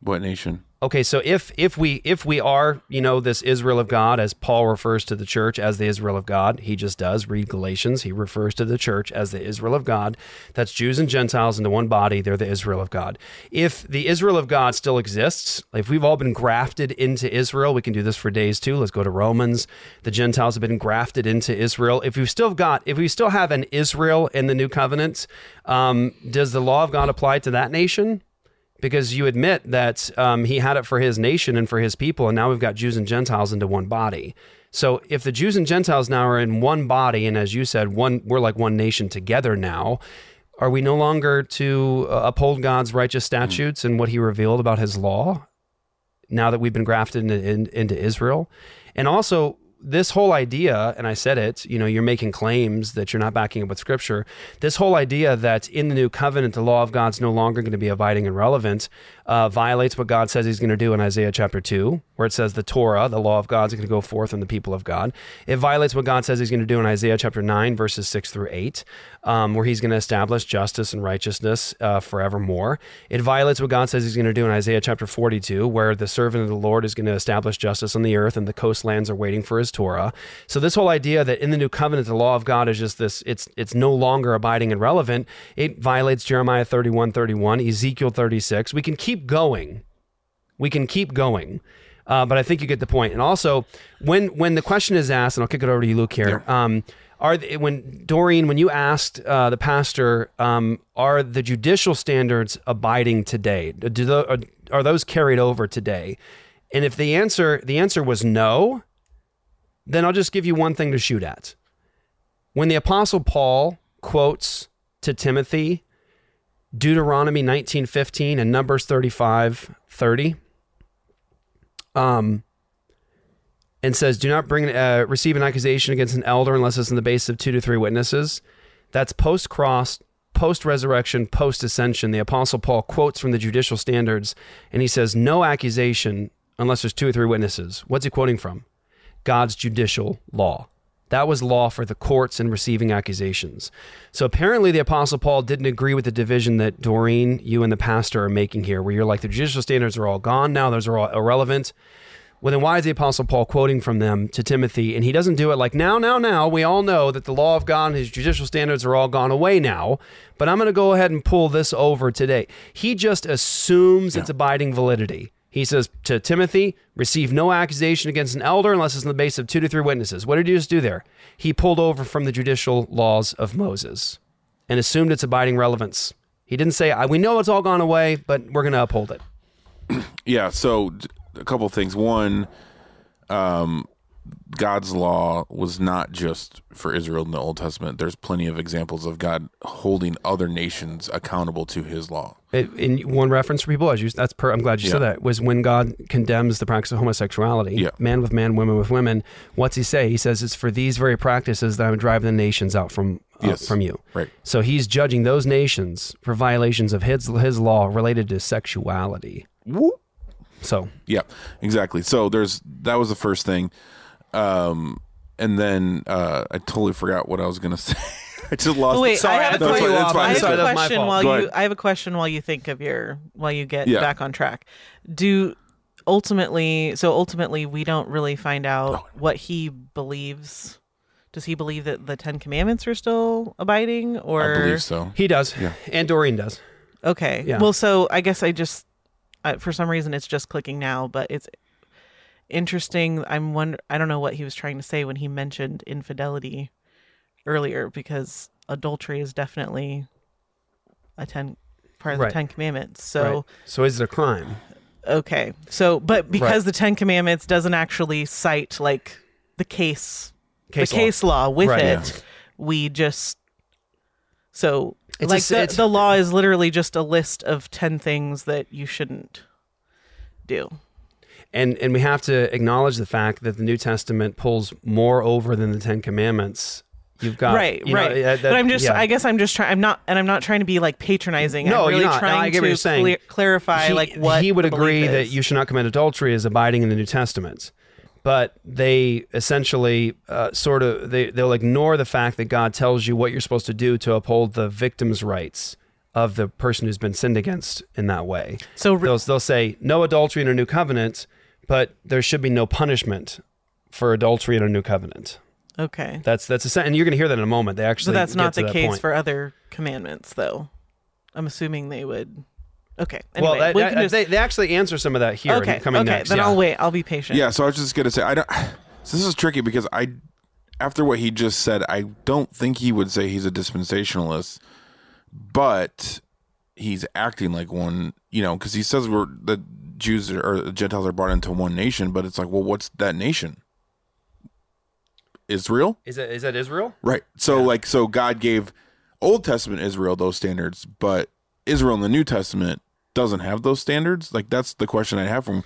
What nation? Okay, so if if we if we are, you know, this Israel of God as Paul refers to the church as the Israel of God, he just does read Galatians, he refers to the church as the Israel of God. That's Jews and Gentiles into one body, they're the Israel of God. If the Israel of God still exists, if we've all been grafted into Israel, we can do this for days too. Let's go to Romans. The Gentiles have been grafted into Israel. If we've still got if we still have an Israel in the new covenant, um, does the law of God apply to that nation? Because you admit that um, he had it for his nation and for his people, and now we've got Jews and Gentiles into one body. So if the Jews and Gentiles now are in one body, and as you said, one we're like one nation together now, are we no longer to uh, uphold God's righteous statutes and what He revealed about His law? Now that we've been grafted into, in, into Israel, and also this whole idea, and I said it, you know, you're making claims that you're not backing up with scripture. This whole idea that in the new covenant, the law of God's no longer going to be abiding and relevant uh, violates what God says he's going to do in Isaiah chapter 2, where it says the Torah, the law of God, is going to go forth in the people of God. It violates what God says he's going to do in Isaiah chapter 9, verses 6 through 8, um, where he's going to establish justice and righteousness uh, forevermore. It violates what God says he's going to do in Isaiah chapter 42, where the servant of the Lord is going to establish justice on the earth and the coastlands are waiting for his Torah. So this whole idea that in the new covenant the law of God is just this it's it's no longer abiding and relevant, it violates Jeremiah 31 31, Ezekiel 36. We can keep going. We can keep going. Uh, but I think you get the point. And also, when when the question is asked, and I'll kick it over to you, Luke. Here, um, are the, when Doreen, when you asked uh, the pastor, um, are the judicial standards abiding today? Do the, are, are those carried over today? And if the answer the answer was no, then I'll just give you one thing to shoot at. When the apostle Paul quotes to Timothy Deuteronomy 19:15 and Numbers 35:30 um and says do not bring uh, receive an accusation against an elder unless it's in the basis of two to three witnesses. That's post cross, post resurrection, post ascension. The apostle Paul quotes from the judicial standards and he says no accusation unless there's two or three witnesses. What's he quoting from? God's judicial law. That was law for the courts in receiving accusations. So apparently, the Apostle Paul didn't agree with the division that Doreen, you, and the pastor are making here, where you're like, the judicial standards are all gone now, those are all irrelevant. Well, then why is the Apostle Paul quoting from them to Timothy? And he doesn't do it like, now, now, now, we all know that the law of God and his judicial standards are all gone away now, but I'm going to go ahead and pull this over today. He just assumes it's abiding validity. He says to Timothy, receive no accusation against an elder unless it's on the basis of two to three witnesses. What did he just do there? He pulled over from the judicial laws of Moses and assumed its abiding relevance. He didn't say, "I- we know it's all gone away, but we're going to uphold it. Yeah. So a couple things. One, um, God's law was not just for Israel in the Old Testament. There's plenty of examples of God holding other nations accountable to His law. It, in one reference for people, as you, that's per, I'm glad you said that, was when God condemns the practice of homosexuality, Yeah. man with man, women with women. What's he say? He says, it's for these very practices that I'm driving the nations out from, uh, Yes. from you. Right. So he's judging those nations for violations of his, his law related to sexuality. So Yeah, exactly. So there's that was the first thing, um, and then uh, I totally forgot what I was gonna say. I just lost. Oh, wait, Sorry, I have a that's fine, question. I have a question while Go you. ahead. I have a question while you think of your while you get Yeah. back on track. Do ultimately, so ultimately, we don't really find out what he believes. Does he believe that the Ten Commandments are still abiding, or I believe so. he does. Yeah. And Doreen does. Okay. Yeah. Well, so I guess I just uh, for some reason it's just clicking now, but it's interesting. I'm wonder. I don't know what he was trying to say when he mentioned infidelity earlier, because adultery is definitely a ten part of Right. the Ten Commandments. So Right. So is it a crime? okay. So, but because Right. the Ten Commandments doesn't actually cite like the case, Case the law. case law with it, Yeah. we just so It's like s- the, it's- the law is literally just a list of 10 things that you shouldn't do and and we have to acknowledge the fact that the New Testament pulls more over than the Ten Commandments. You've got right, you know, right. uh, that- but I'm just, yeah. I guess I'm just trying. I'm not, and I'm not trying to be like patronizing. No, I'm really you're not. No, trying I get what to you're saying. clarify he, like what he would agree that you should not commit adultery is abiding in the New Testament, but they essentially uh, sort of they they'll ignore the fact that God tells you what you're supposed to do to uphold the victim's rights of the person who's been sinned against in that way. So they'll they'll say no adultery in a new covenant, but there should be no punishment for adultery in a new covenant. Okay. That's that's a sen- and you're going to hear that in a moment. They actually So that's get not to the that case point. for other commandments, though. I'm assuming they would. Okay. Anyway, well, that, we that- just- they, they actually answer some of that here okay. coming okay. next. Then yeah. I'll wait. I'll be patient. Yeah, so I was just gonna say I don't. So this is tricky because I, after what he just said, I don't think he would say he's a dispensationalist, but he's acting like one. You know, because he says we're the Jews are, or Gentiles are brought into one nation, but it's like, well, what's that nation? Israel, Is that is that Israel? right? So like, so God gave Old Testament Israel those standards, but Israel in the New Testament doesn't have those standards. Like that's the question I have from,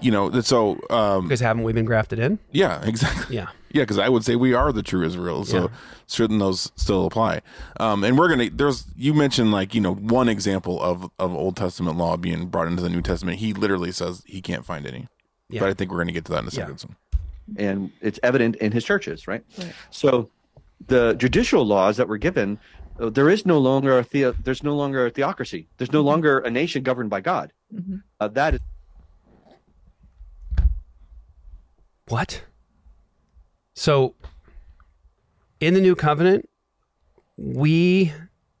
you know, so um, Because haven't we been grafted in? yeah, exactly. Yeah. Yeah, because I would say we are the true Israel. So Yeah. shouldn't those still apply? Um, and we're gonna there's you mentioned like, you know, one example of, of Old Testament law being brought into the New Testament. He literally says he can't find any. Yeah. But I think we're gonna get to that in a second. So. and it's evident in his churches, right? Right. So the judicial laws that were given, uh, there is no longer a theo- there's no longer a theocracy. There's no longer a nation governed by God. Uh, that is What? So, in the new covenant, we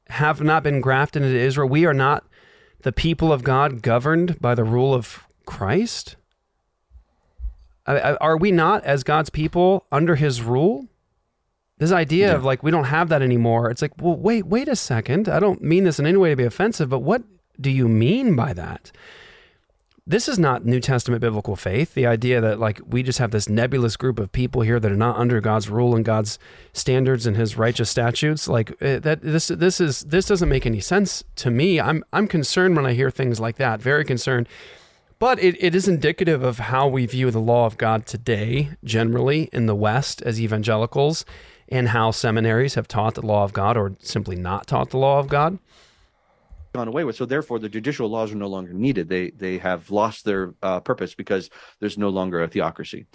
have not been grafted into Israel. We are not the people of God governed by the rule of Christ. Are we not, as God's people, under his rule? This idea of like, we don't have that anymore. It's like, well, wait, wait a second. I don't mean this in any way to be offensive, but what do you mean by that? This is not New Testament biblical faith. The idea that like we just have this nebulous group of people here that are not under God's rule and God's standards and His righteous statutes, like eh, that. This this is this doesn't make any sense to me. I'm I'm concerned when I hear things like that. Very concerned. But it, it is indicative of how we view the law of God today, generally in the West as evangelicals, and how seminaries have taught the law of God or simply not taught the law of God. Gone away with. So therefore, the judicial laws are no longer needed. They they have lost their uh, purpose because there's no longer a theocracy.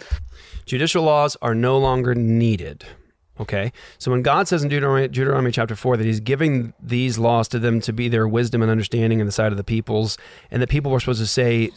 Judicial laws are no longer needed. Okay. So when God says in Deuteronomy, Deuteronomy chapter 4 that he's giving these laws to them to be their wisdom and understanding in the sight of the peoples, and the people were supposed to say,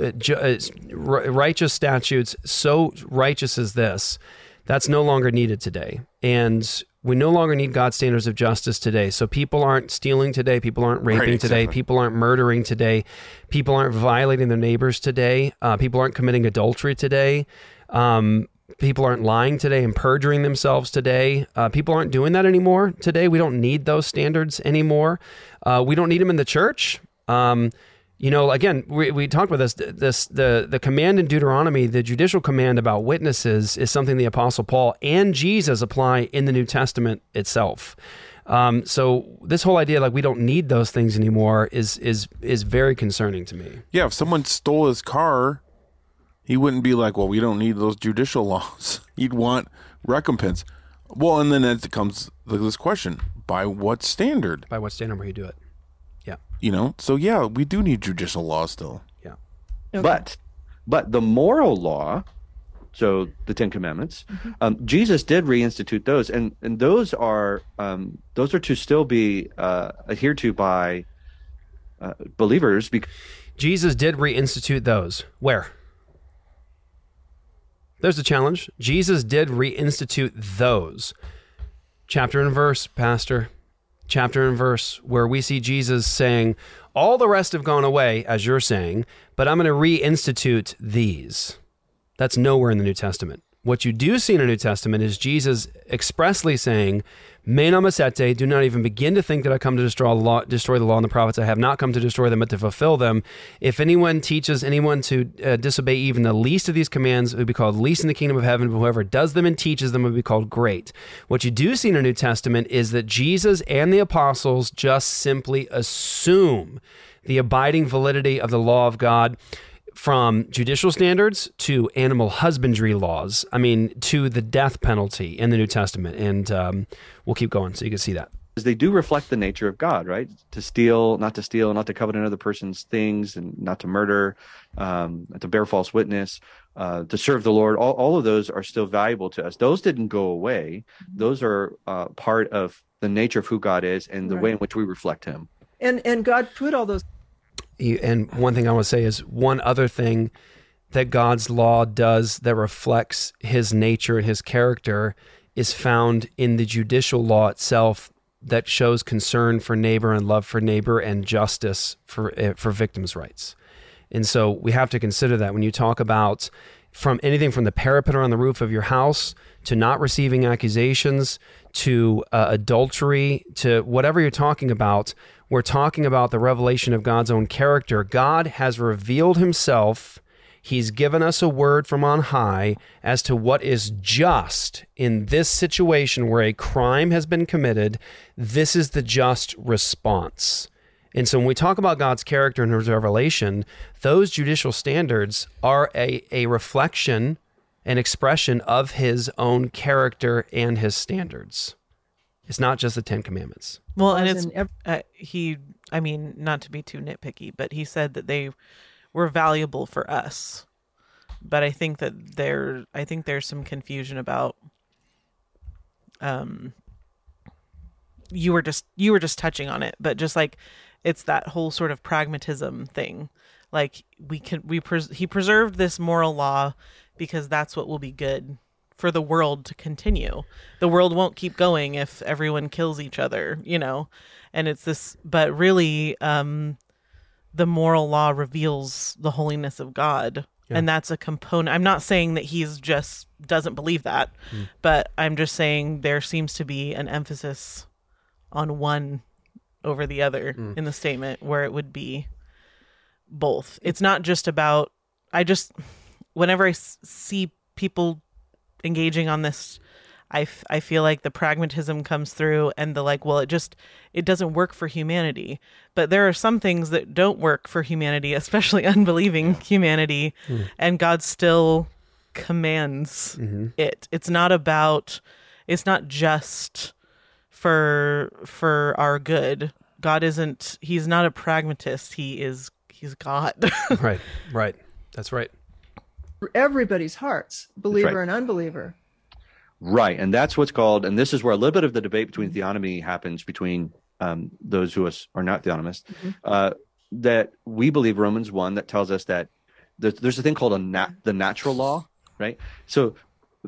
uh, uh, righteous statutes, so righteous as this, that's no longer needed today. And we no longer need God's standards of justice today. So people aren't stealing today. People aren't raping Right, today. exactly. People aren't murdering today. People aren't violating their neighbors today. Uh, people aren't committing adultery today. Um, people aren't lying today and perjuring themselves today. Uh, people aren't doing that anymore today. We don't need those standards anymore. Uh, we don't need them in the church. Um, you know, again, we, we talked about this. This the the command in Deuteronomy, the judicial command about witnesses, is something the Apostle Paul and Jesus apply in the New Testament itself. Um, so this whole idea, like we don't need those things anymore, is is is very concerning to me. Yeah, if someone stole his car, he wouldn't be like, "Well, we don't need those judicial laws." He'd want recompense. Well, and then it comes this question: By what standard? By what standard will you do it? Yeah. You know. So yeah, we do need judicial law still. Yeah. But but the moral law, so the Ten Commandments, um, Jesus did reinstitute those, and and those are um, those are to still be uh, adhered to by uh, believers. Because Jesus did reinstitute those. Where? There's the challenge. Jesus did reinstitute those. Chapter and verse, Pastor. Chapter and verse where we see Jesus saying, All the rest have gone away, as you're saying, but I'm going to reinstitute these. That's nowhere in the New Testament. What you do see in the New Testament is Jesus expressly saying, Me do not even begin to think that I come to destroy the law, destroy the law and the prophets. I have not come to destroy them, but to fulfill them. If anyone teaches anyone to uh, disobey even the least of these commands, it would be called least in the kingdom of heaven. But whoever does them and teaches them would be called great. What you do see in the New Testament is that Jesus and the apostles just simply assume the abiding validity of the law of God from judicial standards to animal husbandry laws. I mean, to the death penalty in the New Testament. And um, we'll keep going so you can see that. They do reflect the nature of God, right? To steal, not to steal, not to covet another person's things, and not to murder, um, to bear false witness, uh, to serve the Lord. All, all of those are still valuable to us. Those didn't go away. Those are uh, part of the nature of who God is and the Right. way in which we reflect Him. And and God put all those You- And one thing I want to say is one other thing that God's law does that reflects his nature and his character is found in the judicial law itself that shows concern for neighbor and love for neighbor and justice for eh, for victims' rights. And so we have to consider that when you talk about from anything from the parapet on the roof of your house to not receiving accusations to uh, adultery to whatever you're talking about, we're talking about the revelation of God's own character. God has revealed himself. He's given us a word from on high as to what is just in this situation where a crime has been committed. This is the just response. And so when we talk about God's character and his revelation, those judicial standards are a, a reflection, an expression of his own character and his standards. It's not just the Ten Commandments. Well, and it's uh, he. I mean, not to be too nitpicky, but he said that they were valuable for us. But I think that there, I think there's some confusion about. Um. You were just you were just touching on it, but just like it's that whole sort of pragmatism thing. Like we can we pres- he preserved this moral law because that's what will be good for the world to continue. The world won't keep going if everyone kills each other, you know. And it's this but really um the moral law reveals the holiness of God. Yeah. And that's a component. I'm not saying that he's just doesn't believe that, Mm. but I'm just saying there seems to be an emphasis on one over the other Mm. in the statement where it would be both. It's not just about I just whenever I s- see people engaging on this I, f- I feel like the pragmatism comes through and the like well it just it doesn't work for humanity but there are some things that don't work for humanity especially unbelieving humanity Mm. and god still commands Mhm. it it's not about it's not just for for our good god isn't he's not a pragmatist he is he's god right, right. That's right. Everybody's hearts, believer right. and unbeliever. Right, and that's what's called, and this is where a little bit of the debate between theonomy happens between um, those who us- are not theonomists. Uh, that we believe Romans one that tells us that there's, there's a thing called a nat- the natural law, right? So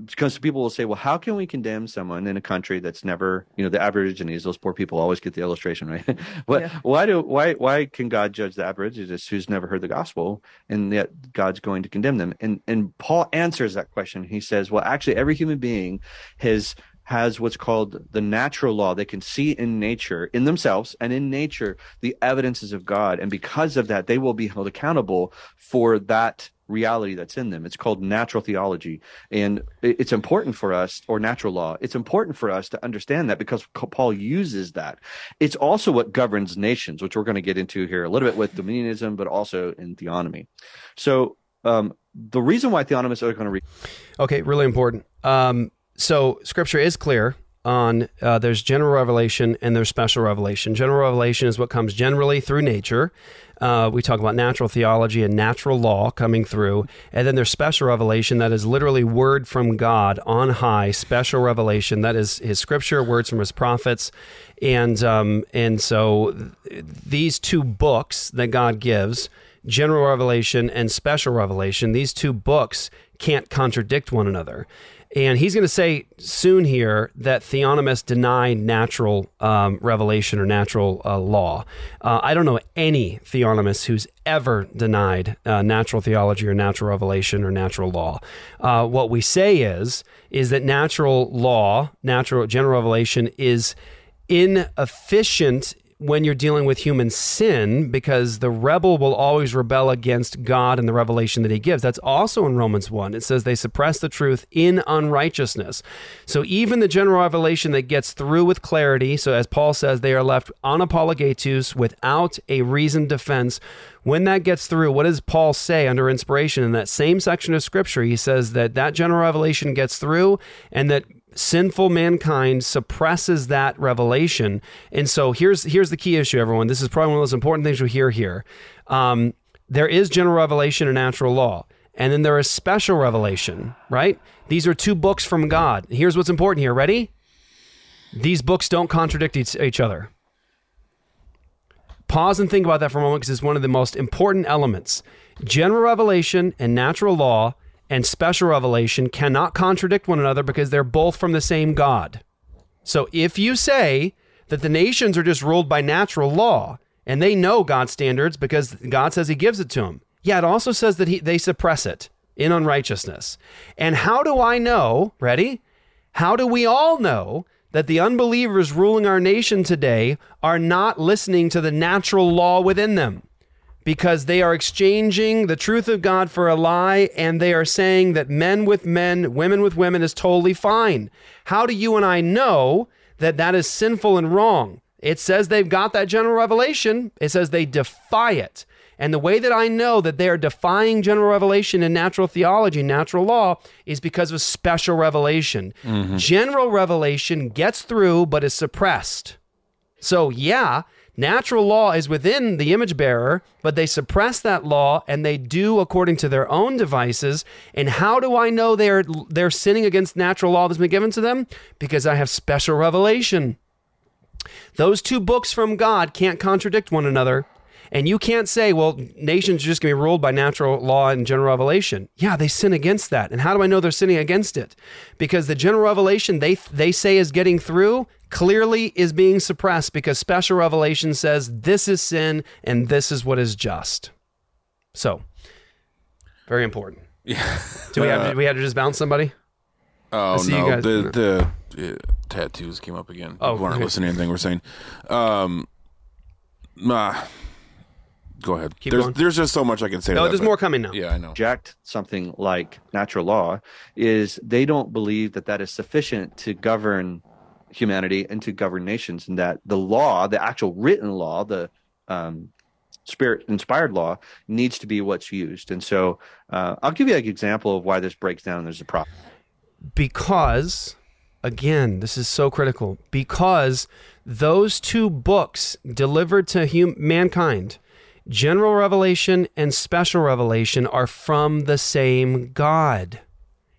because people will say, well, how can we condemn someone in a country that's never, you know, the Aborigines? Those poor people always get the illustration, right? what? Yeah. Why do why why can God judge the Aborigines who's never heard the gospel, and yet God's going to condemn them? And and Paul answers that question. He says, well, actually, every human being has has what's called the natural law. They can see in nature, in themselves, and in nature, the evidences of God, and because of that, they will be held accountable for that reality that's in them. It's called natural theology. And it's important for us, or natural law, it's important for us to understand that because Paul uses that. It's also what governs nations, which we're going to get into here a little bit with dominionism, but also in theonomy. So, um, the reason why theonomists are going to read. Okay, really important. Um, so scripture is clear on uh, there's general revelation and there's special revelation. General revelation is what comes generally through nature. Uh, we talk about natural theology and natural law coming through, and then there's special revelation that is literally word from God on high. Special revelation that is His scripture, words from His prophets, and um, and so th- these two books that God gives general revelation and special revelation, these two books can't contradict one another. And he's going to say soon here that theonomists deny natural um, revelation or natural uh, law. Uh, I don't know any theonomist who's ever denied uh, natural theology or natural revelation or natural law. Uh, what we say is is that natural law, natural general revelation, is inefficient when you're dealing with human sin because the rebel will always rebel against God and the revelation that he gives. That's also in Romans 1. It says they suppress the truth in unrighteousness. So even the general revelation that gets through with clarity, so as Paul says, they are left anapologetos without a reasoned defense. When that gets through, what does Paul say under inspiration in that same section of scripture? He says that that general revelation gets through and that sinful mankind suppresses that revelation. And so here's here's the key issue, everyone. This is probably one of the most important things we hear here. Um, there is general revelation and natural law. And then there is special revelation, right? These are two books from God. Here's what's important here. Ready? These books don't contradict each, each other. Pause and think about that for a moment because it's one of the most important elements. General revelation and natural law and special revelation cannot contradict one another because they're both from the same God. So if you say that the nations are just ruled by natural law and they know God's standards because God says he gives it to them, yeah, it also says that he, they suppress it in unrighteousness. And how do I know? Ready? How do we all know that the unbelievers ruling our nation today are not listening to the natural law within them? Because they are exchanging the truth of God for a lie and they are saying that men with men, women with women is totally fine. How do you and I know that that is sinful and wrong? It says they've got that general revelation, it says they defy it. And the way that I know that they are defying general revelation and natural theology, natural law, is because of special revelation. Mm-hmm. General revelation gets through but is suppressed. So, yeah, natural law is within the image bearer, but they suppress that law and they do according to their own devices. And how do I know they're they're sinning against natural law that's been given to them? Because I have special revelation. Those two books from God can't contradict one another. And you can't say, well, nations are just going to be ruled by natural law and general revelation. Yeah, they sin against that. And how do I know they're sinning against it? Because the general revelation they they say is getting through clearly is being suppressed because special revelation says this is sin and this is what is just. So, very important. Yeah. Do we have Uh, we had to just bounce somebody? Oh see you no, guys- the the uh, tattoos came up again. Oh, People aren't okay. listening to anything we're saying. Um, nah, go ahead. Keep there's going. there's just so much I can say. to No, that, there's but- more coming now. Yeah, I know. Reject something like natural law is they don't believe that that is sufficient to govern humanity and to govern nations, and that the law, the actual written law, the um, spirit inspired law, needs to be what's used. And so, uh, I'll give you an example of why this breaks down. and There's a problem. because again this is so critical because those two books delivered to hum- mankind general revelation and special revelation are from the same god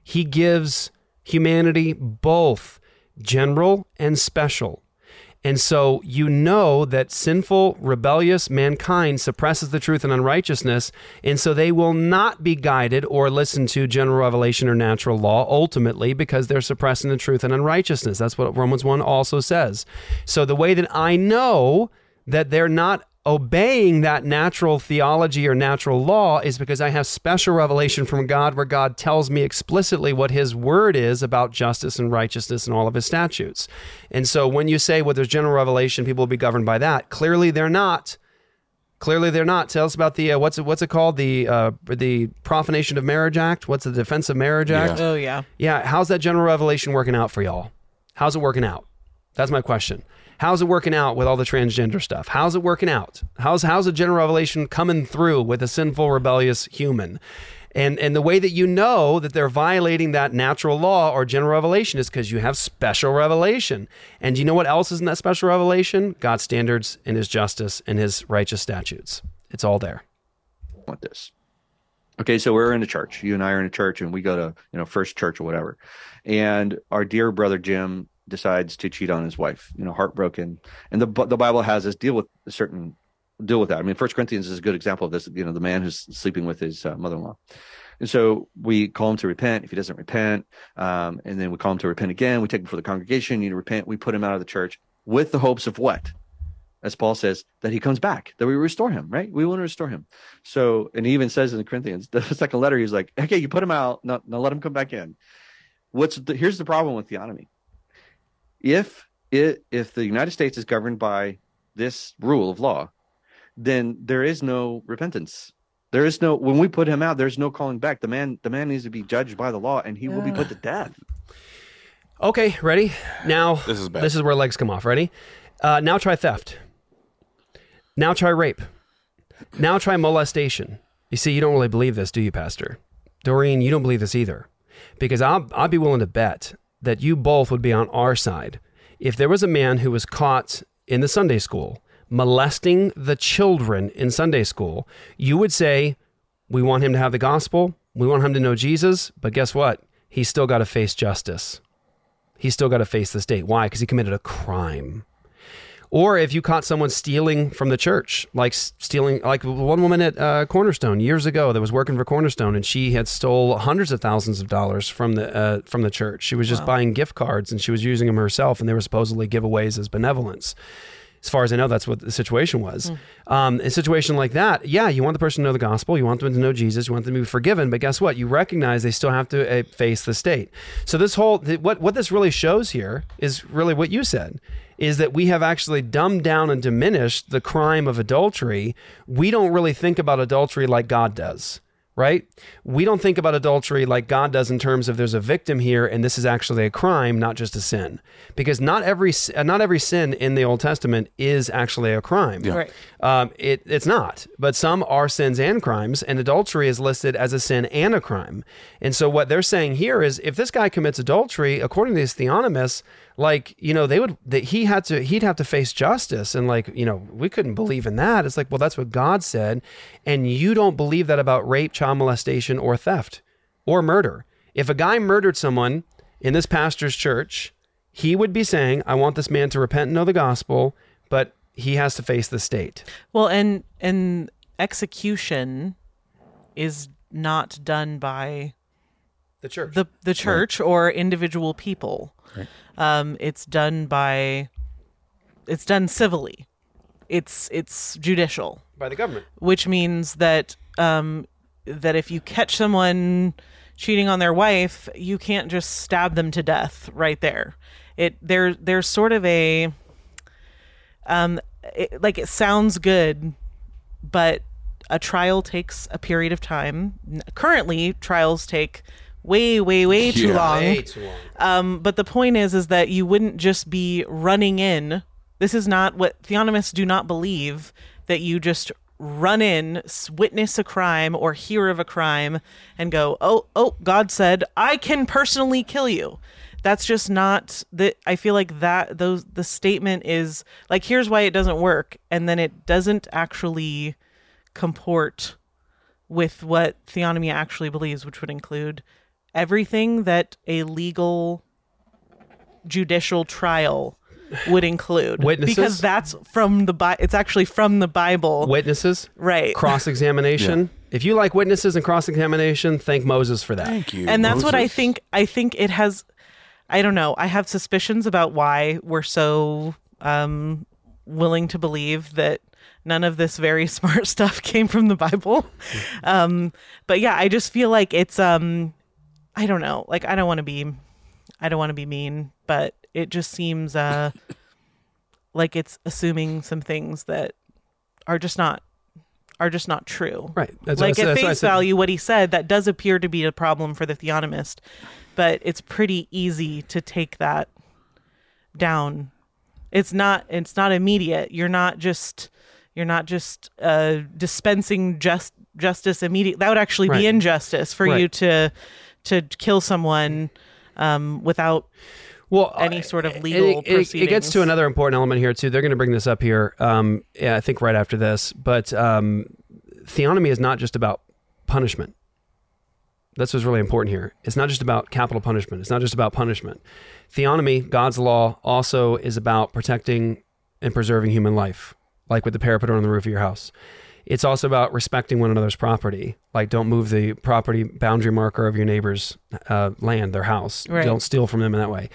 he gives humanity both general and special and so you know that sinful, rebellious mankind suppresses the truth and unrighteousness, and so they will not be guided or listen to general revelation or natural law ultimately because they're suppressing the truth and unrighteousness. That's what Romans 1 also says. So the way that I know that they're not obeying that natural theology or natural law is because I have special revelation from God where God tells me explicitly what his word is about justice and righteousness and all of his statutes. And so when you say, well, there's general revelation, people will be governed by that, clearly they're not. Clearly they're not. Tell us about the uh, what's it, what's it called the uh, the Profanation of Marriage Act. What's the Defense of Marriage Act? Oh yeah. Yeah, how's that general revelation working out for y'all? How's it working out? That's my question. How's it working out with all the transgender stuff? How's it working out? How's how's the general revelation coming through with a sinful, rebellious human? And and the way that you know that they're violating that natural law or general revelation is because you have special revelation. And you know what else is in that special revelation? God's standards and his justice and his righteous statutes. It's all there. want this. Okay, so we're in a church. You and I are in a church, and we go to you know First Church or whatever, and our dear brother Jim decides to cheat on his wife. You know, heartbroken, and the the Bible has us deal with a certain deal with that. I mean, First Corinthians is a good example of this. You know, the man who's sleeping with his uh, mother-in-law. And so we call him to repent if he doesn't repent. Um, and then we call him to repent again. We take him before the congregation. You need to repent. We put him out of the church with the hopes of what? As Paul says, that he comes back, that we restore him, right? We want to restore him. So, and he even says in the Corinthians, the second letter, he's like, okay, you put him out. Now, now let him come back in. What's the, here's the problem with theonomy. If it, if the United States is governed by this rule of law, then there is no repentance. There is no when we put him out, there's no calling back. The man the man needs to be judged by the law and he will be put to death. Okay, ready? Now This is bad. This is where legs come off. Ready? Uh, now try theft. Now try rape. Now try molestation. You see, you don't really believe this, do you, Pastor? Doreen, you don't believe this either. Because I'll, I'd be willing to bet that you both would be on our side. If there was a man who was caught in the Sunday school molesting the children in Sunday school, you would say, We want him to have the gospel. We want him to know Jesus. But guess what? He's still got to face justice he's still got to face the state. Why? Because he committed a crime. Or if you caught someone stealing from the church, like stealing, like one woman at uh, Cornerstone years ago that was working for Cornerstone, and she had stole hundreds of thousands of dollars from the uh, from the church. She was just buying gift cards and she was using them herself, and they were supposedly giveaways as benevolence. As far as I know, that's what the situation was. Um, a situation like that, yeah, you want the person to know the gospel, you want them to know Jesus, you want them to be forgiven, but guess what? You recognize they still have to uh, face the state. So this whole what what this really shows here is really what you said is that we have actually dumbed down and diminished the crime of adultery. We don't really think about adultery like God does. Right? We don't think about adultery like God does in terms of there's a victim here and this is actually a crime, not just a sin. Because not every uh, not every sin in the Old Testament is actually a crime. Right. Um, it, it's not, but some are sins and crimes, and adultery is listed as a sin and a crime. And so, what they're saying here is, if this guy commits adultery, according to these theonomists, like you know, they would that he had to he'd have to face justice, and like you know, we couldn't believe in that. It's like, well, that's what God said, and you don't believe that about rape, child molestation, or theft, or murder. If a guy murdered someone in this pastor's church, he would be saying, I want this man to repent and know the gospel, but he has to face the state. Well, and and execution is not done by the church, the the church or individual people. Um, it's done by it's done civilly. It's it's judicial by the government. which means that um, that if you catch someone cheating on their wife, you can't just stab them to death right there. It there there's sort of a um it, like it sounds good, but a trial takes a period of time. Currently, trials take way way way too Yeah. long. Way too long. Um, but the point is, is that you wouldn't just be running in. This is not what theonomists do not believe that you just run in, witness a crime or hear of a crime, and go, "Oh, oh, God said I can personally kill you." That's just not the. I feel like that those the statement is like, "Here's why it doesn't work," and then it doesn't actually comport with what theonomy actually believes, which would include everything that a legal judicial trial would include. Witnesses? Because that's from the Bi- it's actually from the Bible. Witnesses, Right. Cross examination. If you like witnesses and cross examination, thank Moses for that. Thank you. and that's what I think I think it has I don't know. I have suspicions about why we're so um willing to believe that none of this very smart stuff came from the Bible. Um but yeah, I just feel like it's um I don't know. Like I don't want to be I don't want to be mean, but it just seems uh like it's assuming some things that are just not are just not true. Right. That's I like said- at face value, what he said that does appear to be a problem for the theonomist, but it's pretty easy to take that down. It's not. It's not immediate. You're not just. You're not just uh, dispensing just justice immediate. That would actually Right. be injustice for you to to kill someone um, without well any sort of legal it, it- it gets to another important element here too. They're going to bring this up here. Um, yeah, I think right after this. But um, theonomy is not just about punishment. That's what's really important here. It's not just about capital punishment. It's not just about punishment. Theonomy, God's law, also is about protecting and preserving human life, like with the parapet on the roof of your house. It's also about respecting one another's property. Like, don't move the property boundary marker of your neighbor's uh, land, their house. Right. Don't steal from them in that way.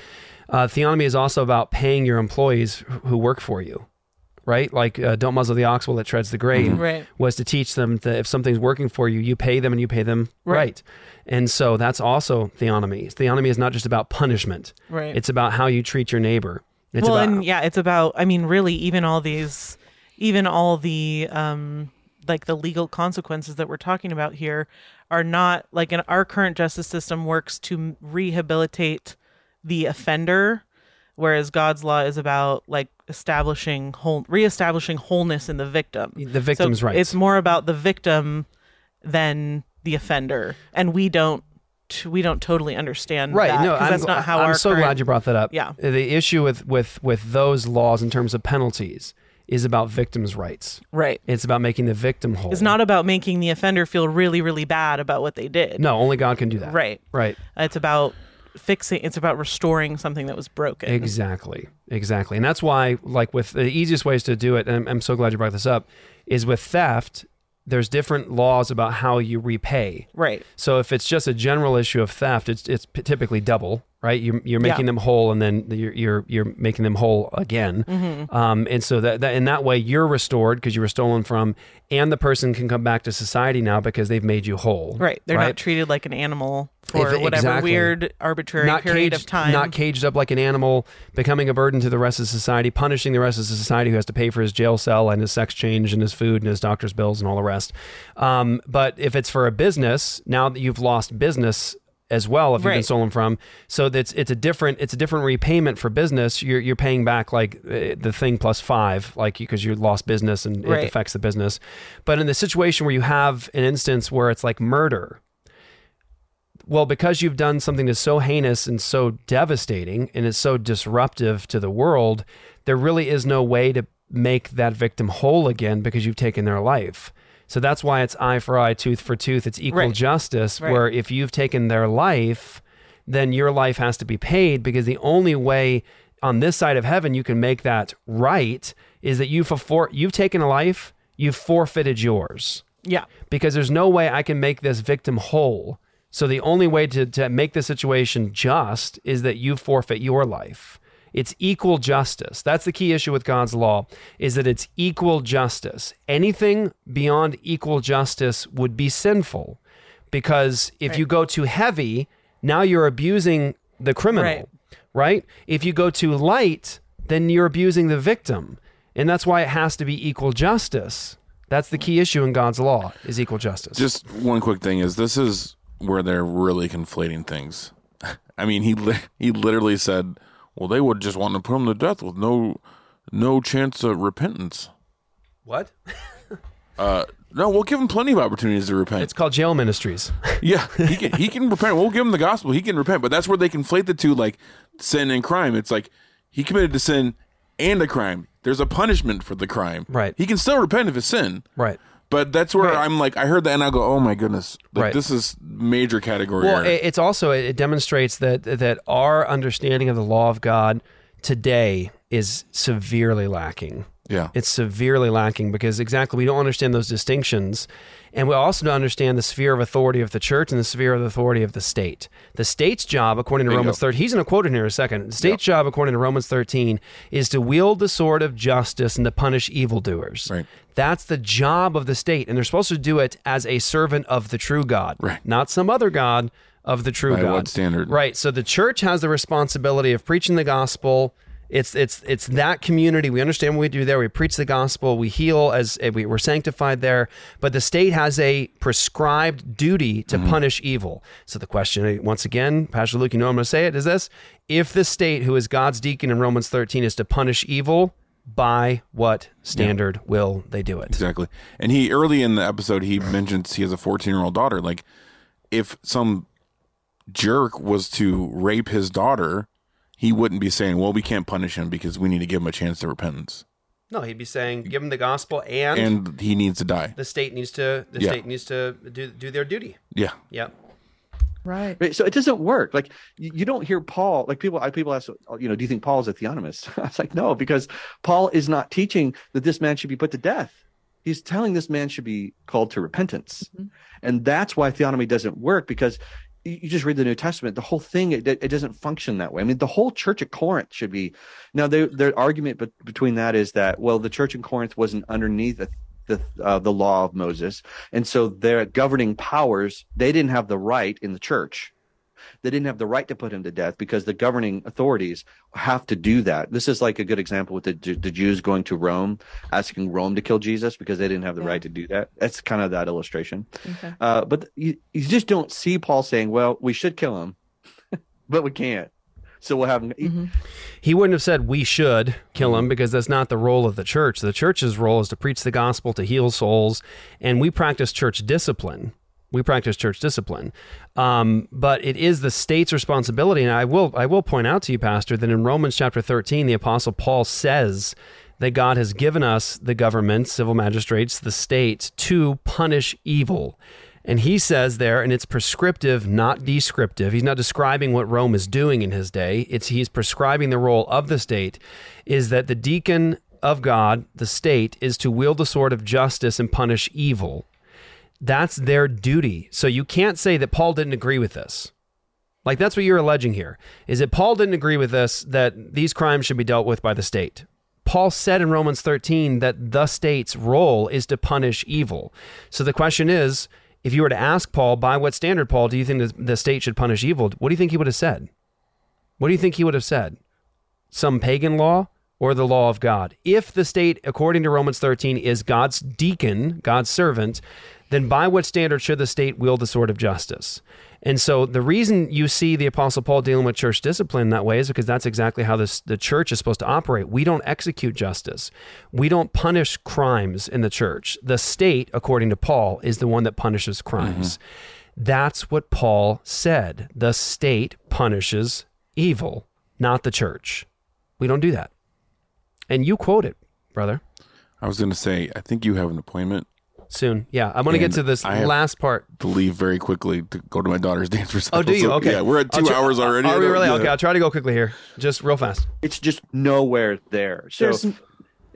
Uh, theonomy is also about paying your employees who- work for you, right? Like, uh, don't muzzle the ox while it treads the grain. Mhm. Right. Was to teach them that if something's working for you, you pay them and you pay them Right. right. And so that's also theonomy. Theonomy is not just about punishment. Right. It's about how you treat your neighbor. It's well, about and yeah, it's about. I mean, really, even all these, even all the um, like the legal consequences that we're talking about here are not like in our current justice system works to rehabilitate the offender, whereas God's law is about like establishing whole, reestablishing wholeness in the victim. The victim's so rights. It's more about the victim than the offender, and we don't. We don't totally understand right that, no I'm, that's not how I'm our so current- glad you brought that up Yeah. the issue with with with those laws in terms of penalties is about victims rights Right. it's about making the victim whole It's not about making the offender feel really, really bad about what they did. no only god can do that Right. right It's about fixing. It's about restoring something that was broken. Exactly, exactly, and that's why, like, with the easiest ways to do it, and I'm, I'm so glad you brought this up, is with theft. There's different laws about how you repay. Right. So if it's just a general issue of theft, it's it's typically double, right? You're, you're making Yeah. them whole, and then you're you're, you're making them whole again. Mhm. Um, and so that, that in that way you're restored because you were stolen from, and the person can come back to society now because they've made you whole. Right. They're not treated like an animal for If- whatever exactly. weird arbitrary not period caged, of time. Not caged up like an animal, becoming a burden to the rest of society, punishing the rest of society who has to pay for his jail cell and his sex change and his food and his doctor's bills and all the rest. Um, but if it's for a business, now that you've lost business as well, if you've been stolen from, so that's it's a different it's a different repayment for business. You're you're paying back like uh, the thing plus five, like because you lost business and Right. it affects the business. But in the situation where you have an instance where it's like murder, well, because you've done something that's so heinous and so devastating and it's so disruptive to the world, there really is no way to make that victim whole again because you've taken their life. So that's why it's eye for eye, tooth for tooth. It's equal Right. justice, Right. where if you've taken their life, then your life has to be paid because the only way on this side of heaven you can make that right is that you've, for- you've taken a life, you've forfeited yours yeah. because there's no way I can make this victim whole. So the only way to, to make the situation just is that you forfeit your life. It's equal justice. That's the key issue with God's law is that it's equal justice. Anything beyond equal justice would be sinful because if you go too heavy, now you're abusing the criminal, Right. right? If you go too light, then you're abusing the victim. And that's why it has to be equal justice. That's the key issue in God's law is equal justice. Just one quick thing is this is where they're really conflating things. I mean, he li- he literally said, "Well, they would just want to put him to death with no no chance of repentance." What? Uh, no, we'll give him plenty of opportunities to repent. It's called jail ministries. yeah, he can he can repent. We'll give him the gospel. He can repent, but that's where they conflate the two, like sin and crime. It's like he committed a sin and a crime. There's a punishment for the crime. Right. He can still repent of his sin. Right. But that's where I'm like, I heard that and I go, oh my goodness, like, Right. this is major category. Well, error. it's also it demonstrates that that our understanding of the law of God today is severely lacking. Yeah. It's severely lacking because exactly we don't understand those distinctions. And we also don't understand the sphere of authority of the church and the sphere of authority of the state. The state's job, according to Bingo. Romans 13, he's going to quote it here in a second. The state's job, according to Romans 13, is to wield the sword of justice and to punish evildoers. Right. That's the job of the state. And they're supposed to do it as a servant of the true God, Right. not some other God of the true By God. what standard? Right. So the church has the responsibility of preaching the gospel. It's it's it's that community. We understand what we do there. We preach the gospel. We heal as eh, we, we're sanctified there. But the state has a prescribed duty to Mm-hmm. punish evil. So the question, eh, once again, Pastor Luke, you know I'm going to say it, is this: If the state, who is God's deacon in Romans 13, is to punish evil, by what standard will they do it? Exactly. And he early in the episode he mentions he has a 14 year old daughter. Like, if some jerk was to rape his daughter, he wouldn't be saying, "Well, we can't punish him because we need to give him a chance to repentance, No, he'd be saying, give him the gospel, and, and he needs to die." the state needs to the Yeah. state needs to do do their duty. Yeah. Yep. Right. Right. So it doesn't work. Like you, you don't hear Paul. Like people, I- people ask, oh, you know, do you think Paul is a theonomist? I was like, no, because Paul is not teaching that this man should be put to death. He's telling this man should be called to repentance, mm-hmm. and that's why theonomy doesn't work. Because you just read the New Testament, the whole thing it, it doesn't function that way. I mean, the whole church at Corinth should be. Now, their argument bet- between that is that well, the church in Corinth wasn't underneath the the, uh, the law of Moses, and so their governing powers they didn't have the right in the church They didn't have the right to put him to death because the governing authorities have to do that. This is like a good example with the, the Jews going to Rome, asking Rome to kill Jesus because they didn't have the Yeah. right to do that. That's kind of that illustration. Okay. Uh, but you, you just don't see Paul saying, well, we should kill him, but we can't. So we'll have him. He wouldn't have said we should kill him because that's not the role of the church. The church's role is to preach the gospel, to heal souls, and we practice church discipline. We practice church discipline, um, but it is the state's responsibility. And I will, I will point out to you, Pastor, that in Romans chapter thirteen, the Apostle Paul says that God has given us the government, civil magistrates, the state, to punish evil. And he says there, and it's prescriptive, not descriptive. He's not describing what Rome is doing in his day. It's he's prescribing the role of the state, is that the deacon of God, the state, is to wield the sword of justice and punish evil. That's their duty. So you can't say that Paul didn't agree with this. Like that's what you're alleging here. Is that Paul didn't agree with this that these crimes should be dealt with by the state. Paul said in Romans 13 that the state's role is to punish evil. So the question is, if you were to ask Paul, by what standard, Paul, do you think the, state should punish evil? What do you think he would have said? What do you think he would have said? Some pagan law or the law of God? If the state, according to Romans 13, is God's deacon, God's servant, then by what standard should the state wield the sword of justice? And so the reason you see the Apostle Paul dealing with church discipline that way is because that's exactly how this, the church is supposed to operate. We don't execute justice, we don't punish crimes in the church. The state, according to Paul, is the one that punishes crimes. Mm-hmm. That's what Paul said. The state punishes evil, not the church. We don't do that. And you quote it, brother. I was going to say, I think you have an appointment Soon. Yeah. I'm gonna get to this I last part. to leave very quickly to go to my daughter's dance recital. Oh, do you? So, Okay. Yeah, we're at 2 try- hours already. Are we really? yeah. Okay, I'll try to go quickly here, just real fast. It's just nowhere there. So There's,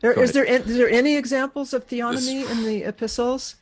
there, Go is there is there any examples of theonomy This- in the epistles?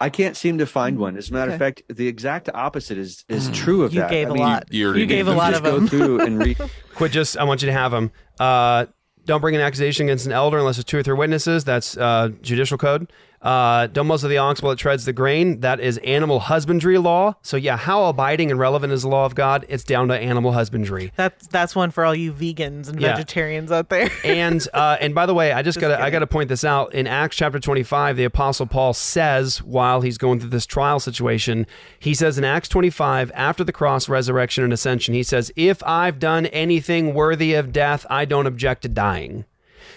I can't seem to find one. As a matter of fact, the exact opposite is is true of You that. gave I a mean, lot. You already You gave a lot just of go them. through and read. Quit. Just I want you to have them. Uh, don't bring an accusation against an elder unless it's two or three witnesses. That's uh, judicial code. Uh, don't muzzle the ox while it treads the grain. That is animal husbandry law. So yeah, how abiding and relevant is the law of God? It's down to animal husbandry. That's that's one for all you vegans and Yeah. vegetarians out there. and uh, and by the way, I just, Just gotta I gotta point this out. In Acts chapter twenty five, the apostle Paul says while he's going through this trial situation, he says in Acts twenty five, after the cross, resurrection, and ascension, he says, "If I've done anything worthy of death, I don't object to dying."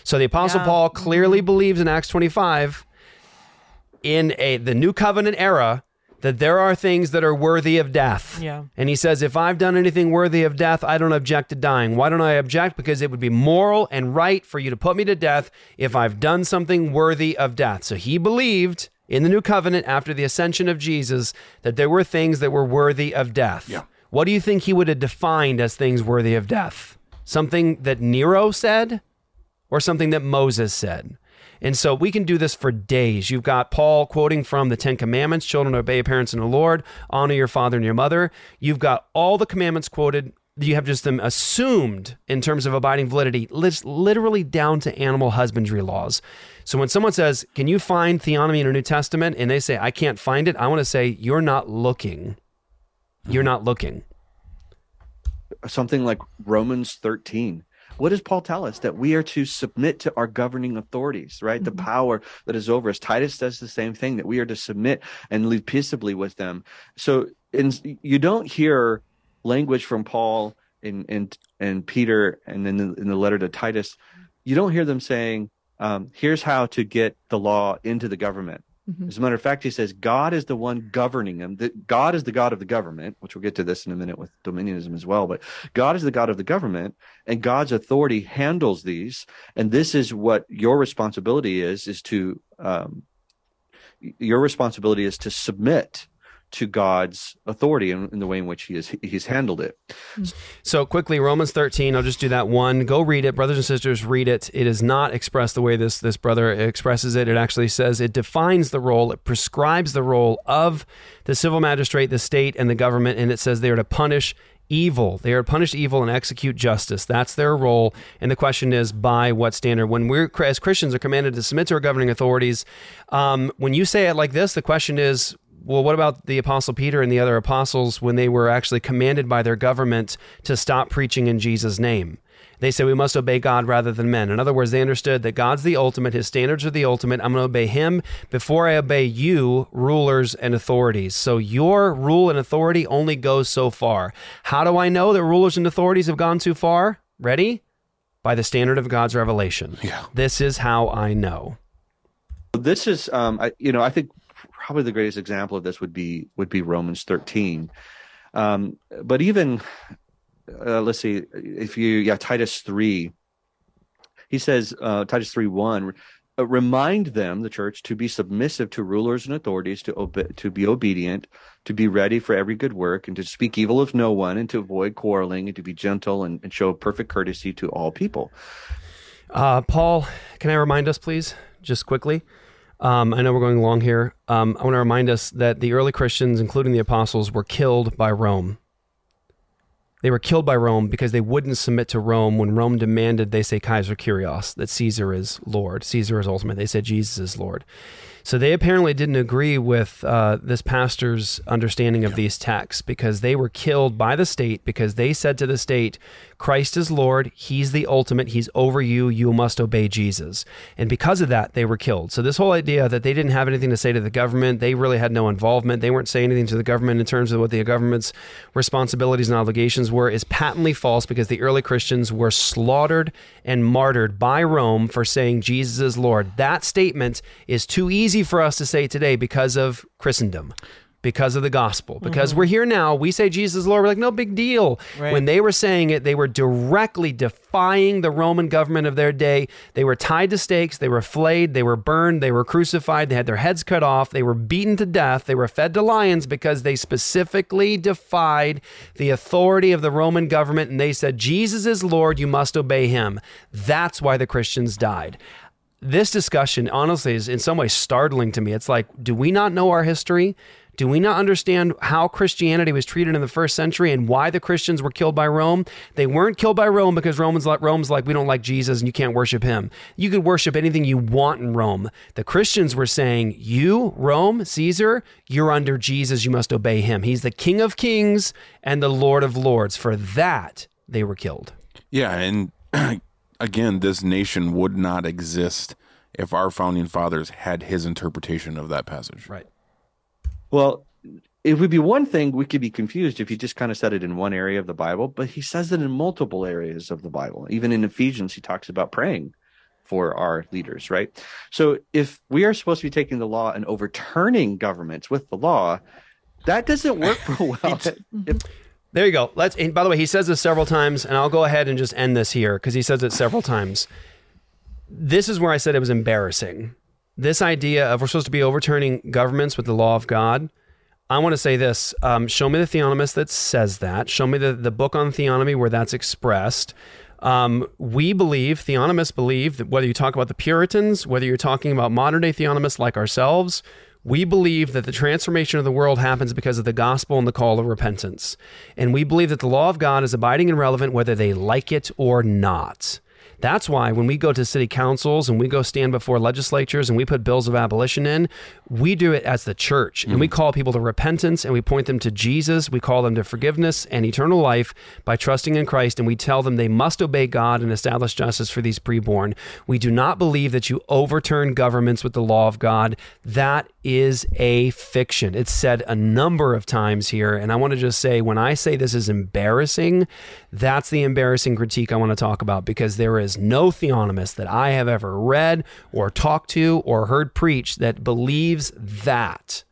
So the apostle Yeah. Paul clearly believes in Acts twenty five, in a the new covenant era, that there are things that are worthy of death. Yeah. And he says, if I've done anything worthy of death, I don't object to dying. Why don't I object? Because it would be moral and right for you to put me to death if I've done something worthy of death. So he believed in the new covenant after the ascension of Jesus that there were things that were worthy of death. Yeah. What do you think he would have defined as things worthy of death? Something that Nero said or something that Moses said? And so we can do this for days. You've got Paul quoting from the Ten Commandments children obey parents in the Lord, honor your father and your mother. You've got all the commandments quoted. You have just them assumed in terms of abiding validity, literally down to animal husbandry laws. So when someone says, Can you find theonomy in a New Testament? and they say, I can't find it, I want to say, You're not looking. You're not looking. something like Romans 13. What does Paul tell us? That we are to submit to our governing authorities, right? The power that is over us. Titus does the same thing, that we are to submit and live peaceably with them. So in, you don't hear language from Paul and, and, and Peter and then in, in the letter to Titus. You don't hear them saying, um, here's how to get the law into the government. As a matter of fact, he says God is the one governing them. That God is the God of the government, which we'll get to this in a minute with dominionism as well. But God is the God of the government, and God's authority handles these. And this is what your responsibility is: is to um, your responsibility is to submit to God's authority in, in the way in which He is He's handled it. So quickly, Romans 13, I'll just do that one. Go read it. Brothers and sisters, read it. It is not expressed the way this, this brother expresses it. It actually says it defines the role, it prescribes the role of the civil magistrate, the state, and the government, and it says they are to punish evil. They are to punish evil and execute justice. That's their role. And the question is, by what standard? When we're, as Christians, are commanded to submit to our governing authorities, um, when you say it like this, the question is, well, what about the Apostle Peter and the other apostles when they were actually commanded by their government to stop preaching in Jesus' name? They said we must obey God rather than men. In other words, they understood that God's the ultimate, his standards are the ultimate. I'm going to obey him before I obey you, rulers and authorities. So your rule and authority only goes so far. How do I know that rulers and authorities have gone too far? Ready? By the standard of God's revelation. Yeah. This is how I know. This is, um, I, you know, I think probably the greatest example of this would be would be Romans 13. Um, but even uh, let's see if you yeah titus 3 he says uh, titus 3 1 uh, remind them the church to be submissive to rulers and authorities to obe- to be obedient to be ready for every good work and to speak evil of no one and to avoid quarreling and to be gentle and, and show perfect courtesy to all people Uh, Paul, can I remind us, please, just quickly? Um, I know we're going long here. Um, I want to remind us that the early Christians, including the apostles, were killed by Rome. They were killed by Rome because they wouldn't submit to Rome when Rome demanded they say Kaiser Kyrios, that Caesar is Lord. Caesar is ultimate. They said Jesus is Lord. So they apparently didn't agree with uh, this pastor's understanding of these texts because they were killed by the state because they said to the state, Christ is Lord. He's the ultimate. He's over you. You must obey Jesus. And because of that, they were killed. So this whole idea that they didn't have anything to say to the government, they really had no involvement. They weren't saying anything to the government in terms of what the government's responsibilities and obligations were is patently false because the early Christians were slaughtered and martyred by Rome for saying Jesus is Lord. That statement is too easy for us to say today because of Christendom. Because of the gospel, because mm-hmm. we're here now, we say Jesus is Lord. We're like, no big deal. Right. When they were saying it, they were directly defying the Roman government of their day. They were tied to stakes, they were flayed, they were burned, they were crucified, they had their heads cut off, they were beaten to death, they were fed to lions because they specifically defied the authority of the Roman government and they said, Jesus is Lord, you must obey him. That's why the Christians died this discussion honestly is in some ways startling to me. It's like, do we not know our history? Do we not understand how Christianity was treated in the first century and why the Christians were killed by Rome? They weren't killed by Rome because Romans like Rome's like we don't like Jesus and you can't worship him. You could worship anything you want in Rome. The Christians were saying, "You, Rome, Caesar, you're under Jesus, you must obey him. He's the King of Kings and the Lord of Lords." For that, they were killed. Yeah, and again, this nation would not exist if our founding fathers had his interpretation of that passage. Right. Well, it would be one thing we could be confused if he just kind of said it in one area of the Bible, but he says it in multiple areas of the Bible. Even in Ephesians, he talks about praying for our leaders, right? So if we are supposed to be taking the law and overturning governments with the law, that doesn't work real well. If- There you go. Let's. And by the way, he says this several times, and I'll go ahead and just end this here because he says it several times. This is where I said it was embarrassing. This idea of we're supposed to be overturning governments with the law of God. I want to say this. Um, show me the theonomist that says that. Show me the, the book on theonomy where that's expressed. Um, we believe, theonomists believe, that whether you talk about the Puritans, whether you're talking about modern day theonomists like ourselves, we believe that the transformation of the world happens because of the gospel and the call of repentance. And we believe that the law of God is abiding and relevant whether they like it or not. That's why when we go to city councils and we go stand before legislatures and we put bills of abolition in, we do it as the church and we mm. call people to repentance and we point them to Jesus. We call them to forgiveness and eternal life by trusting in Christ and we tell them they must obey God and establish justice for these preborn. We do not believe that you overturn governments with the law of God. That is a fiction. It's said a number of times here. And I want to just say, when I say this is embarrassing, that's the embarrassing critique I want to talk about because there is no theonomist that I have ever read or talked to or heard preach that believes that.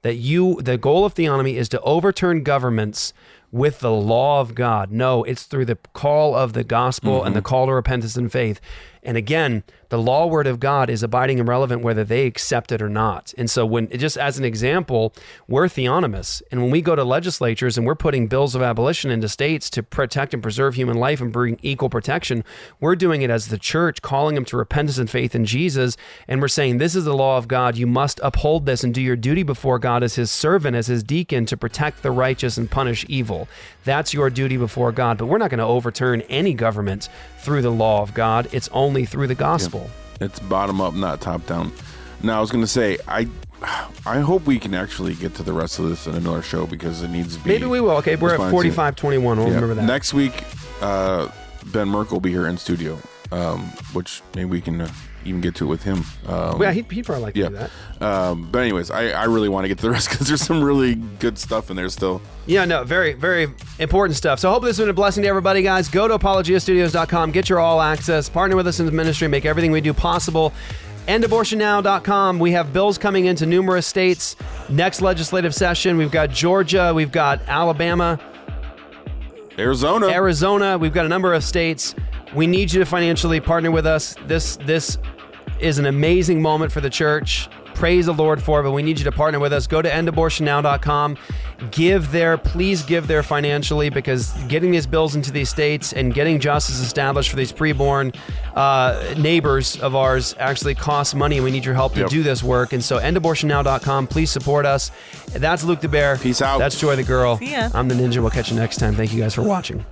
That you, the goal of theonomy is to overturn governments with the law of God. No, it's through the call of the gospel and the mm-hmm. call to repentance and faith. And again, the law word of God is abiding and relevant whether they accept it or not. And so when just as an example, we're theonomists. And when we go to legislatures and we're putting bills of abolition into states to protect and preserve human life and bring equal protection, we're doing it as the church, calling them to repentance and faith in Jesus. And we're saying, this is the law of God. You must uphold this and do your duty before God as his servant, as his deacon to protect the righteous and punish evil. That's your duty before God. But we're not going to overturn any government through the law of God. It's only through the gospel. It's bottom up, not top down. Now, I was going to say, I I hope we can actually get to the rest of this in another show because it needs to be. Maybe we will. Okay, we're at responsive. forty-five twenty-one. We'll Yeah. remember that. Next week, uh, Ben Merck will be here in studio, um, which maybe we can uh, even get to it with him. Um, yeah, he'd, he'd probably like to yeah. do that. Um, but anyways, I, I really want to get to the rest because there's some really good stuff in there still. Yeah, no, very, very important stuff. So, hope this has been a blessing to everybody, guys. Go to apologiastudios.com, get your all access, partner with us in the ministry, make everything we do possible. EndAbortionNow.com. We have bills coming into numerous states. Next legislative session, we've got Georgia, we've got Alabama, Arizona, Arizona. We've got a number of states. We need you to financially partner with us. This this is an amazing moment for the church. Praise the Lord for it, but we need you to partner with us. Go to endabortionnow.com. Give there, please give there financially because getting these bills into these states and getting justice established for these preborn uh, neighbors of ours actually costs money, and we need your help to Yep. do this work. And so, endabortionnow.com. Please support us. That's Luke the Bear. Peace out. That's Joy the Girl. See ya. I'm the Ninja. We'll catch you next time. Thank you guys for watching.